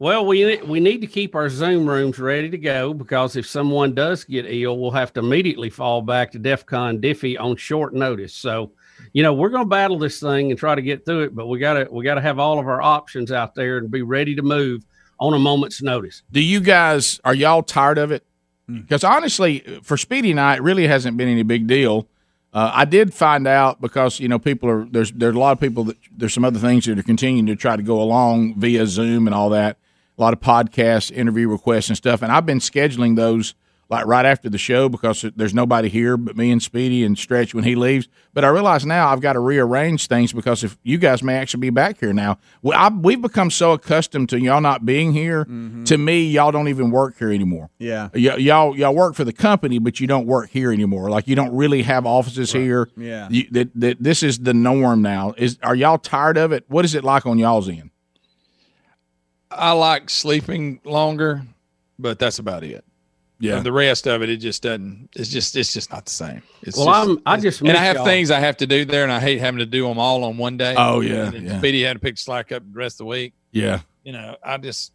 [SPEAKER 5] Well, we we need to keep our Zoom rooms ready to go because if someone does get ill, we'll have to immediately fall back to DEFCON Diffie on short notice. So, you know, we're going to battle this thing and try to get through it, but we got to we got to have all of our options out there and be ready to move on a moment's notice.
[SPEAKER 3] Do you guys are y'all tired of it? Because honestly, for Speedy and I, it really hasn't been any big deal. Uh, I did find out because you know people are there's there's a lot of people that there's some other things that are continuing to try to go along via Zoom and all that. A lot of podcasts, interview requests, and stuff. And I've been scheduling those like right after the show because there's nobody here but me and Speedy and Stretch when he leaves. But I realize now I've got to rearrange things because if you guys may actually be back here now, we, I, we've become so accustomed to y'all not being here. Mm-hmm. To me, y'all don't even work here anymore.
[SPEAKER 11] Yeah.
[SPEAKER 3] Y- y'all y'all work for the company, but you don't work here anymore. Like you don't really have offices here.
[SPEAKER 11] Yeah.
[SPEAKER 3] You, that, that this is the norm now. Is are y'all tired of it? What is it like on y'all's end?
[SPEAKER 6] I like sleeping longer, but that's about it.
[SPEAKER 3] Yeah.
[SPEAKER 6] the rest of it, it just doesn't. It's just it's just not the same. It's
[SPEAKER 5] Well,
[SPEAKER 6] just,
[SPEAKER 5] I'm- I just
[SPEAKER 6] and I have
[SPEAKER 5] y'all.
[SPEAKER 6] things I have to do there, and I hate having to do them all on one day.
[SPEAKER 3] Oh, yeah,
[SPEAKER 6] And
[SPEAKER 3] yeah.
[SPEAKER 6] Speedy had to pick slack up the rest of the week.
[SPEAKER 3] Yeah.
[SPEAKER 6] You know, I just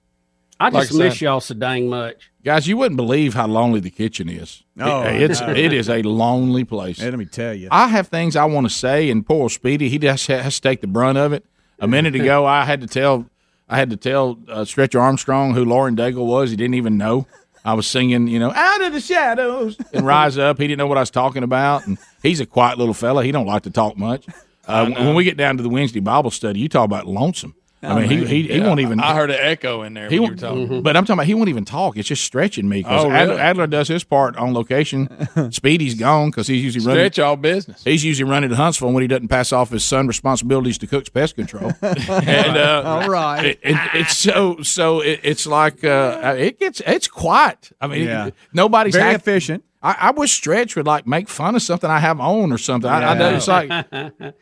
[SPEAKER 5] I just
[SPEAKER 6] I
[SPEAKER 5] miss
[SPEAKER 6] said-
[SPEAKER 5] y'all so dang much.
[SPEAKER 3] Guys, you wouldn't believe how lonely the kitchen is.
[SPEAKER 11] Oh,
[SPEAKER 3] It- it's
[SPEAKER 11] I know.
[SPEAKER 3] it is a lonely place.
[SPEAKER 11] Let me tell you.
[SPEAKER 3] I have things I want to say, and poor Speedy, he just has to take the brunt of it. A minute ago, I had to tell, I had to tell uh, Stretcher Armstrong who Lauren Daigle was. He didn't even know. I was singing, you know, out of the shadows and rise up. He didn't know what I was talking about, and he's a quiet little fella. He don't like to talk much. Uh, when we get down to the Wednesday Bible study, you talk about lonesome. I mean, he, he, he
[SPEAKER 6] Yeah,
[SPEAKER 3] won't even.
[SPEAKER 6] I heard an echo in there.
[SPEAKER 3] He
[SPEAKER 6] when you
[SPEAKER 3] won't,
[SPEAKER 6] were talking.
[SPEAKER 3] but I'm talking about he won't even talk. It's just stretching me because
[SPEAKER 6] Oh,
[SPEAKER 3] Adler,
[SPEAKER 6] really?
[SPEAKER 3] Adler does his part on location. Speedy's gone because he's usually running.
[SPEAKER 6] Stretch all business.
[SPEAKER 3] He's usually running to Huntsville when he doesn't pass off his son responsibilities to Cook's Pest Control. and uh,
[SPEAKER 11] All right.
[SPEAKER 3] it, it, it's so so it, it's like uh, it gets it's quiet. I mean,
[SPEAKER 11] Yeah.
[SPEAKER 3] nobody's
[SPEAKER 11] Very
[SPEAKER 3] hack-
[SPEAKER 11] efficient.
[SPEAKER 3] I, I wish Stretch would like make fun of something I have on or something. I, I know it's like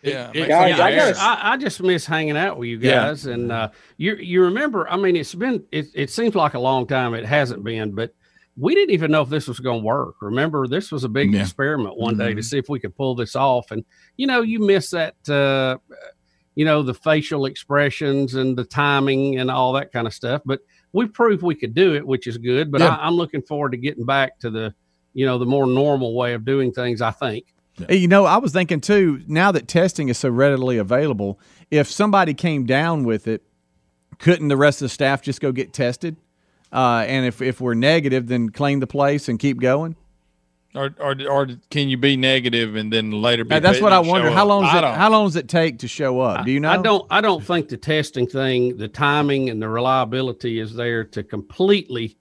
[SPEAKER 6] Yeah,
[SPEAKER 3] it-
[SPEAKER 6] make
[SPEAKER 15] Guys, I
[SPEAKER 6] your
[SPEAKER 15] gotta-
[SPEAKER 5] I, I just miss hanging out with you
[SPEAKER 3] Yeah.
[SPEAKER 5] guys, and uh, you you remember? I mean, it's been it, it seems like a long time. It hasn't been, but we didn't even know if this was going to work. Remember, this was a big
[SPEAKER 3] Yeah.
[SPEAKER 5] experiment one day to
[SPEAKER 11] Mm-hmm.
[SPEAKER 5] see if we could pull this off, and you know, you miss that. Uh, you know the facial expressions and the timing and all that kind of stuff. But we proved we could do it, which is good. But
[SPEAKER 3] Yeah.
[SPEAKER 5] I, I'm looking forward to getting back to the, you know, the more normal way of doing things. I think.
[SPEAKER 11] Hey, You know, I was thinking too. Now that testing is so readily available, if somebody came down with it, couldn't the rest of the staff just go get tested? Uh, and if if we're negative, then claim the place and keep going.
[SPEAKER 6] Or, or or can you be negative and then later be?
[SPEAKER 11] That's what I wonder. How long does
[SPEAKER 6] I
[SPEAKER 11] it How long does it take to show up? Do you know?
[SPEAKER 5] I don't. I don't think the testing thing, the timing and the reliability is there to completely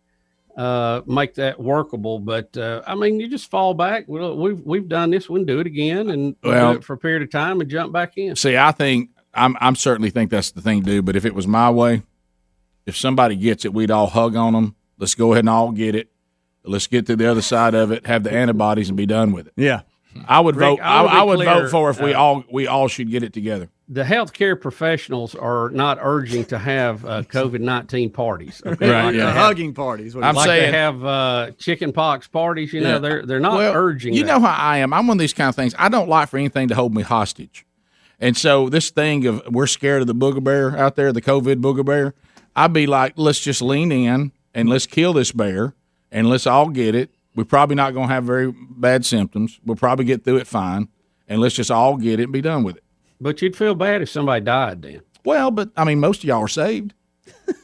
[SPEAKER 5] uh, make that workable. But uh, I mean, you just fall back. Well, we've we've done this. We can do it again and we'll
[SPEAKER 3] Well-
[SPEAKER 5] do it for a period of time and jump back in.
[SPEAKER 3] See, I think I'm I'm certainly think that's the thing to do. But if it was my way, if somebody gets it, we'd all hug on them. Let's go ahead and all get it. Let's get to the other side of it, have the antibodies, and be done with it.
[SPEAKER 11] Yeah.
[SPEAKER 3] I would
[SPEAKER 5] Rick,
[SPEAKER 3] vote. I,
[SPEAKER 5] I will be
[SPEAKER 3] I would
[SPEAKER 5] clear,
[SPEAKER 3] vote for if we
[SPEAKER 5] uh,
[SPEAKER 3] all we all should get it together.
[SPEAKER 5] The healthcare professionals are not urging to have uh, COVID nineteen parties. Okay?
[SPEAKER 3] Right,
[SPEAKER 5] Like
[SPEAKER 3] yeah.
[SPEAKER 5] have-
[SPEAKER 11] hugging parties.
[SPEAKER 3] I'm
[SPEAKER 5] like
[SPEAKER 3] saying-
[SPEAKER 5] they have uh, chicken pox parties. You know,
[SPEAKER 3] Yeah.
[SPEAKER 5] they're they're not
[SPEAKER 3] Well,
[SPEAKER 5] urging.
[SPEAKER 3] You
[SPEAKER 5] that.
[SPEAKER 3] know how I am. I'm one of these kind of things. I don't like for anything to hold me hostage. And so this thing of we're scared of the booger bear out there, the COVID booger bear, I'd be like, let's just lean in and let's kill this bear and let's all get it. We're probably not going to have very bad symptoms. We'll probably get through it fine. And let's just all get it and be done with it.
[SPEAKER 5] But you'd feel bad if somebody died then.
[SPEAKER 3] Well, but I mean, most of y'all are saved.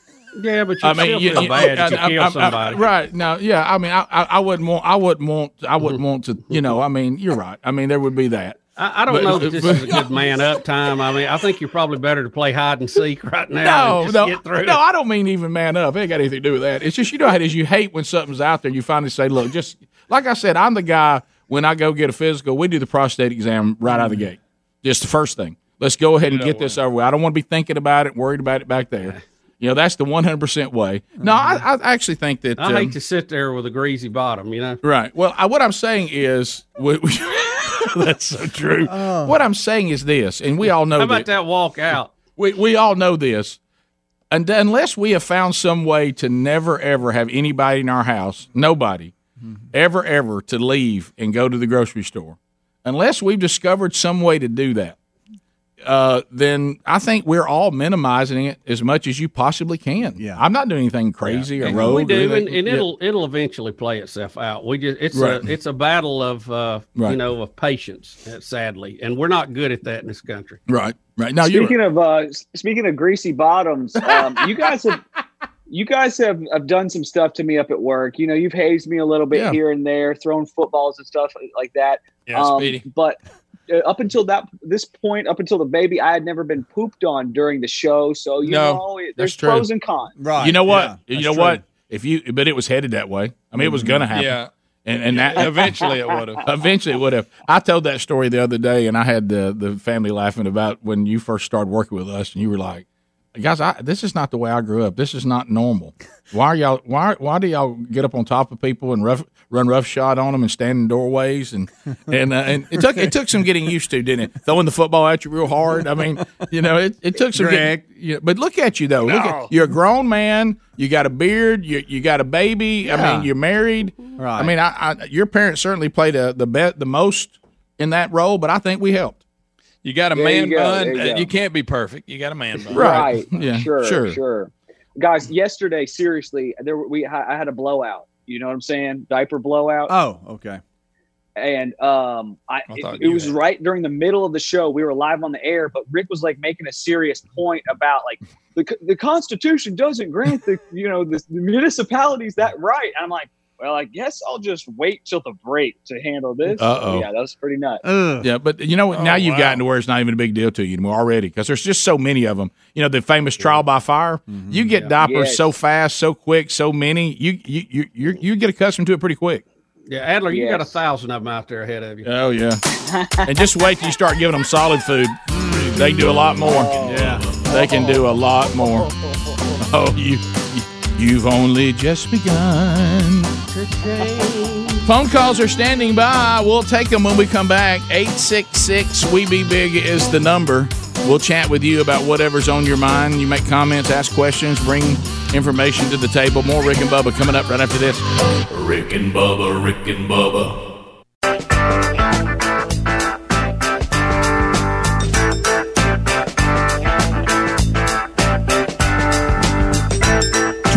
[SPEAKER 5] Yeah, but you
[SPEAKER 3] I mean,
[SPEAKER 5] still
[SPEAKER 3] you,
[SPEAKER 5] feel
[SPEAKER 3] you-
[SPEAKER 5] bad if you
[SPEAKER 3] I- I-
[SPEAKER 5] kill
[SPEAKER 3] I- I-
[SPEAKER 5] somebody.
[SPEAKER 3] right? now, yeah. I mean, I, I, I wouldn't want. I wouldn't want. I wouldn't mm-hmm. want to. You know. I mean, you're right. I mean, there would be that.
[SPEAKER 5] I, I don't
[SPEAKER 3] But-
[SPEAKER 5] know that this
[SPEAKER 3] but-
[SPEAKER 5] is a good man up time. I mean, I think you're probably better to play hide and seek right now.
[SPEAKER 3] No,
[SPEAKER 5] just
[SPEAKER 3] no,
[SPEAKER 5] get through
[SPEAKER 3] no.
[SPEAKER 5] it.
[SPEAKER 3] I don't mean even man up. It ain't got anything to do with that. It's just you know how it is. You hate when something's out there. And you finally say, "Look, just like I said, I'm the guy when I go get a physical. We do the prostate exam right out of the gate. Just the first thing. Let's go ahead and get this over with. I don't want to be thinking about it, worried about it back there. You know, that's the 100 percent way. No, I, I actually think that.
[SPEAKER 5] I
[SPEAKER 3] um,
[SPEAKER 5] hate to sit there with a greasy bottom, you know.
[SPEAKER 3] Right. Well, I, what I'm saying is, we, we- that's so true. Oh. What I'm saying is this, and we all know
[SPEAKER 5] How about
[SPEAKER 3] that-
[SPEAKER 5] that walk out?
[SPEAKER 3] we we all know this. And unless we have found some way to never ever have anybody in our house, nobody mm-hmm. ever, ever to leave and go to the grocery store, unless we've discovered some way to do that, uh, then I think we're all minimizing it as much as you possibly can. Yeah, I'm not doing anything crazy or
[SPEAKER 5] And
[SPEAKER 3] rogue.
[SPEAKER 5] we do,
[SPEAKER 3] anything.
[SPEAKER 5] and, and it'll it'll eventually play itself out. We just it's
[SPEAKER 3] Right.
[SPEAKER 5] a it's a battle of uh, you know of patience, uh, sadly, and we're not good at that in this country.
[SPEAKER 3] Right, right. Now you're
[SPEAKER 26] speaking of uh, speaking of greasy bottoms, um, you guys have you guys have, have done some stuff to me up at work. You know, you've hazed me a little bit
[SPEAKER 6] Yeah.
[SPEAKER 26] here and there, thrown footballs and stuff like that.
[SPEAKER 6] Yeah,
[SPEAKER 26] Um,
[SPEAKER 6] Speedy.
[SPEAKER 26] But Uh, up until that this point, up until the baby, I had never been pooped on during the show. So you
[SPEAKER 3] No,
[SPEAKER 26] know, it- there's
[SPEAKER 3] true.
[SPEAKER 26] pros and cons. Right.
[SPEAKER 3] you know what? you know what? If you, but it was headed that way. I mean, it was mm-hmm. going to happen.
[SPEAKER 6] Yeah.
[SPEAKER 3] And, and that,
[SPEAKER 6] Eventually it would've.
[SPEAKER 3] Eventually it would have. I told that story the other day, and I had the the family laughing about when you first started working with us, and you were like, "Guys, I, this is not the way I grew up. This is not normal. Why are y'all? Why why do y'all get up on top of people and rough run rough shot on them and stand in doorways and and uh, and it took it took some getting used to, didn't it? Throwing the football at you real hard. I mean, you know, it, it took some.
[SPEAKER 11] Greg.
[SPEAKER 3] Getting, yeah, but look at you though. Look
[SPEAKER 11] No.
[SPEAKER 3] at, you're a grown man. You got a beard. You you got a baby. I mean, you're married.
[SPEAKER 11] Right.
[SPEAKER 3] I mean, I, I your parents certainly played a, the bet the most in that role, but I think we helped.
[SPEAKER 6] You got a
[SPEAKER 26] There
[SPEAKER 6] man
[SPEAKER 26] you go,
[SPEAKER 6] bun.
[SPEAKER 26] you
[SPEAKER 6] uh. You can't be perfect. You got a man bun.
[SPEAKER 26] Right.
[SPEAKER 3] Yeah,
[SPEAKER 26] Sure.
[SPEAKER 3] sure.
[SPEAKER 26] Sure. Guys, yesterday, seriously, there were- we I had a blowout. You know what I'm saying? Diaper blowout.
[SPEAKER 11] Oh, okay.
[SPEAKER 26] and um, I,
[SPEAKER 6] I
[SPEAKER 26] it,
[SPEAKER 6] thought
[SPEAKER 26] it was
[SPEAKER 6] had-
[SPEAKER 26] right during the middle of the show. We were live on the air, but Rick was like making a serious point about like the the Constitution doesn't grant the you know the, the municipalities that right. And I'm like, well, I guess I'll just wait till the break to handle this.
[SPEAKER 3] Uh-oh.
[SPEAKER 26] Yeah, that was pretty nuts.
[SPEAKER 3] Yeah, but you know what? Oh, now you've gotten to where it's not even a big deal to you anymore already because there's just so many of them. You know, the famous trial by fire. Mm-hmm. You get diapers
[SPEAKER 26] Yes.
[SPEAKER 3] so fast, so quick, so many. You you you you, you get accustomed to it pretty quick.
[SPEAKER 5] Yeah, Adler, you got a thousand of them out there ahead of you.
[SPEAKER 3] Oh yeah, and just wait till you start giving them solid food. They do a lot more. Oh. Yeah, they can do a lot more. Oh, you you've only just begun. Phone calls are standing by. We'll take them when we come back. 866 We Be Big is the number. We'll chat with you about whatever's on your mind. You make comments, ask questions, bring information to the table. More Rick and Bubba coming up right after this.
[SPEAKER 7] Rick and Bubba, Rick and Bubba.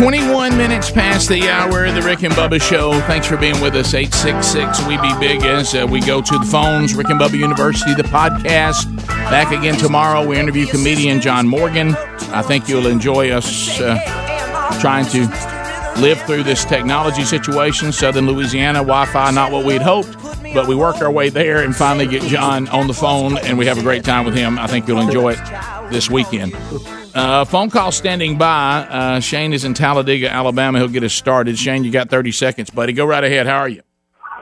[SPEAKER 3] 21 minutes past the hour of the Rick and Bubba Show. Thanks for being with us. 866 We Be Big as uh, we go to the phones. Rick and Bubba University, the podcast. Back again tomorrow. We interview comedian John Morgan. I think you'll enjoy us uh, trying to live through this technology situation. Southern Louisiana, Wi Fi, not what we'd hoped, but we work our way there and finally get John on the phone, and we have a great time with him. I think you'll enjoy it this weekend. Uh, phone call standing by. Uh, Shane is in Talladega, Alabama. He'll get us started. Shane, you got 30 seconds, buddy. Go right ahead. How are you?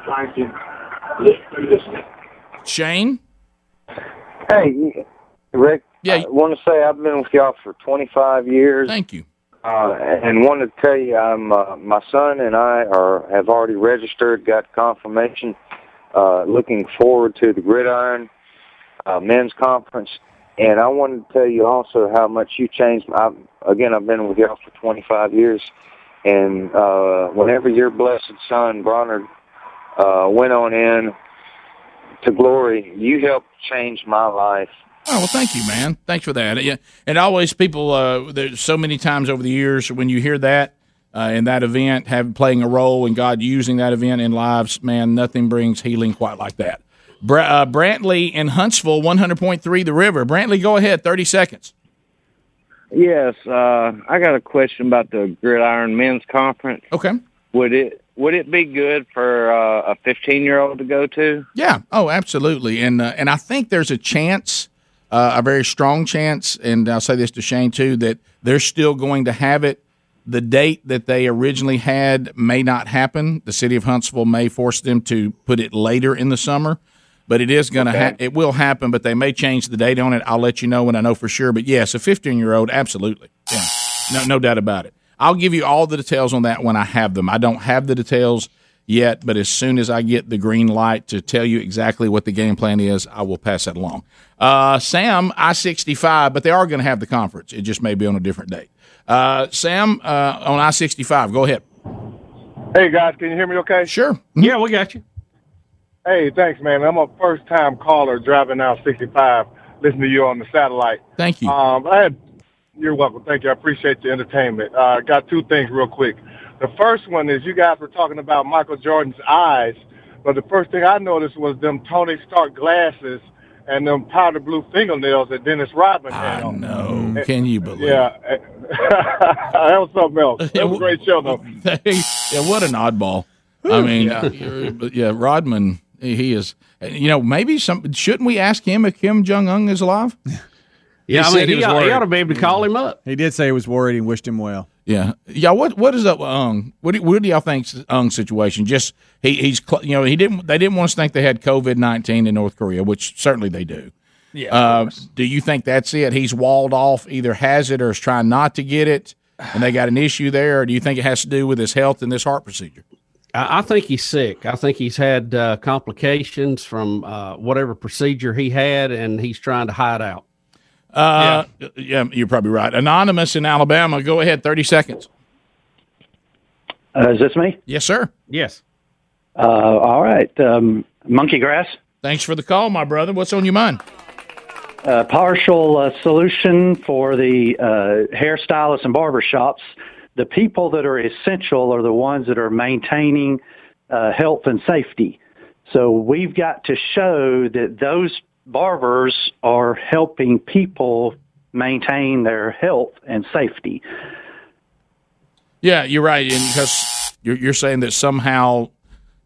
[SPEAKER 27] Thank you.
[SPEAKER 3] Shane?
[SPEAKER 27] Hey, Rick.
[SPEAKER 3] Yeah.
[SPEAKER 27] I want to say I've been with y'all for 25 years.
[SPEAKER 3] Thank you.
[SPEAKER 27] Uh, and wanted to tell you, I'm uh, my son and I are have already registered, got confirmation. Uh, looking forward to the Gridiron uh, Men's Conference. And I wanted to tell you also how much you changed. I've, again, I've been with y'all for 25 years, and uh, whenever your blessed son Bronner uh, went on in to glory, you helped change my life.
[SPEAKER 3] Oh well, thank you, man. Thanks for that. Yeah, and always people. Uh, there's so many times over the years when you hear that uh, in that event, have playing a role in God using that event in lives. Man, nothing brings healing quite like that. Bra- uh, Brantley in Huntsville, 100.3 The River. Brantley, go ahead. 30 seconds.
[SPEAKER 28] Yes, uh, I got a question about the Gridiron Men's Conference.
[SPEAKER 3] Okay.
[SPEAKER 28] Would it would it be good for uh, a 15 year old to go to?
[SPEAKER 3] Yeah. Oh, absolutely. And uh, and I think there's a chance, uh, a very strong chance, and I'll say this to Shane too, that they're still going to have it. The date that they originally had may not happen. The city of Huntsville may force them to put it later in the summer, but it is going to. Ha- it will happen, but they may change the date on it. I'll let you know when I know for sure. But yes, a 15 year old, absolutely. Yeah. No, no doubt about it. I'll give you all the details on that when I have them. I don't have the details yet, but as soon as I get the green light to tell you exactly what the game plan is, I will pass that along. Uh, Sam, I 65, but they are going to have the conference. It just may be on a different date. Uh, Sam, uh, on I 65, go ahead.
[SPEAKER 29] Hey guys, can you hear me okay?
[SPEAKER 3] Sure.
[SPEAKER 5] Yeah, we got you.
[SPEAKER 29] Hey, thanks, man. I'm a first time caller driving out 65, listening to you on the satellite.
[SPEAKER 3] Thank you.
[SPEAKER 29] Um, I had, you're welcome. Thank you. I appreciate the entertainment. Uh, got two things real quick. The first one is you guys were talking about Michael Jordan's eyes, but the first thing I noticed was them Tony Stark glasses and them powder blue fingernails that Dennis Rodman had on.
[SPEAKER 3] No, can you believe?
[SPEAKER 29] Yeah, that was something else. That was a great show, though.
[SPEAKER 3] yeah, what an oddball. I mean,
[SPEAKER 29] Yeah.
[SPEAKER 3] yeah, yeah Rodman, he is. You know, maybe some. Shouldn't we ask him if Kim Jong Un is alive?
[SPEAKER 5] Yeah, I mean, he, ought, he ought to be able to call him up.
[SPEAKER 11] He did say he was worried and wished him well.
[SPEAKER 3] Yeah, yeah. What what is up with Ung? What do, what do y'all think's Ung's situation? Just he he's cl- you know he didn't they didn't want us to think they had COVID nineteen in North Korea, which certainly they do.
[SPEAKER 6] Yeah,
[SPEAKER 3] Uh, do you think that's it? He's walled off, either has it or is trying not to get it, and they got an issue there. Or do you think it has to do with his health and this heart procedure?
[SPEAKER 5] I, I think he's sick. I think he's had uh, complications from uh, whatever procedure he had, and he's trying to hide out.
[SPEAKER 3] Uh, yeah. you're probably right. Anonymous in Alabama. Go ahead, thirty seconds.
[SPEAKER 30] Uh, is this me?
[SPEAKER 3] Yes, sir.
[SPEAKER 5] Yes.
[SPEAKER 30] Uh, all right. Um, monkey grass.
[SPEAKER 3] Thanks for the call, my brother. What's on your mind?
[SPEAKER 30] Uh, partial uh, solution for the uh, hairstylists and barber shops. The people that are essential are the ones that are maintaining uh, health and safety. So we've got to show that those barbers are helping people maintain their health and safety.
[SPEAKER 3] Yeah, you're right, and because you're, you're saying that somehow,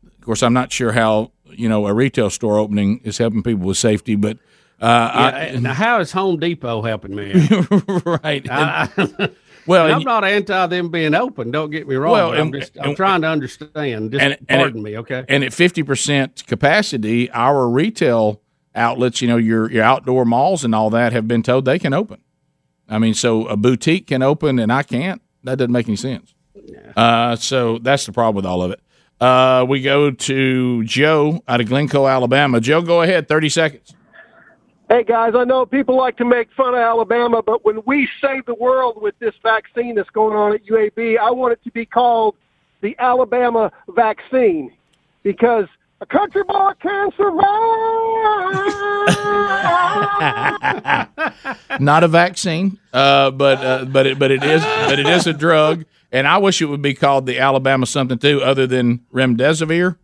[SPEAKER 3] of course, I'm not sure how you know a retail store opening is helping people with safety, but uh,
[SPEAKER 5] Yeah, now, how is Home Depot helping me?
[SPEAKER 3] right.
[SPEAKER 5] I,
[SPEAKER 3] well,
[SPEAKER 5] I'm
[SPEAKER 3] and-
[SPEAKER 5] not anti them being open. Don't get me wrong.
[SPEAKER 3] Well,
[SPEAKER 5] but I'm just I'm
[SPEAKER 3] and-
[SPEAKER 5] trying to understand. Just
[SPEAKER 3] and, and
[SPEAKER 5] pardon
[SPEAKER 3] at-
[SPEAKER 5] me, okay?
[SPEAKER 3] And at fifty percent capacity, our retail outlets, you know, your your outdoor malls and all that, have been told they can open. I mean, so a boutique can open and I can't. That doesn't make any sense. Uh, so that's the problem with all of it. Uh, we go to Joe out of Glencoe, Alabama. Joe, go ahead. Thirty seconds.
[SPEAKER 31] Hey guys, I know people like to make fun of Alabama, but when we save the world with this vaccine that's going on at UAB, I want it to be called the Alabama vaccine because a country boy can survive.
[SPEAKER 3] Not a vaccine, uh, but uh, but it but it is but it is a drug, and I wish it would be called the Alabama something too, other than remdesivir.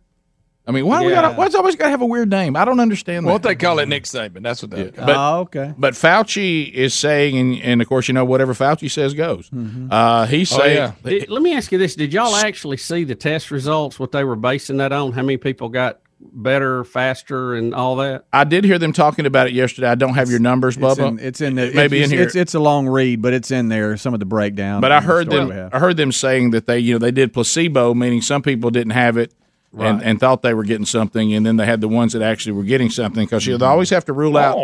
[SPEAKER 3] I mean, why do we
[SPEAKER 6] Yeah.
[SPEAKER 3] got? Why's it always got to have a weird name? I don't understand.
[SPEAKER 6] What
[SPEAKER 3] that.
[SPEAKER 6] they call it Nick Saban. That's what they call
[SPEAKER 3] But,
[SPEAKER 11] Oh, okay.
[SPEAKER 3] But Fauci is saying, and, and of course, you know, whatever Fauci says goes.
[SPEAKER 11] Mm-hmm.
[SPEAKER 3] Uh, he's
[SPEAKER 5] Oh,
[SPEAKER 3] saying,
[SPEAKER 5] Did- let me ask you this: Did y'all actually see the test results? What they were basing that on? How many people got better, faster, and all that?
[SPEAKER 3] I did hear them talking about it yesterday. I don't have your numbers,
[SPEAKER 11] It's
[SPEAKER 3] Bubba.
[SPEAKER 11] in, it's in the,
[SPEAKER 3] It may be
[SPEAKER 11] it's,
[SPEAKER 3] in here.
[SPEAKER 11] It's, it's a long read, but it's in there. Some of the breakdown.
[SPEAKER 3] but I
[SPEAKER 11] and the
[SPEAKER 3] heard them. I heard them saying that they, you know, they did placebo, meaning some people didn't have it. And,
[SPEAKER 11] Right.
[SPEAKER 3] and thought they were getting something, and then they had the ones that actually were getting something because you know, they always have to rule out.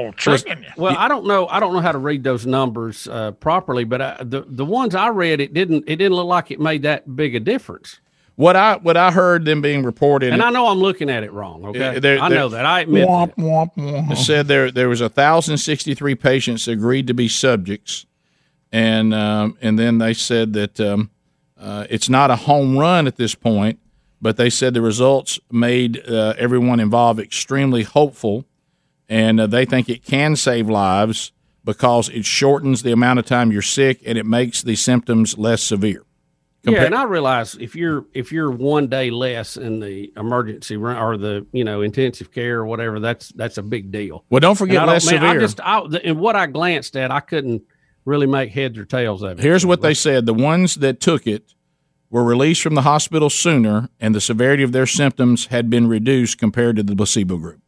[SPEAKER 5] Well, I don't know. I don't know how to read those numbers uh, properly, but I, the the ones I read, it didn't it didn't look like it made that big a difference.
[SPEAKER 3] What I what I heard them being reported,
[SPEAKER 5] And I know I'm looking at it wrong. Okay,
[SPEAKER 3] they're-
[SPEAKER 5] I
[SPEAKER 3] they're-
[SPEAKER 5] know that. I admit. that.
[SPEAKER 3] It said there there was thousand sixty three patients agreed to be subjects, and um, and then they said that um, uh, it's not a home run at this point, but they said the results made uh, everyone involved extremely hopeful, and uh, they think it can save lives because it shortens the amount of time you're sick and it makes the symptoms less severe.
[SPEAKER 5] yeah, and I realize if you're if you're one day less in the emergency room or the you know intensive care or whatever, that's that's a big deal.
[SPEAKER 3] Well, don't forget
[SPEAKER 5] And I
[SPEAKER 3] less
[SPEAKER 5] man, I
[SPEAKER 3] severe.
[SPEAKER 5] just I, and what I glanced at, I couldn't really make heads or tails of it.
[SPEAKER 3] Here's what they said: the ones that took it were released from the hospital sooner, and the severity of their symptoms had been reduced compared to the placebo group.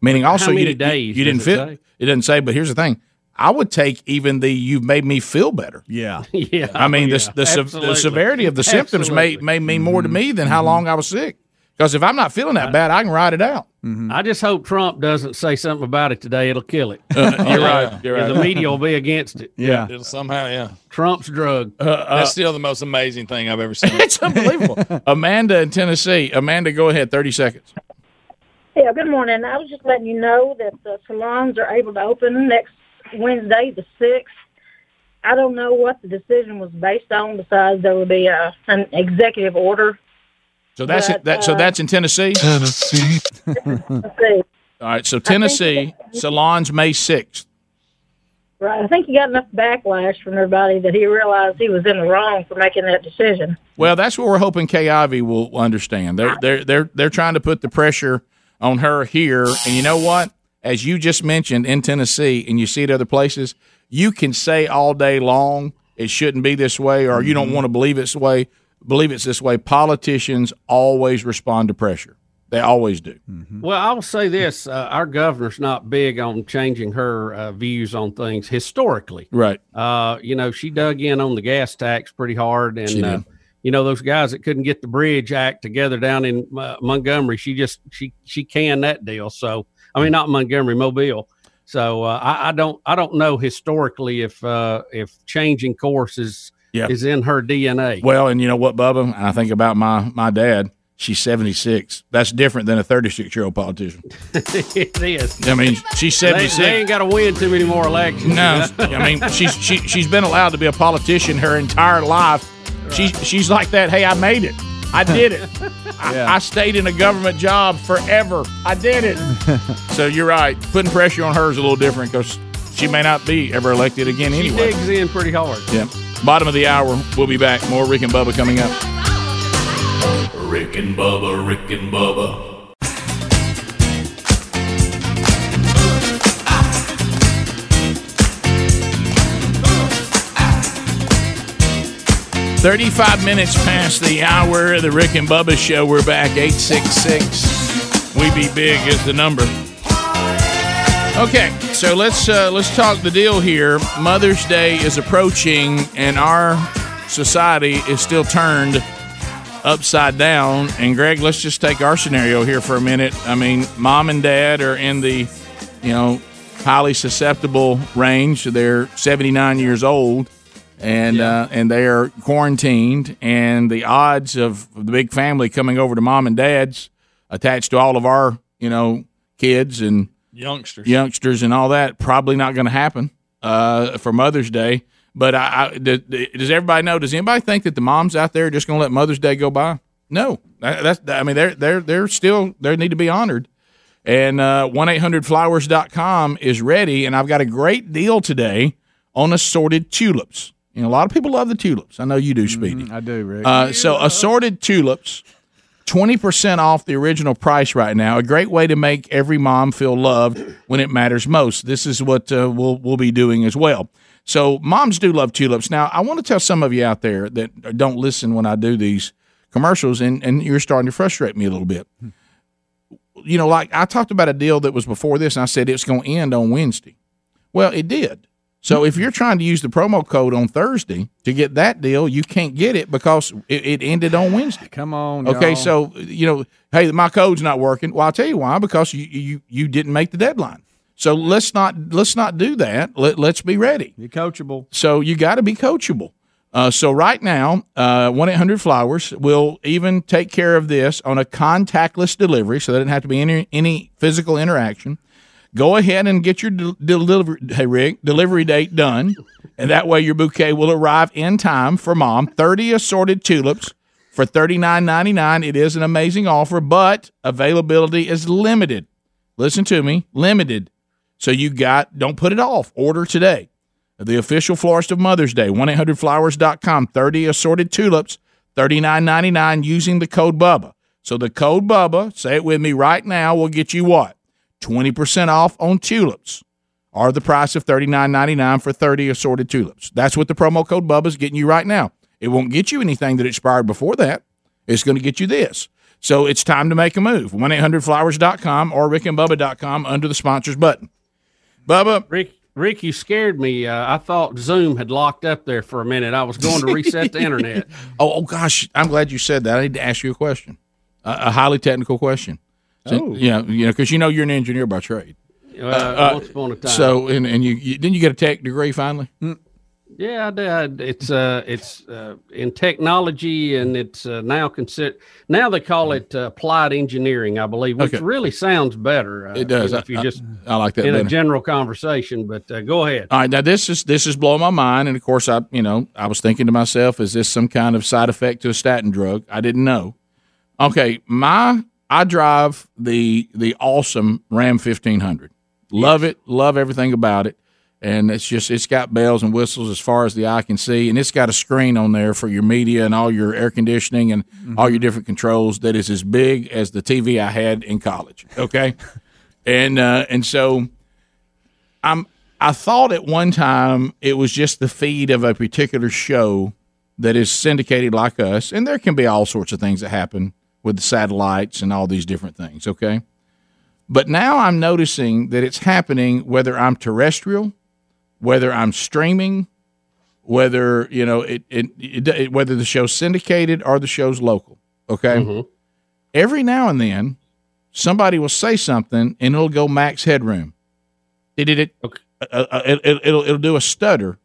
[SPEAKER 3] Meaning,
[SPEAKER 5] How
[SPEAKER 3] also,
[SPEAKER 5] many
[SPEAKER 3] you, didn't-
[SPEAKER 5] days
[SPEAKER 3] you didn't
[SPEAKER 5] does it
[SPEAKER 3] fit.
[SPEAKER 5] say?
[SPEAKER 3] It doesn't say, but here's the thing: I would take even the "you've made me feel better."
[SPEAKER 11] Yeah,
[SPEAKER 5] yeah.
[SPEAKER 3] I mean,
[SPEAKER 5] Oh,
[SPEAKER 3] the
[SPEAKER 5] yeah.
[SPEAKER 3] the, se- the severity of the symptoms may
[SPEAKER 5] Absolutely.
[SPEAKER 3] may mean more to mm-hmm. me than how mm-hmm. long I was sick. Because if I'm not feeling that bad, I can ride it out. Mm-hmm.
[SPEAKER 5] I just hope Trump doesn't say something about it today. It'll kill it.
[SPEAKER 3] Uh, you're right. You're right.
[SPEAKER 5] The media will be against it.
[SPEAKER 11] Yeah.
[SPEAKER 6] It'll somehow, yeah.
[SPEAKER 5] Trump's drug.
[SPEAKER 6] Uh, uh, That's still the most amazing thing I've ever seen.
[SPEAKER 3] it's unbelievable. Amanda in Tennessee. Amanda, go ahead. Thirty seconds.
[SPEAKER 32] Yeah, good morning. I was just letting you know that the salons are able to open next Wednesday, the 6th. I don't know what the decision was based on besides there will be a, an executive order
[SPEAKER 3] So that's
[SPEAKER 32] But,
[SPEAKER 3] that. So
[SPEAKER 32] uh,
[SPEAKER 3] that's in Tennessee.
[SPEAKER 32] Tennessee.
[SPEAKER 3] All right. So Tennessee salons May sixth.
[SPEAKER 32] Right. I think he got enough backlash from everybody that he realized he was in the wrong for making that decision.
[SPEAKER 3] Well, that's what we're hoping Kay Ivey will understand. They're they're they're they're trying to put the pressure on her here, and you know what? As you just mentioned in Tennessee, and you see it other places, you can say all day long it shouldn't be this way, or you don't want to believe it's this way. Believe it's this way. Politicians always respond to pressure. They always do.
[SPEAKER 5] Well, I will say this: uh, our governor's not big on changing her uh, views on things historically.
[SPEAKER 3] Right.
[SPEAKER 5] Uh, you know, she dug in on the gas tax pretty hard,
[SPEAKER 3] She
[SPEAKER 5] and uh, you know those guys that couldn't get the bridge act together down in uh, Montgomery. She just she she canned that deal. So I mean, not Montgomery, Mobile. So uh, I, I don't I don't know historically if uh, if changing course is
[SPEAKER 3] Yeah.
[SPEAKER 5] is in her DNA.
[SPEAKER 3] Well, and you know what, Bubba? I think about my my dad. She's seventy six. That's different than a thirty six year old politician.
[SPEAKER 5] it is.
[SPEAKER 3] I mean, she's
[SPEAKER 5] They-
[SPEAKER 3] seventy
[SPEAKER 5] They, ain't got to win too many more elections.
[SPEAKER 3] No, I mean she's she, she's been allowed to be a politician her entire life. She she's like that. Hey, I made it. I did it. I, I stayed in a government job forever. I did it. so you're right. Putting pressure on her is a little different because she may not be ever elected again
[SPEAKER 5] she
[SPEAKER 3] anyway.
[SPEAKER 5] She digs in pretty hard.
[SPEAKER 3] Yeah. Bottom of the hour. We'll be back. More Rick and Bubba coming up.
[SPEAKER 7] Rick and Bubba, Rick and Bubba.
[SPEAKER 3] 35 minutes past the hour of the Rick and Bubba show. We're back. 866 We Be Big is the number. Okay, so let's uh, let's talk the deal here. Mother's Day is approaching, and our society is still turned upside down. And Greg, let's just take our scenario here for a minute. I mean, mom and dad are in the, you know, highly susceptible range. They're 79 years old, and uh, and they are quarantined. And the odds of the big family coming over to mom and dad's attached to all of our, you know, kids and
[SPEAKER 6] Youngsters.
[SPEAKER 3] youngsters and all that probably not going to happen uh, for Mother's Day. But I, I, does, does everybody know? Does anybody think that the moms out there are just going to let Mother's Day go by? No, that's I mean they're they're they're still they need to be honored. And uh, one eight hundred flowers.com is ready, and I've got a great deal today on assorted tulips. You know, a lot of people love the tulips. I know you do, Speedy.
[SPEAKER 11] I do, Rick.
[SPEAKER 3] Uh, so assorted tulips, twenty percent off the original price right now. A great way to make every mom feel loved when it matters most. This is what uh, we'll we'll be doing as well. So moms do love tulips. Now I want to tell some of you out there that don't listen when I do these commercials, and and you're starting to frustrate me a little bit. You know, like I talked about a deal that was before this, and I said it's going to end on Wednesday. Well, it did. So if you're trying to use the promo code on Thursday to get that deal, you can't get it because it, it ended on Wednesday.
[SPEAKER 11] Come on.
[SPEAKER 3] Okay,
[SPEAKER 11] y'all.
[SPEAKER 3] so you know, hey, my code's not working. Well, I'll tell you why. Because you you you didn't make the deadline. So let's not let's not do that. Let, let's be ready.
[SPEAKER 11] Be coachable.
[SPEAKER 3] So you got to be coachable. Uh, so right now, one eight hundred flowers will even take care of this on a contactless delivery, so that didn't have to be any any physical interaction. Go ahead and get your del- delivery, hey Rick, delivery date done, and that way your bouquet will arrive in time for mom. Thirty assorted tulips for thirty nine ninety nine. It is an amazing offer, but availability is limited. Listen to me, limited. So you got don't put it off. Order today. The official florist of Mother's Day, 1-800-Flowers.com. 30 assorted tulips, $39.99 using the code BUBBA. So the code BUBBA, say it with me right now, will get you what? 20% off on tulips or the price of $39.99 for 30 assorted tulips. That's what the promo code BUBBA is getting you right now. It won't get you anything that expired before that. It's going to get you this. So it's time to make a move. 1-800-Flowers.com or rickandbubba.com under the sponsors button. Bubba.
[SPEAKER 5] Rick, Rick, you scared me. Uh, I thought Zoom had locked up there for a minute. I was going to reset the internet.
[SPEAKER 3] Oh, oh gosh, I'm glad you said that. I need to ask you a question, a, a highly technical question. So,
[SPEAKER 5] Oh.
[SPEAKER 3] yeah, you know, because you know you're an engineer by trade.
[SPEAKER 5] Uh, once upon a time.
[SPEAKER 3] So, and and you, you didn't you get a tech degree finally?
[SPEAKER 5] Yeah, I did. It's uh, it's uh, in technology, and it's uh, now consider now they call it uh, applied engineering, I believe, which
[SPEAKER 3] Okay.
[SPEAKER 5] really sounds better. Uh,
[SPEAKER 3] It does.
[SPEAKER 5] if you
[SPEAKER 3] I-
[SPEAKER 5] just
[SPEAKER 3] I like that
[SPEAKER 5] in a general conversation. But uh, go ahead.
[SPEAKER 3] All right, now this is this is blowing my mind, and of course, I you know I was thinking to myself, is this some kind of side effect to a statin drug? I didn't know. Okay, my I drive the the awesome Ram fifteen hundred. Love it, love everything about it, and it's just it's got bells and whistles as far as the eye can see, and it's got a screen on there for your media and all your air conditioning and all your different controls that is as big as the TV I had in college. Okay, and uh, and so I'm I thought at one time it was just the feed of a particular show that is syndicated like us, and there can be all sorts of things that happen with the satellites and all these different things, okay? But now I'm noticing that it's happening whether I'm terrestrial, whether I'm streaming, whether, you know, it, it, it, it whether the show's syndicated or the show's local, okay? Every now and then somebody will say something and it'll go max headroom. It it, it uh, uh, it, it will it'll do a stutter.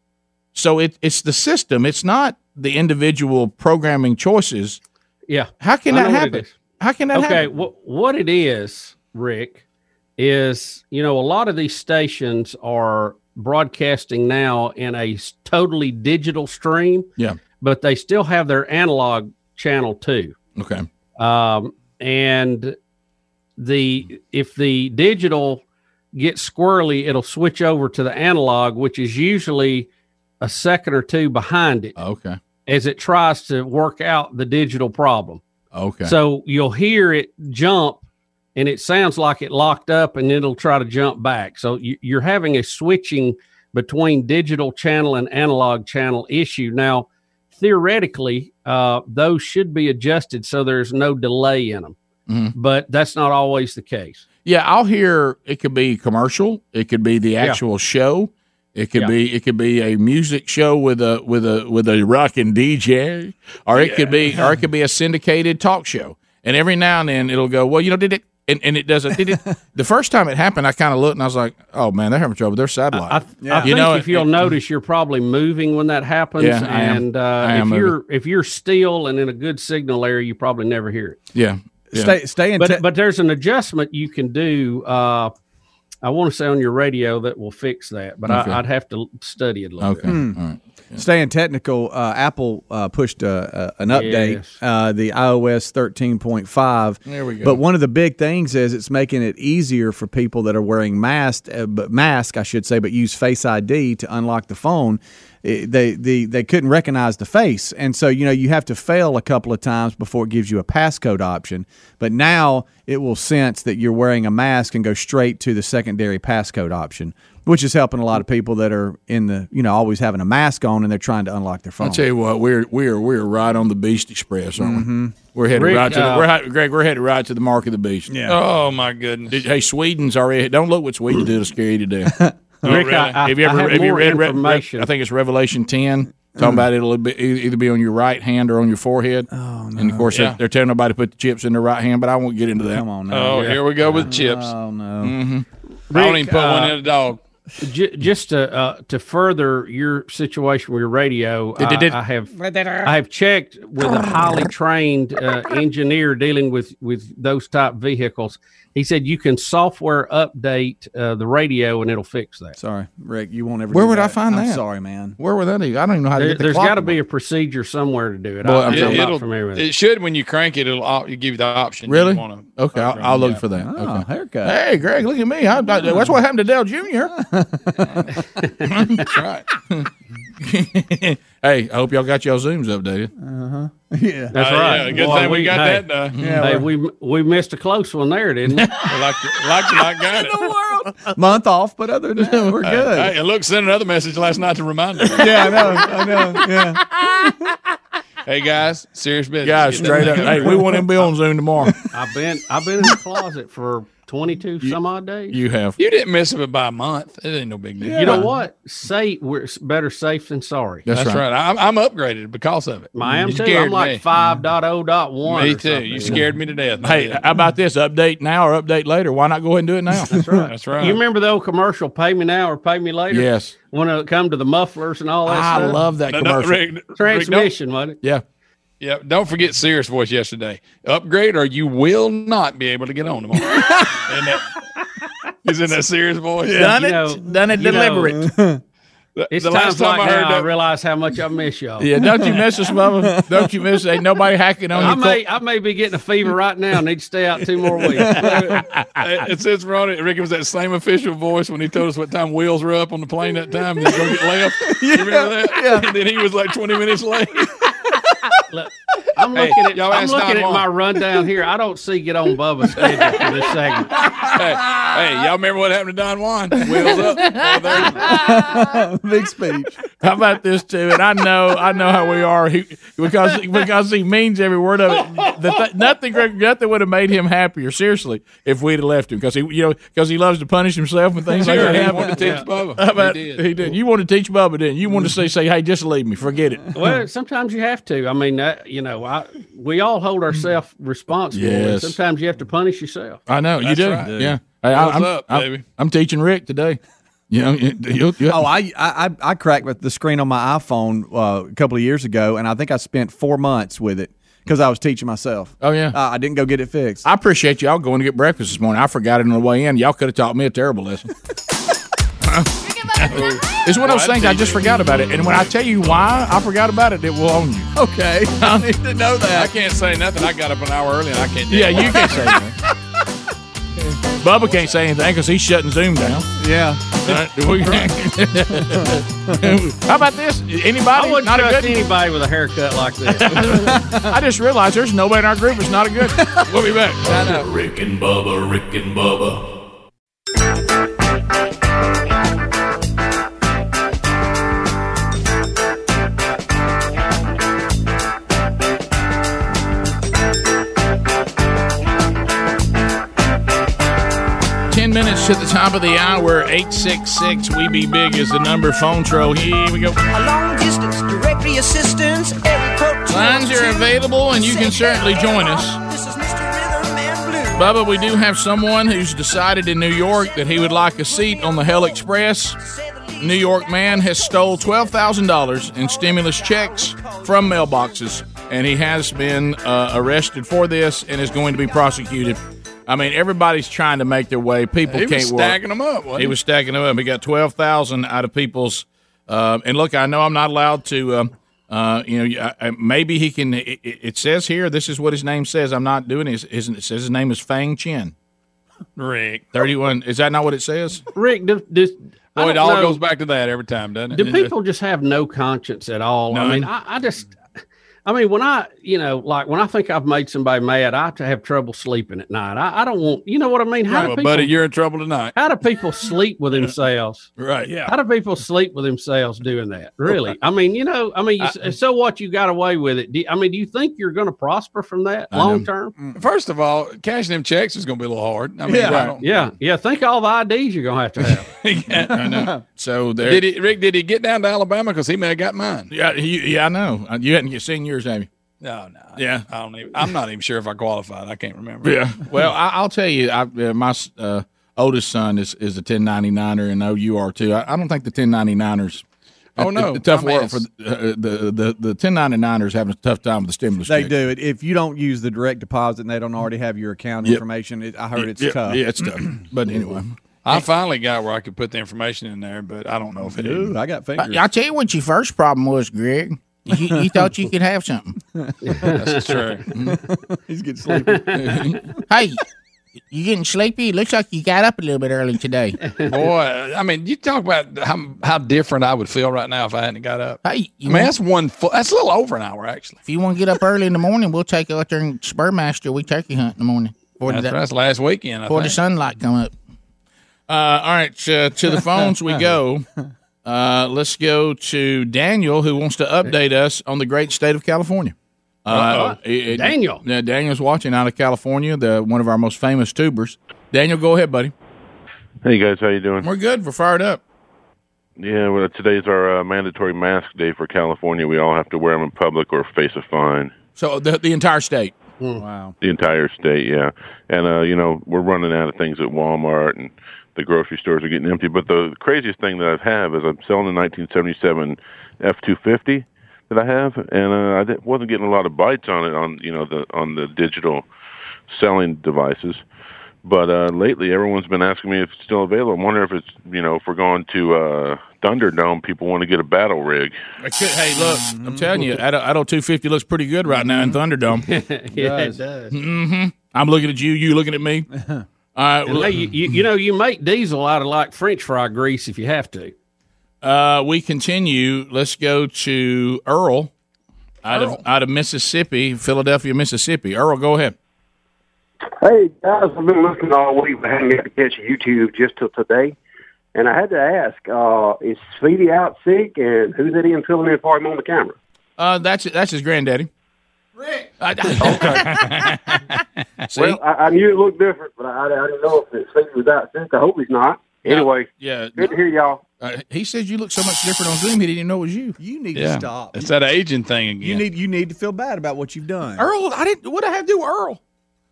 [SPEAKER 3] So it it's the system. It's not the individual programming choices.
[SPEAKER 5] Yeah.
[SPEAKER 3] How can
[SPEAKER 5] I
[SPEAKER 3] that
[SPEAKER 5] know what it
[SPEAKER 3] happen? How can that happen?
[SPEAKER 5] okay,
[SPEAKER 3] happen?
[SPEAKER 5] what what it is, Rick, is you know a lot of these stations are broadcasting now in a totally digital stream,
[SPEAKER 3] Yeah.
[SPEAKER 5] but they still have their analog channel too.
[SPEAKER 3] Okay.
[SPEAKER 5] Um, and the if the digital gets squirrely, it'll switch over to the analog, which is usually a second or two behind it.
[SPEAKER 3] Okay.
[SPEAKER 5] As it tries to work out the digital problem.
[SPEAKER 3] Okay.
[SPEAKER 5] So you'll hear it jump and it sounds like it locked up and it'll try to jump back. So you, you're having a switching between digital channel and analog channel issue. Now, theoretically, uh, those should be adjusted so there's no delay in them,
[SPEAKER 3] Mhm.
[SPEAKER 5] but that's not always the case.
[SPEAKER 3] Yeah, I'll hear it could be commercial, it could be the
[SPEAKER 5] Yeah.
[SPEAKER 3] actual show, it could
[SPEAKER 5] Yeah.
[SPEAKER 3] be it could be a music show with a with a with a rocking DJ, or it could be or it could be a syndicated talk show. And every now and then it'll go, well, you know, did it and, and it doesn't did it the first time it happened I kind of looked and I was like, oh man, they're having trouble They're satellite.
[SPEAKER 5] I, I
[SPEAKER 3] you
[SPEAKER 5] think
[SPEAKER 3] know,
[SPEAKER 5] if you'll
[SPEAKER 3] it-
[SPEAKER 5] notice, you're probably moving when that happens.
[SPEAKER 3] Yeah, I am.
[SPEAKER 5] and uh,
[SPEAKER 3] I am
[SPEAKER 5] if you're
[SPEAKER 3] moving.
[SPEAKER 5] if you're still and in a good signal area, you probably never hear it.
[SPEAKER 3] yeah, yeah.
[SPEAKER 11] Stay stay in.
[SPEAKER 5] but
[SPEAKER 11] te-
[SPEAKER 5] but there's an adjustment you can do. Uh, I want to say on your radio that will fix that, but
[SPEAKER 11] Okay.
[SPEAKER 5] I, I'd have to study it a little
[SPEAKER 3] Okay.
[SPEAKER 5] bit.
[SPEAKER 11] Hmm. Staying technical, uh, Apple uh, pushed uh, uh, an update,
[SPEAKER 5] Yes.
[SPEAKER 11] uh, the iOS 13.5.
[SPEAKER 3] There we go.
[SPEAKER 11] But one of the big things is it's making it easier for people that are wearing mask, uh, but mask, I should say, but use Face ID to unlock the phone. It- they, they they couldn't recognize the face, and so you know you have to fail a couple of times before it gives you a passcode option. But now it will sense that you're wearing a mask and go straight to the secondary passcode option, which is helping a lot of people that are in the you know always having a mask on and they're trying to unlock their phone.
[SPEAKER 3] I'll tell you what, we're we're we're right on the Beast Express, aren't we?
[SPEAKER 11] Mhm.
[SPEAKER 3] We're headed
[SPEAKER 5] Rick,
[SPEAKER 3] right to the
[SPEAKER 5] uh,
[SPEAKER 3] we're Greg. We're headed right to the mark of the beast.
[SPEAKER 11] Yeah.
[SPEAKER 6] Oh my goodness.
[SPEAKER 3] Did- hey, Sweden's already. Don't look what Sweden did to scare you to death.
[SPEAKER 5] Oh, Rick, I- I-
[SPEAKER 3] have you
[SPEAKER 5] I
[SPEAKER 3] ever
[SPEAKER 5] have
[SPEAKER 3] have you
[SPEAKER 5] more
[SPEAKER 3] read? Re-
[SPEAKER 5] information.
[SPEAKER 3] Re- I think it's Revelation ten. Talking about it'll be, either be on your right hand or on your forehead. Oh no! And of course,
[SPEAKER 6] Yeah.
[SPEAKER 3] they're, they're telling nobody to put the chips in their right hand, but I won't get into that.
[SPEAKER 11] Come on
[SPEAKER 6] Oh, here we go with chips.
[SPEAKER 11] Oh no!
[SPEAKER 3] hmm
[SPEAKER 6] I don't even put one
[SPEAKER 5] uh,
[SPEAKER 6] in a dog.
[SPEAKER 5] J- just to uh, to further your situation with your radio,
[SPEAKER 3] Did- did- did-
[SPEAKER 5] I, I have I have checked with a highly trained uh, engineer dealing with with those type vehicles. He said you can software update uh, the radio and it'll fix that.
[SPEAKER 11] Sorry, Rick. You won't ever.
[SPEAKER 3] Where
[SPEAKER 11] do
[SPEAKER 3] would I find
[SPEAKER 11] I'm
[SPEAKER 3] that?
[SPEAKER 11] Sorry, man.
[SPEAKER 3] Where would that be? I don't even know how to
[SPEAKER 5] There,
[SPEAKER 3] get the there's
[SPEAKER 5] got to
[SPEAKER 3] to
[SPEAKER 5] be a procedure somewhere to do it.
[SPEAKER 3] Boy,
[SPEAKER 5] I,
[SPEAKER 3] I'm
[SPEAKER 5] I'm
[SPEAKER 3] telling
[SPEAKER 5] not
[SPEAKER 6] It'll,
[SPEAKER 5] familiar with it.
[SPEAKER 6] it should when you crank it. It'll op- give you the option.
[SPEAKER 3] Really?
[SPEAKER 6] wanna
[SPEAKER 3] Okay, I'll, I'll look for that.
[SPEAKER 11] Oh,
[SPEAKER 3] okay.
[SPEAKER 11] haircut.
[SPEAKER 3] Hey, Greg, look at me. I, I, that's what happened to Dell Jr.
[SPEAKER 6] That's right.
[SPEAKER 3] hey, I hope y'all got y'all Zooms updated.
[SPEAKER 11] Uh-huh. Yeah.
[SPEAKER 5] That's
[SPEAKER 6] Uh,
[SPEAKER 5] right.
[SPEAKER 6] yeah, good
[SPEAKER 5] Boy,
[SPEAKER 6] thing we got
[SPEAKER 5] hey,
[SPEAKER 6] that done.
[SPEAKER 11] Yeah,
[SPEAKER 5] hey,
[SPEAKER 11] we're-
[SPEAKER 5] we we missed a close one there, didn't we?
[SPEAKER 6] like, to, like to not got it.
[SPEAKER 11] Month off, but other than that, we're good.
[SPEAKER 6] Hey, and look, sent another message last night to remind us.
[SPEAKER 11] yeah, I know. I know. Yeah.
[SPEAKER 6] hey guys, serious business.
[SPEAKER 3] Guys, straight up. Hey, we want him to be on Zoom tomorrow.
[SPEAKER 5] I've been I've been in the closet for twenty two some odd days.
[SPEAKER 3] You have.
[SPEAKER 6] You didn't miss it by a month. It ain't no big deal.
[SPEAKER 5] You know what? Say we're better safe than sorry.
[SPEAKER 3] That's,
[SPEAKER 6] That's,
[SPEAKER 3] right.
[SPEAKER 6] right. I'm, I'm upgraded because of it.
[SPEAKER 5] I am
[SPEAKER 6] You
[SPEAKER 5] too. I'm like
[SPEAKER 6] me.
[SPEAKER 5] five dot oh dot one.
[SPEAKER 6] Me too.
[SPEAKER 5] something.
[SPEAKER 6] You scared me to death.
[SPEAKER 3] Hey, how about this? Update now or update later? Why not go ahead and do it now?
[SPEAKER 5] That's right.
[SPEAKER 6] That's right.
[SPEAKER 5] You remember the old commercial "Pay me now or pay me later"?
[SPEAKER 3] Yes.
[SPEAKER 5] When it come to the mufflers and all that
[SPEAKER 3] I
[SPEAKER 5] stuff.
[SPEAKER 3] love that
[SPEAKER 6] No, no,
[SPEAKER 3] commercial.
[SPEAKER 6] Rick, Rick, don't-
[SPEAKER 5] transmission, wasn't it?
[SPEAKER 3] Yeah.
[SPEAKER 6] Yeah, don't forget Serious voice yesterday. Upgrade or you will not be able to get on tomorrow. Isn't that, isn't that Sirius voice?
[SPEAKER 3] Done
[SPEAKER 5] You
[SPEAKER 3] it.
[SPEAKER 5] know-
[SPEAKER 3] done it.
[SPEAKER 5] you
[SPEAKER 3] Deliver
[SPEAKER 5] know-
[SPEAKER 3] it.
[SPEAKER 5] It's
[SPEAKER 3] the last time
[SPEAKER 5] like
[SPEAKER 3] I heard
[SPEAKER 5] now I
[SPEAKER 3] that-
[SPEAKER 5] realize how much I miss y'all.
[SPEAKER 3] Yeah, don't you miss us, Bubba? Don't you miss? Ain't nobody hacking on
[SPEAKER 5] I
[SPEAKER 3] your
[SPEAKER 5] may, I may be getting a fever right now. Need to stay out two more weeks.
[SPEAKER 6] it says we're on it. Rick it was that same official voice when he told us what time wheels were up on the plane that time and he's gonna get left. You remember that?
[SPEAKER 5] yeah.
[SPEAKER 6] And then he was like 20 minutes late.
[SPEAKER 5] I'm
[SPEAKER 6] Hey,
[SPEAKER 5] looking at
[SPEAKER 6] y'all
[SPEAKER 5] I'm looking at
[SPEAKER 6] Juan.
[SPEAKER 5] my rundown here. I don't see get on Bubba's schedule for this segment.
[SPEAKER 6] hey, hey, y'all remember what happened to Don Juan? Wheels up.
[SPEAKER 11] Oh, Big speech.
[SPEAKER 3] How about this too? And I know, I know how we are he, because because he means every word of it. The th- nothing, nothing would have made him happier. Seriously, if we'd have left him, because he, you know, because he loves to punish himself and things
[SPEAKER 6] Sure,
[SPEAKER 3] like that.
[SPEAKER 6] he
[SPEAKER 3] happen.
[SPEAKER 6] wanted to teach Bubba.
[SPEAKER 3] How about-
[SPEAKER 6] He
[SPEAKER 3] he
[SPEAKER 6] did.
[SPEAKER 3] did. You want to teach Bubba, didn't you? You want to say, say, hey, just leave me, forget it.
[SPEAKER 5] Well, sometimes you have to. I mean, that, you know, I, we all hold ourselves responsible. and
[SPEAKER 3] Yes.
[SPEAKER 5] Sometimes you have to punish yourself.
[SPEAKER 3] I know you do.
[SPEAKER 5] right.
[SPEAKER 3] Yeah. Hey, I,
[SPEAKER 5] What's
[SPEAKER 3] I'm,
[SPEAKER 5] up,
[SPEAKER 3] I'm-
[SPEAKER 5] baby?
[SPEAKER 3] I'm teaching Rick today. You know, you, you, you,
[SPEAKER 11] Oh, I, I I- I cracked the screen on my iPhone uh, a couple of years ago, and I think I spent four months with it because I was teaching myself.
[SPEAKER 3] Oh yeah,
[SPEAKER 11] uh, I didn't go get it fixed.
[SPEAKER 3] I appreciate y'all going to get breakfast this morning. I forgot it on the way in. Y'all could have taught me a terrible lesson. it's one of those things I just forgot about it, and when I tell you why I forgot about it, it will own you.
[SPEAKER 11] Okay, I need to know that.
[SPEAKER 6] I can't say nothing. I got up an hour early and I can't. do
[SPEAKER 3] Yeah,
[SPEAKER 6] it.
[SPEAKER 3] you can't say anything. Bubba can't say anything because he's shutting Zoom down.
[SPEAKER 11] Yeah.
[SPEAKER 3] How about this? Anybody?
[SPEAKER 5] I wouldn't
[SPEAKER 3] not a
[SPEAKER 5] trust
[SPEAKER 3] good
[SPEAKER 5] anybody with a haircut like this.
[SPEAKER 3] I just realized there's nobody in our group that's not a good. We'll be back.
[SPEAKER 7] Rick and Bubba, Rick and Bubba.
[SPEAKER 3] Minutes to the top of the hour. Eight six six. We be big is the number. Phone troll. Here we go.
[SPEAKER 25] A long distance directory assistance.
[SPEAKER 3] Lines are available, and you can certainly join us.
[SPEAKER 25] This is Mr. Rhythm and Blue.
[SPEAKER 3] Bubba, we do have someone who's decided in New York that he would like a seat on the Hell Express. New York man has stole twelve thousand dollars in stimulus checks from mailboxes, and he has been uh, arrested for this and is going to be prosecuted. I mean, everybody's trying to make their way. People
[SPEAKER 6] He was
[SPEAKER 3] can't
[SPEAKER 6] stacking
[SPEAKER 3] work.
[SPEAKER 6] them up, wasn't
[SPEAKER 3] he
[SPEAKER 6] he?
[SPEAKER 3] was stacking them up. He got twelve thousand out of people's. Uh, and look, I know I'm not allowed to. Um, uh, you know, I, I- maybe he can. It, it it says here. This is what his name says. I'm not doing it. His, it says his name is Fang Chin.
[SPEAKER 6] Rick.
[SPEAKER 3] Thirty-one. Is that not what it says?
[SPEAKER 5] Rick, do, do,
[SPEAKER 6] Boy, it all
[SPEAKER 5] know.
[SPEAKER 6] goes back to that every time, doesn't it?
[SPEAKER 5] Do people just have no conscience at all? I mean, I, I just, I mean, when I, you know, like when I think I've made somebody mad, I have to have trouble sleeping at night. I, I don't want, you know what I mean? How do
[SPEAKER 6] Well,
[SPEAKER 5] people,
[SPEAKER 6] buddy, you're in trouble tonight.
[SPEAKER 5] how do people sleep with themselves?
[SPEAKER 6] Right. Yeah.
[SPEAKER 5] How do people sleep with themselves doing that? Really? I mean, you know, I mean, you, so what? You got away with it. Do, I mean, do you think you're going to prosper from that long term? Mm.
[SPEAKER 6] First of all, cashing them checks is going to be a little hard. I mean,
[SPEAKER 5] yeah,
[SPEAKER 6] I
[SPEAKER 5] yeah, yeah. Think all the IDs you're going to have to have.
[SPEAKER 3] I know. So there.
[SPEAKER 6] Did he, Rick? Did he get down to Alabama? Because he may have got mine.
[SPEAKER 3] Yeah, he, yeah, I know. Uh, You hadn't seen yours, have you?
[SPEAKER 6] No, no.
[SPEAKER 3] Yeah.
[SPEAKER 6] I don't even. I'm not even sure if I qualified. I can't remember.
[SPEAKER 3] Yeah. Well, I, I'll tell you, I, uh, my uh, oldest son is, is a 1099er, and know you are too. I, I don't think the 1099ers.
[SPEAKER 6] Oh,
[SPEAKER 3] it-
[SPEAKER 6] no.
[SPEAKER 3] it- tough
[SPEAKER 6] My
[SPEAKER 3] work for the, uh, the the the 1099ers having a tough time with the stimulus.
[SPEAKER 11] They
[SPEAKER 3] check.
[SPEAKER 11] do it if you don't use the direct deposit and they don't already have your account
[SPEAKER 3] Yep.
[SPEAKER 11] information. It, I heard it's
[SPEAKER 3] yeah,
[SPEAKER 11] tough.
[SPEAKER 3] Yeah, it's tough. But anyway,
[SPEAKER 6] I finally got where I could put the information in there, but I don't know if it.
[SPEAKER 11] Ooh, I got fingers.
[SPEAKER 3] I'll tell you what your first problem was, Greg. You, you thought you could have something.
[SPEAKER 6] That's true. Mm-hmm.
[SPEAKER 11] He's getting sleepy.
[SPEAKER 3] hey, you getting sleepy? It looks like you got up a little bit early today.
[SPEAKER 6] Boy, I mean, you talk about how how different I would feel right now if I hadn't got up.
[SPEAKER 3] Hey,
[SPEAKER 6] I mean,
[SPEAKER 3] want-
[SPEAKER 6] that's one. Full, that's a little over an hour, actually.
[SPEAKER 3] If you want to get up early in the morning, we'll take you out there and Spurmaster. We turkey hunt in the morning. Before
[SPEAKER 6] That's,
[SPEAKER 3] the,
[SPEAKER 6] that's last weekend. I
[SPEAKER 3] before the sunlight come up. Uh, all right, uh, to the phones we go. Uh, let's go to Daniel, who wants to update us on the great state of California.
[SPEAKER 5] Uh-oh.
[SPEAKER 3] it- it-
[SPEAKER 5] Daniel.
[SPEAKER 3] Yeah, Daniel's watching out of California, the one of our most famous tubers. Daniel, go ahead, buddy.
[SPEAKER 33] Hey guys, how you doing?
[SPEAKER 3] We're good. We're fired up.
[SPEAKER 33] Yeah, well, today's our uh, mandatory mask day for California. We all have to wear them in public or face a fine.
[SPEAKER 3] So the the entire state.
[SPEAKER 11] Wow.
[SPEAKER 33] The entire state, yeah. And uh, you know, we're running out of things at Walmart and the grocery stores are getting empty. But the craziest thing that I have is I'm selling a 1977 F250 that I have, and uh, I di- wasn't getting a lot of bites on it on you know the on the digital selling devices. But uh, lately, everyone's been asking me if it's still available. I'm wondering if it's you know if we're going to uh, Thunderdome, people want to get a battle rig.
[SPEAKER 3] Could- Hey, look, I'm telling you, Addo, Addo 250 looks pretty good right now in Thunderdome.
[SPEAKER 5] yeah, it does.
[SPEAKER 3] hmm I'm looking at you. You looking at me? All right.
[SPEAKER 5] And, hey, you, you, you know, you make diesel out of like French fry grease if you have to.
[SPEAKER 3] Uh, we continue. Let's go to Earl out
[SPEAKER 31] Earl.
[SPEAKER 3] of out of Mississippi, Philadelphia, Mississippi. Earl, go ahead.
[SPEAKER 34] Hey guys, I've been listening all week, but hadn't got to catch YouTube just till today. And I had to ask, uh, is Speedy out sick, and who's it in filling in for him on the camera?
[SPEAKER 3] Uh, that's that's his granddaddy. Rick. okay. See?
[SPEAKER 34] Well, I, I knew it looked different, but I, I didn't know if Speedy was out sick. I hope he's not. Anyway,
[SPEAKER 3] yeah,
[SPEAKER 34] good to hear y'all.
[SPEAKER 3] Uh, he says you look so much different on Zoom. He didn't even know it was you.
[SPEAKER 11] You need
[SPEAKER 6] Yeah.
[SPEAKER 11] to stop.
[SPEAKER 6] It's that aging thing again.
[SPEAKER 11] You need you need to feel bad about what you've done.
[SPEAKER 3] Earl, I didn't. What I have to do with Earl?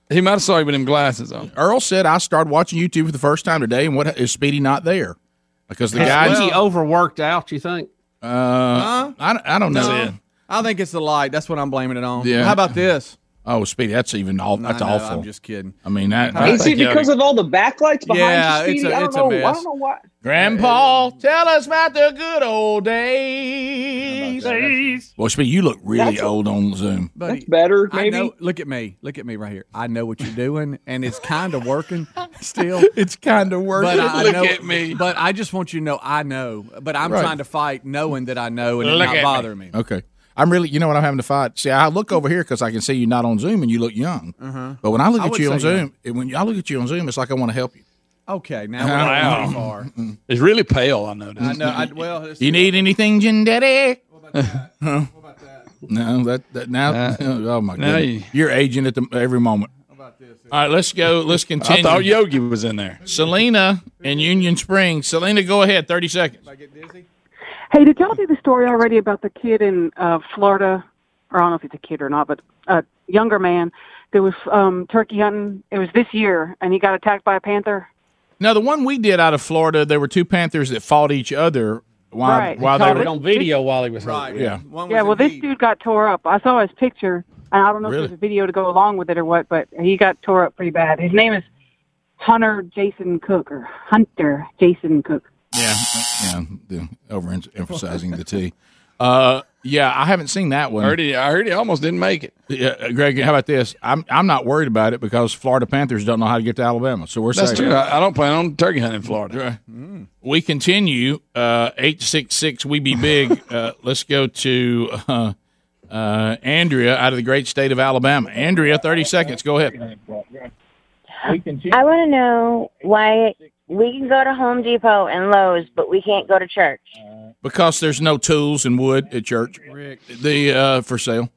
[SPEAKER 6] He might have saw you with them glasses on.
[SPEAKER 3] Earl said I started watching YouTube for the first time today, and what is Speedy not there? Because the guy.
[SPEAKER 5] Is he overworked out? You think?
[SPEAKER 3] Uh, I, I don't know.
[SPEAKER 11] No. I think it's the light. That's what I'm blaming it on.
[SPEAKER 3] Yeah.
[SPEAKER 11] How about this?
[SPEAKER 3] Oh, Speedy, that's even all. That's
[SPEAKER 11] I know,
[SPEAKER 3] awful.
[SPEAKER 11] I'm just kidding.
[SPEAKER 3] I mean that.
[SPEAKER 26] Is it because of all the backlights behind
[SPEAKER 11] Yeah,
[SPEAKER 26] you,
[SPEAKER 11] it's
[SPEAKER 26] Speedy?
[SPEAKER 11] a-
[SPEAKER 26] I don't
[SPEAKER 11] it's a
[SPEAKER 26] know. I don't know why.
[SPEAKER 3] Grandpa, tell us about the good old days. Well, Speedy, you look really
[SPEAKER 11] That's a-
[SPEAKER 3] old on Zoom.
[SPEAKER 11] Buddy,
[SPEAKER 26] better,
[SPEAKER 11] I
[SPEAKER 26] maybe?
[SPEAKER 11] know, look at me. Look at me right here. I know what you're doing, and it's kind of working still.
[SPEAKER 3] It's kind of working.
[SPEAKER 11] But I
[SPEAKER 3] Look
[SPEAKER 11] know,
[SPEAKER 3] at me.
[SPEAKER 11] But I just want you to know I know. But I'm
[SPEAKER 3] Right.
[SPEAKER 11] trying to fight knowing that I know and it
[SPEAKER 3] Look
[SPEAKER 11] not
[SPEAKER 3] at
[SPEAKER 11] bothering me.
[SPEAKER 3] Okay. I'm really, you know what I'm having to fight. See, I look over here because I can see you not on Zoom and you look young.
[SPEAKER 11] Uh-huh.
[SPEAKER 3] But when I look
[SPEAKER 11] I
[SPEAKER 3] at you on Zoom, it- when I look at you on Zoom, it's like I want to help you.
[SPEAKER 11] Okay, now
[SPEAKER 3] Wow.
[SPEAKER 11] we're not far.
[SPEAKER 6] He's really pale. I noticed.
[SPEAKER 11] I know. I, well,
[SPEAKER 3] You need anything, Jen Daddy? Huh? What about that? No, that, that now.
[SPEAKER 6] Uh,
[SPEAKER 3] oh my
[SPEAKER 6] god,
[SPEAKER 3] goodness, you're aging at the every moment. All right, let's go. Let's continue.
[SPEAKER 6] I thought Yogi was in there.
[SPEAKER 3] Selena in Union Springs. Selena, go ahead. Thirty seconds.
[SPEAKER 35] Hey, did y'all do the story already about the kid in uh, Florida? Or I don't know if it's a kid or not, but a younger man that was um, turkey hunting. It was this year, and he got attacked by a panther.
[SPEAKER 3] Now, the one we did out of Florida, there were two panthers that fought each other while
[SPEAKER 35] Right.
[SPEAKER 3] while they were
[SPEAKER 35] on video
[SPEAKER 5] while he was
[SPEAKER 3] right. Yeah.
[SPEAKER 35] yeah, well, this dude got tore up. I saw his picture, and I don't know
[SPEAKER 3] Really?
[SPEAKER 35] if there's a video to go along with it or what, but he got tore up pretty bad. His name is Hunter Jason Cook or Hunter Jason Cook.
[SPEAKER 3] Yeah, yeah, the, overemphasizing the T. Uh, yeah, I haven't seen that one.
[SPEAKER 6] I heard he, I heard he almost didn't make it.
[SPEAKER 3] Yeah, Greg, how about this? I'm I'm not worried about it because Florida Panthers don't know how to get to Alabama, so we're
[SPEAKER 6] That's
[SPEAKER 3] safe.
[SPEAKER 6] true. I, I don't plan on turkey hunting in Florida.
[SPEAKER 3] We continue. Uh, eight six six. We be big. uh, let's go to uh, uh, Andrea out of the great state of Alabama. Andrea, thirty seconds. Go ahead.
[SPEAKER 36] I want to know why we can go to Home Depot and Lowe's, but we can't go to church.
[SPEAKER 3] because there's no tools and wood at church. The uh, for sale.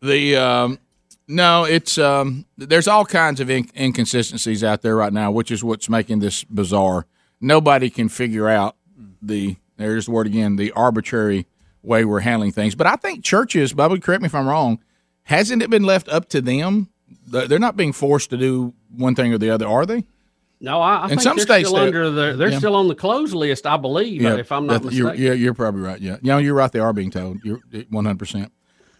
[SPEAKER 3] The um, no, it's um, there's all kinds of in- inconsistencies out there right now, which is what's making this bizarre. Nobody can figure out the there's the word again the arbitrary way we're handling things. But I think churches, Bubba, correct me if I'm wrong, hasn't it been left up to them? They're not being forced to do one thing or the other, are they?
[SPEAKER 5] No, I, I
[SPEAKER 3] In
[SPEAKER 5] think
[SPEAKER 3] some
[SPEAKER 5] they're
[SPEAKER 3] states,
[SPEAKER 5] still
[SPEAKER 3] they're-
[SPEAKER 5] under the. They're
[SPEAKER 3] yeah.
[SPEAKER 5] still on the closed list, I believe, if I'm not
[SPEAKER 3] that- you're,
[SPEAKER 5] mistaken.
[SPEAKER 3] yeah, you're probably right. Yeah, yeah, you're right. They are being told. You're 100. percent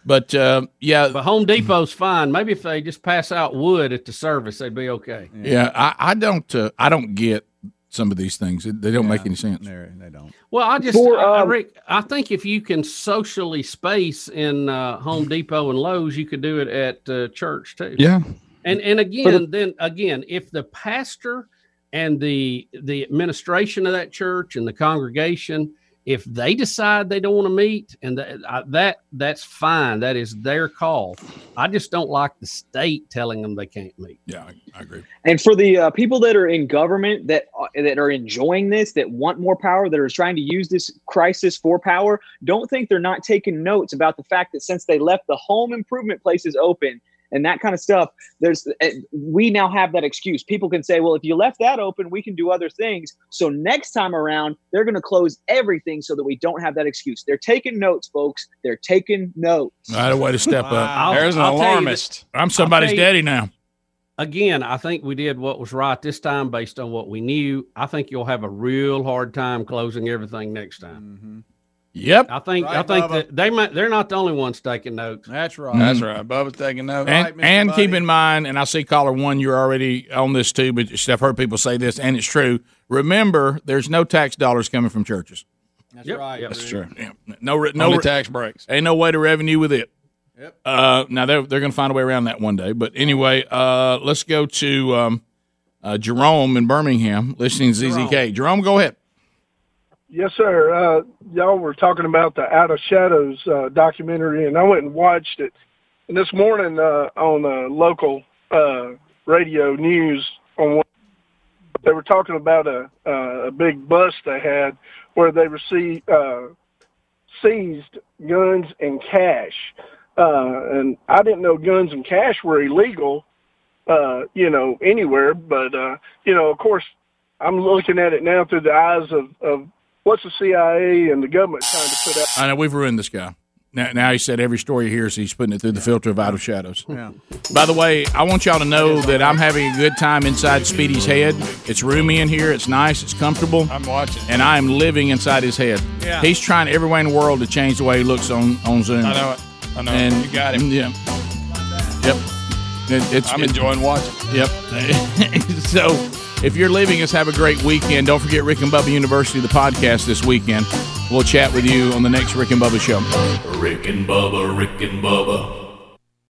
[SPEAKER 3] But uh, yeah,
[SPEAKER 5] But Home Depot's fine. Maybe if they just pass out wood at the service, they'd be okay.
[SPEAKER 3] yeah, I, I don't. Uh, I don't get some of these things. They don't make any sense.
[SPEAKER 11] They don't.
[SPEAKER 5] Well, I just,
[SPEAKER 26] For,
[SPEAKER 5] I, I,
[SPEAKER 26] um,
[SPEAKER 5] Rick, I think if you can socially space in uh, Home Depot and Lowe's, you could do it at uh, church too.
[SPEAKER 6] Yeah.
[SPEAKER 5] And and again,
[SPEAKER 26] the-
[SPEAKER 5] then again, if the pastor and the the administration of that church and the congregation, if they decide they don't want to meet, and that I, that that's fine, that is their call. I just don't like the state telling them they can't meet.
[SPEAKER 3] Yeah, I, I agree.
[SPEAKER 26] And for the uh, people that are in government that uh, that are enjoying this, that want more power, that are trying to use this crisis for power, don't think they're not taking notes about the fact that since they left the home improvement places open and that kind of stuff, there's uh, we now have that excuse. People can say, "Well, if you left that open, we can do other things." So next time around, they're going to close everything so that we don't have that excuse. They're taking notes, folks. They're taking notes.
[SPEAKER 3] I had a way to step
[SPEAKER 5] I'll-
[SPEAKER 3] up.
[SPEAKER 5] There's an I'll tell you
[SPEAKER 6] alarmist.
[SPEAKER 3] I'm somebody's
[SPEAKER 5] you-
[SPEAKER 3] daddy now.
[SPEAKER 5] again, I think we did what was right this time based on what we knew. I think you'll have a real hard time closing everything next time.
[SPEAKER 3] Yep.
[SPEAKER 5] I think I think
[SPEAKER 3] Bubba.
[SPEAKER 5] that they might they're not the only ones taking notes.
[SPEAKER 11] That's right.
[SPEAKER 6] That's right. Bubba's taking notes.
[SPEAKER 3] And, and keep in mind, and I see caller one, you're already on this too, but I've heard people say this, and it's true. Remember, there's no tax dollars coming from churches.
[SPEAKER 11] That's right.
[SPEAKER 3] That's true. Yeah. No, re- no
[SPEAKER 6] Only
[SPEAKER 3] re-
[SPEAKER 6] tax breaks.
[SPEAKER 3] Ain't no way to revenue with it.
[SPEAKER 11] Yep.
[SPEAKER 3] Uh, now they're they're going to find a way around that one day. But anyway, uh, let's go to um, uh, Jerome in Birmingham, listening to ZZK. Jerome, go ahead.
[SPEAKER 37] Yes, sir. Uh, y'all were talking about the Out of Shadows uh, documentary, and I went and watched it. And this morning uh, on uh, local uh, radio news, on they were talking about a, uh, a big bust they had where they received uh, seized guns and cash. Uh, and I didn't know guns and cash were illegal, uh, you know, anywhere. But uh, you know, of course, I'm looking at it now through the eyes of, of what's the CIA and the government trying to put out.
[SPEAKER 3] I know we've ruined this guy. Now, now he said every story he hears, he's putting it through the filter of out of shadows.
[SPEAKER 11] Yeah.
[SPEAKER 3] By the way, I want y'all to know that I'm having a good time inside Speedy's head. It's roomy in here. It's nice. It's comfortable.
[SPEAKER 6] I'm watching.
[SPEAKER 3] And I am living inside his head.
[SPEAKER 6] Yeah.
[SPEAKER 3] He's trying every way in the world to change the way he looks on, on Zoom.
[SPEAKER 6] I know it. I know.
[SPEAKER 3] And
[SPEAKER 6] you got him.
[SPEAKER 3] Yeah. Yep. It, it's,
[SPEAKER 6] I'm
[SPEAKER 3] it-
[SPEAKER 6] enjoying watching.
[SPEAKER 3] Yep. so if you're leaving us, have a great weekend. Don't forget Rick and Bubba University, the podcast this weekend. We'll chat with you on the next Rick and Bubba show.
[SPEAKER 7] Rick and Bubba, Rick and Bubba.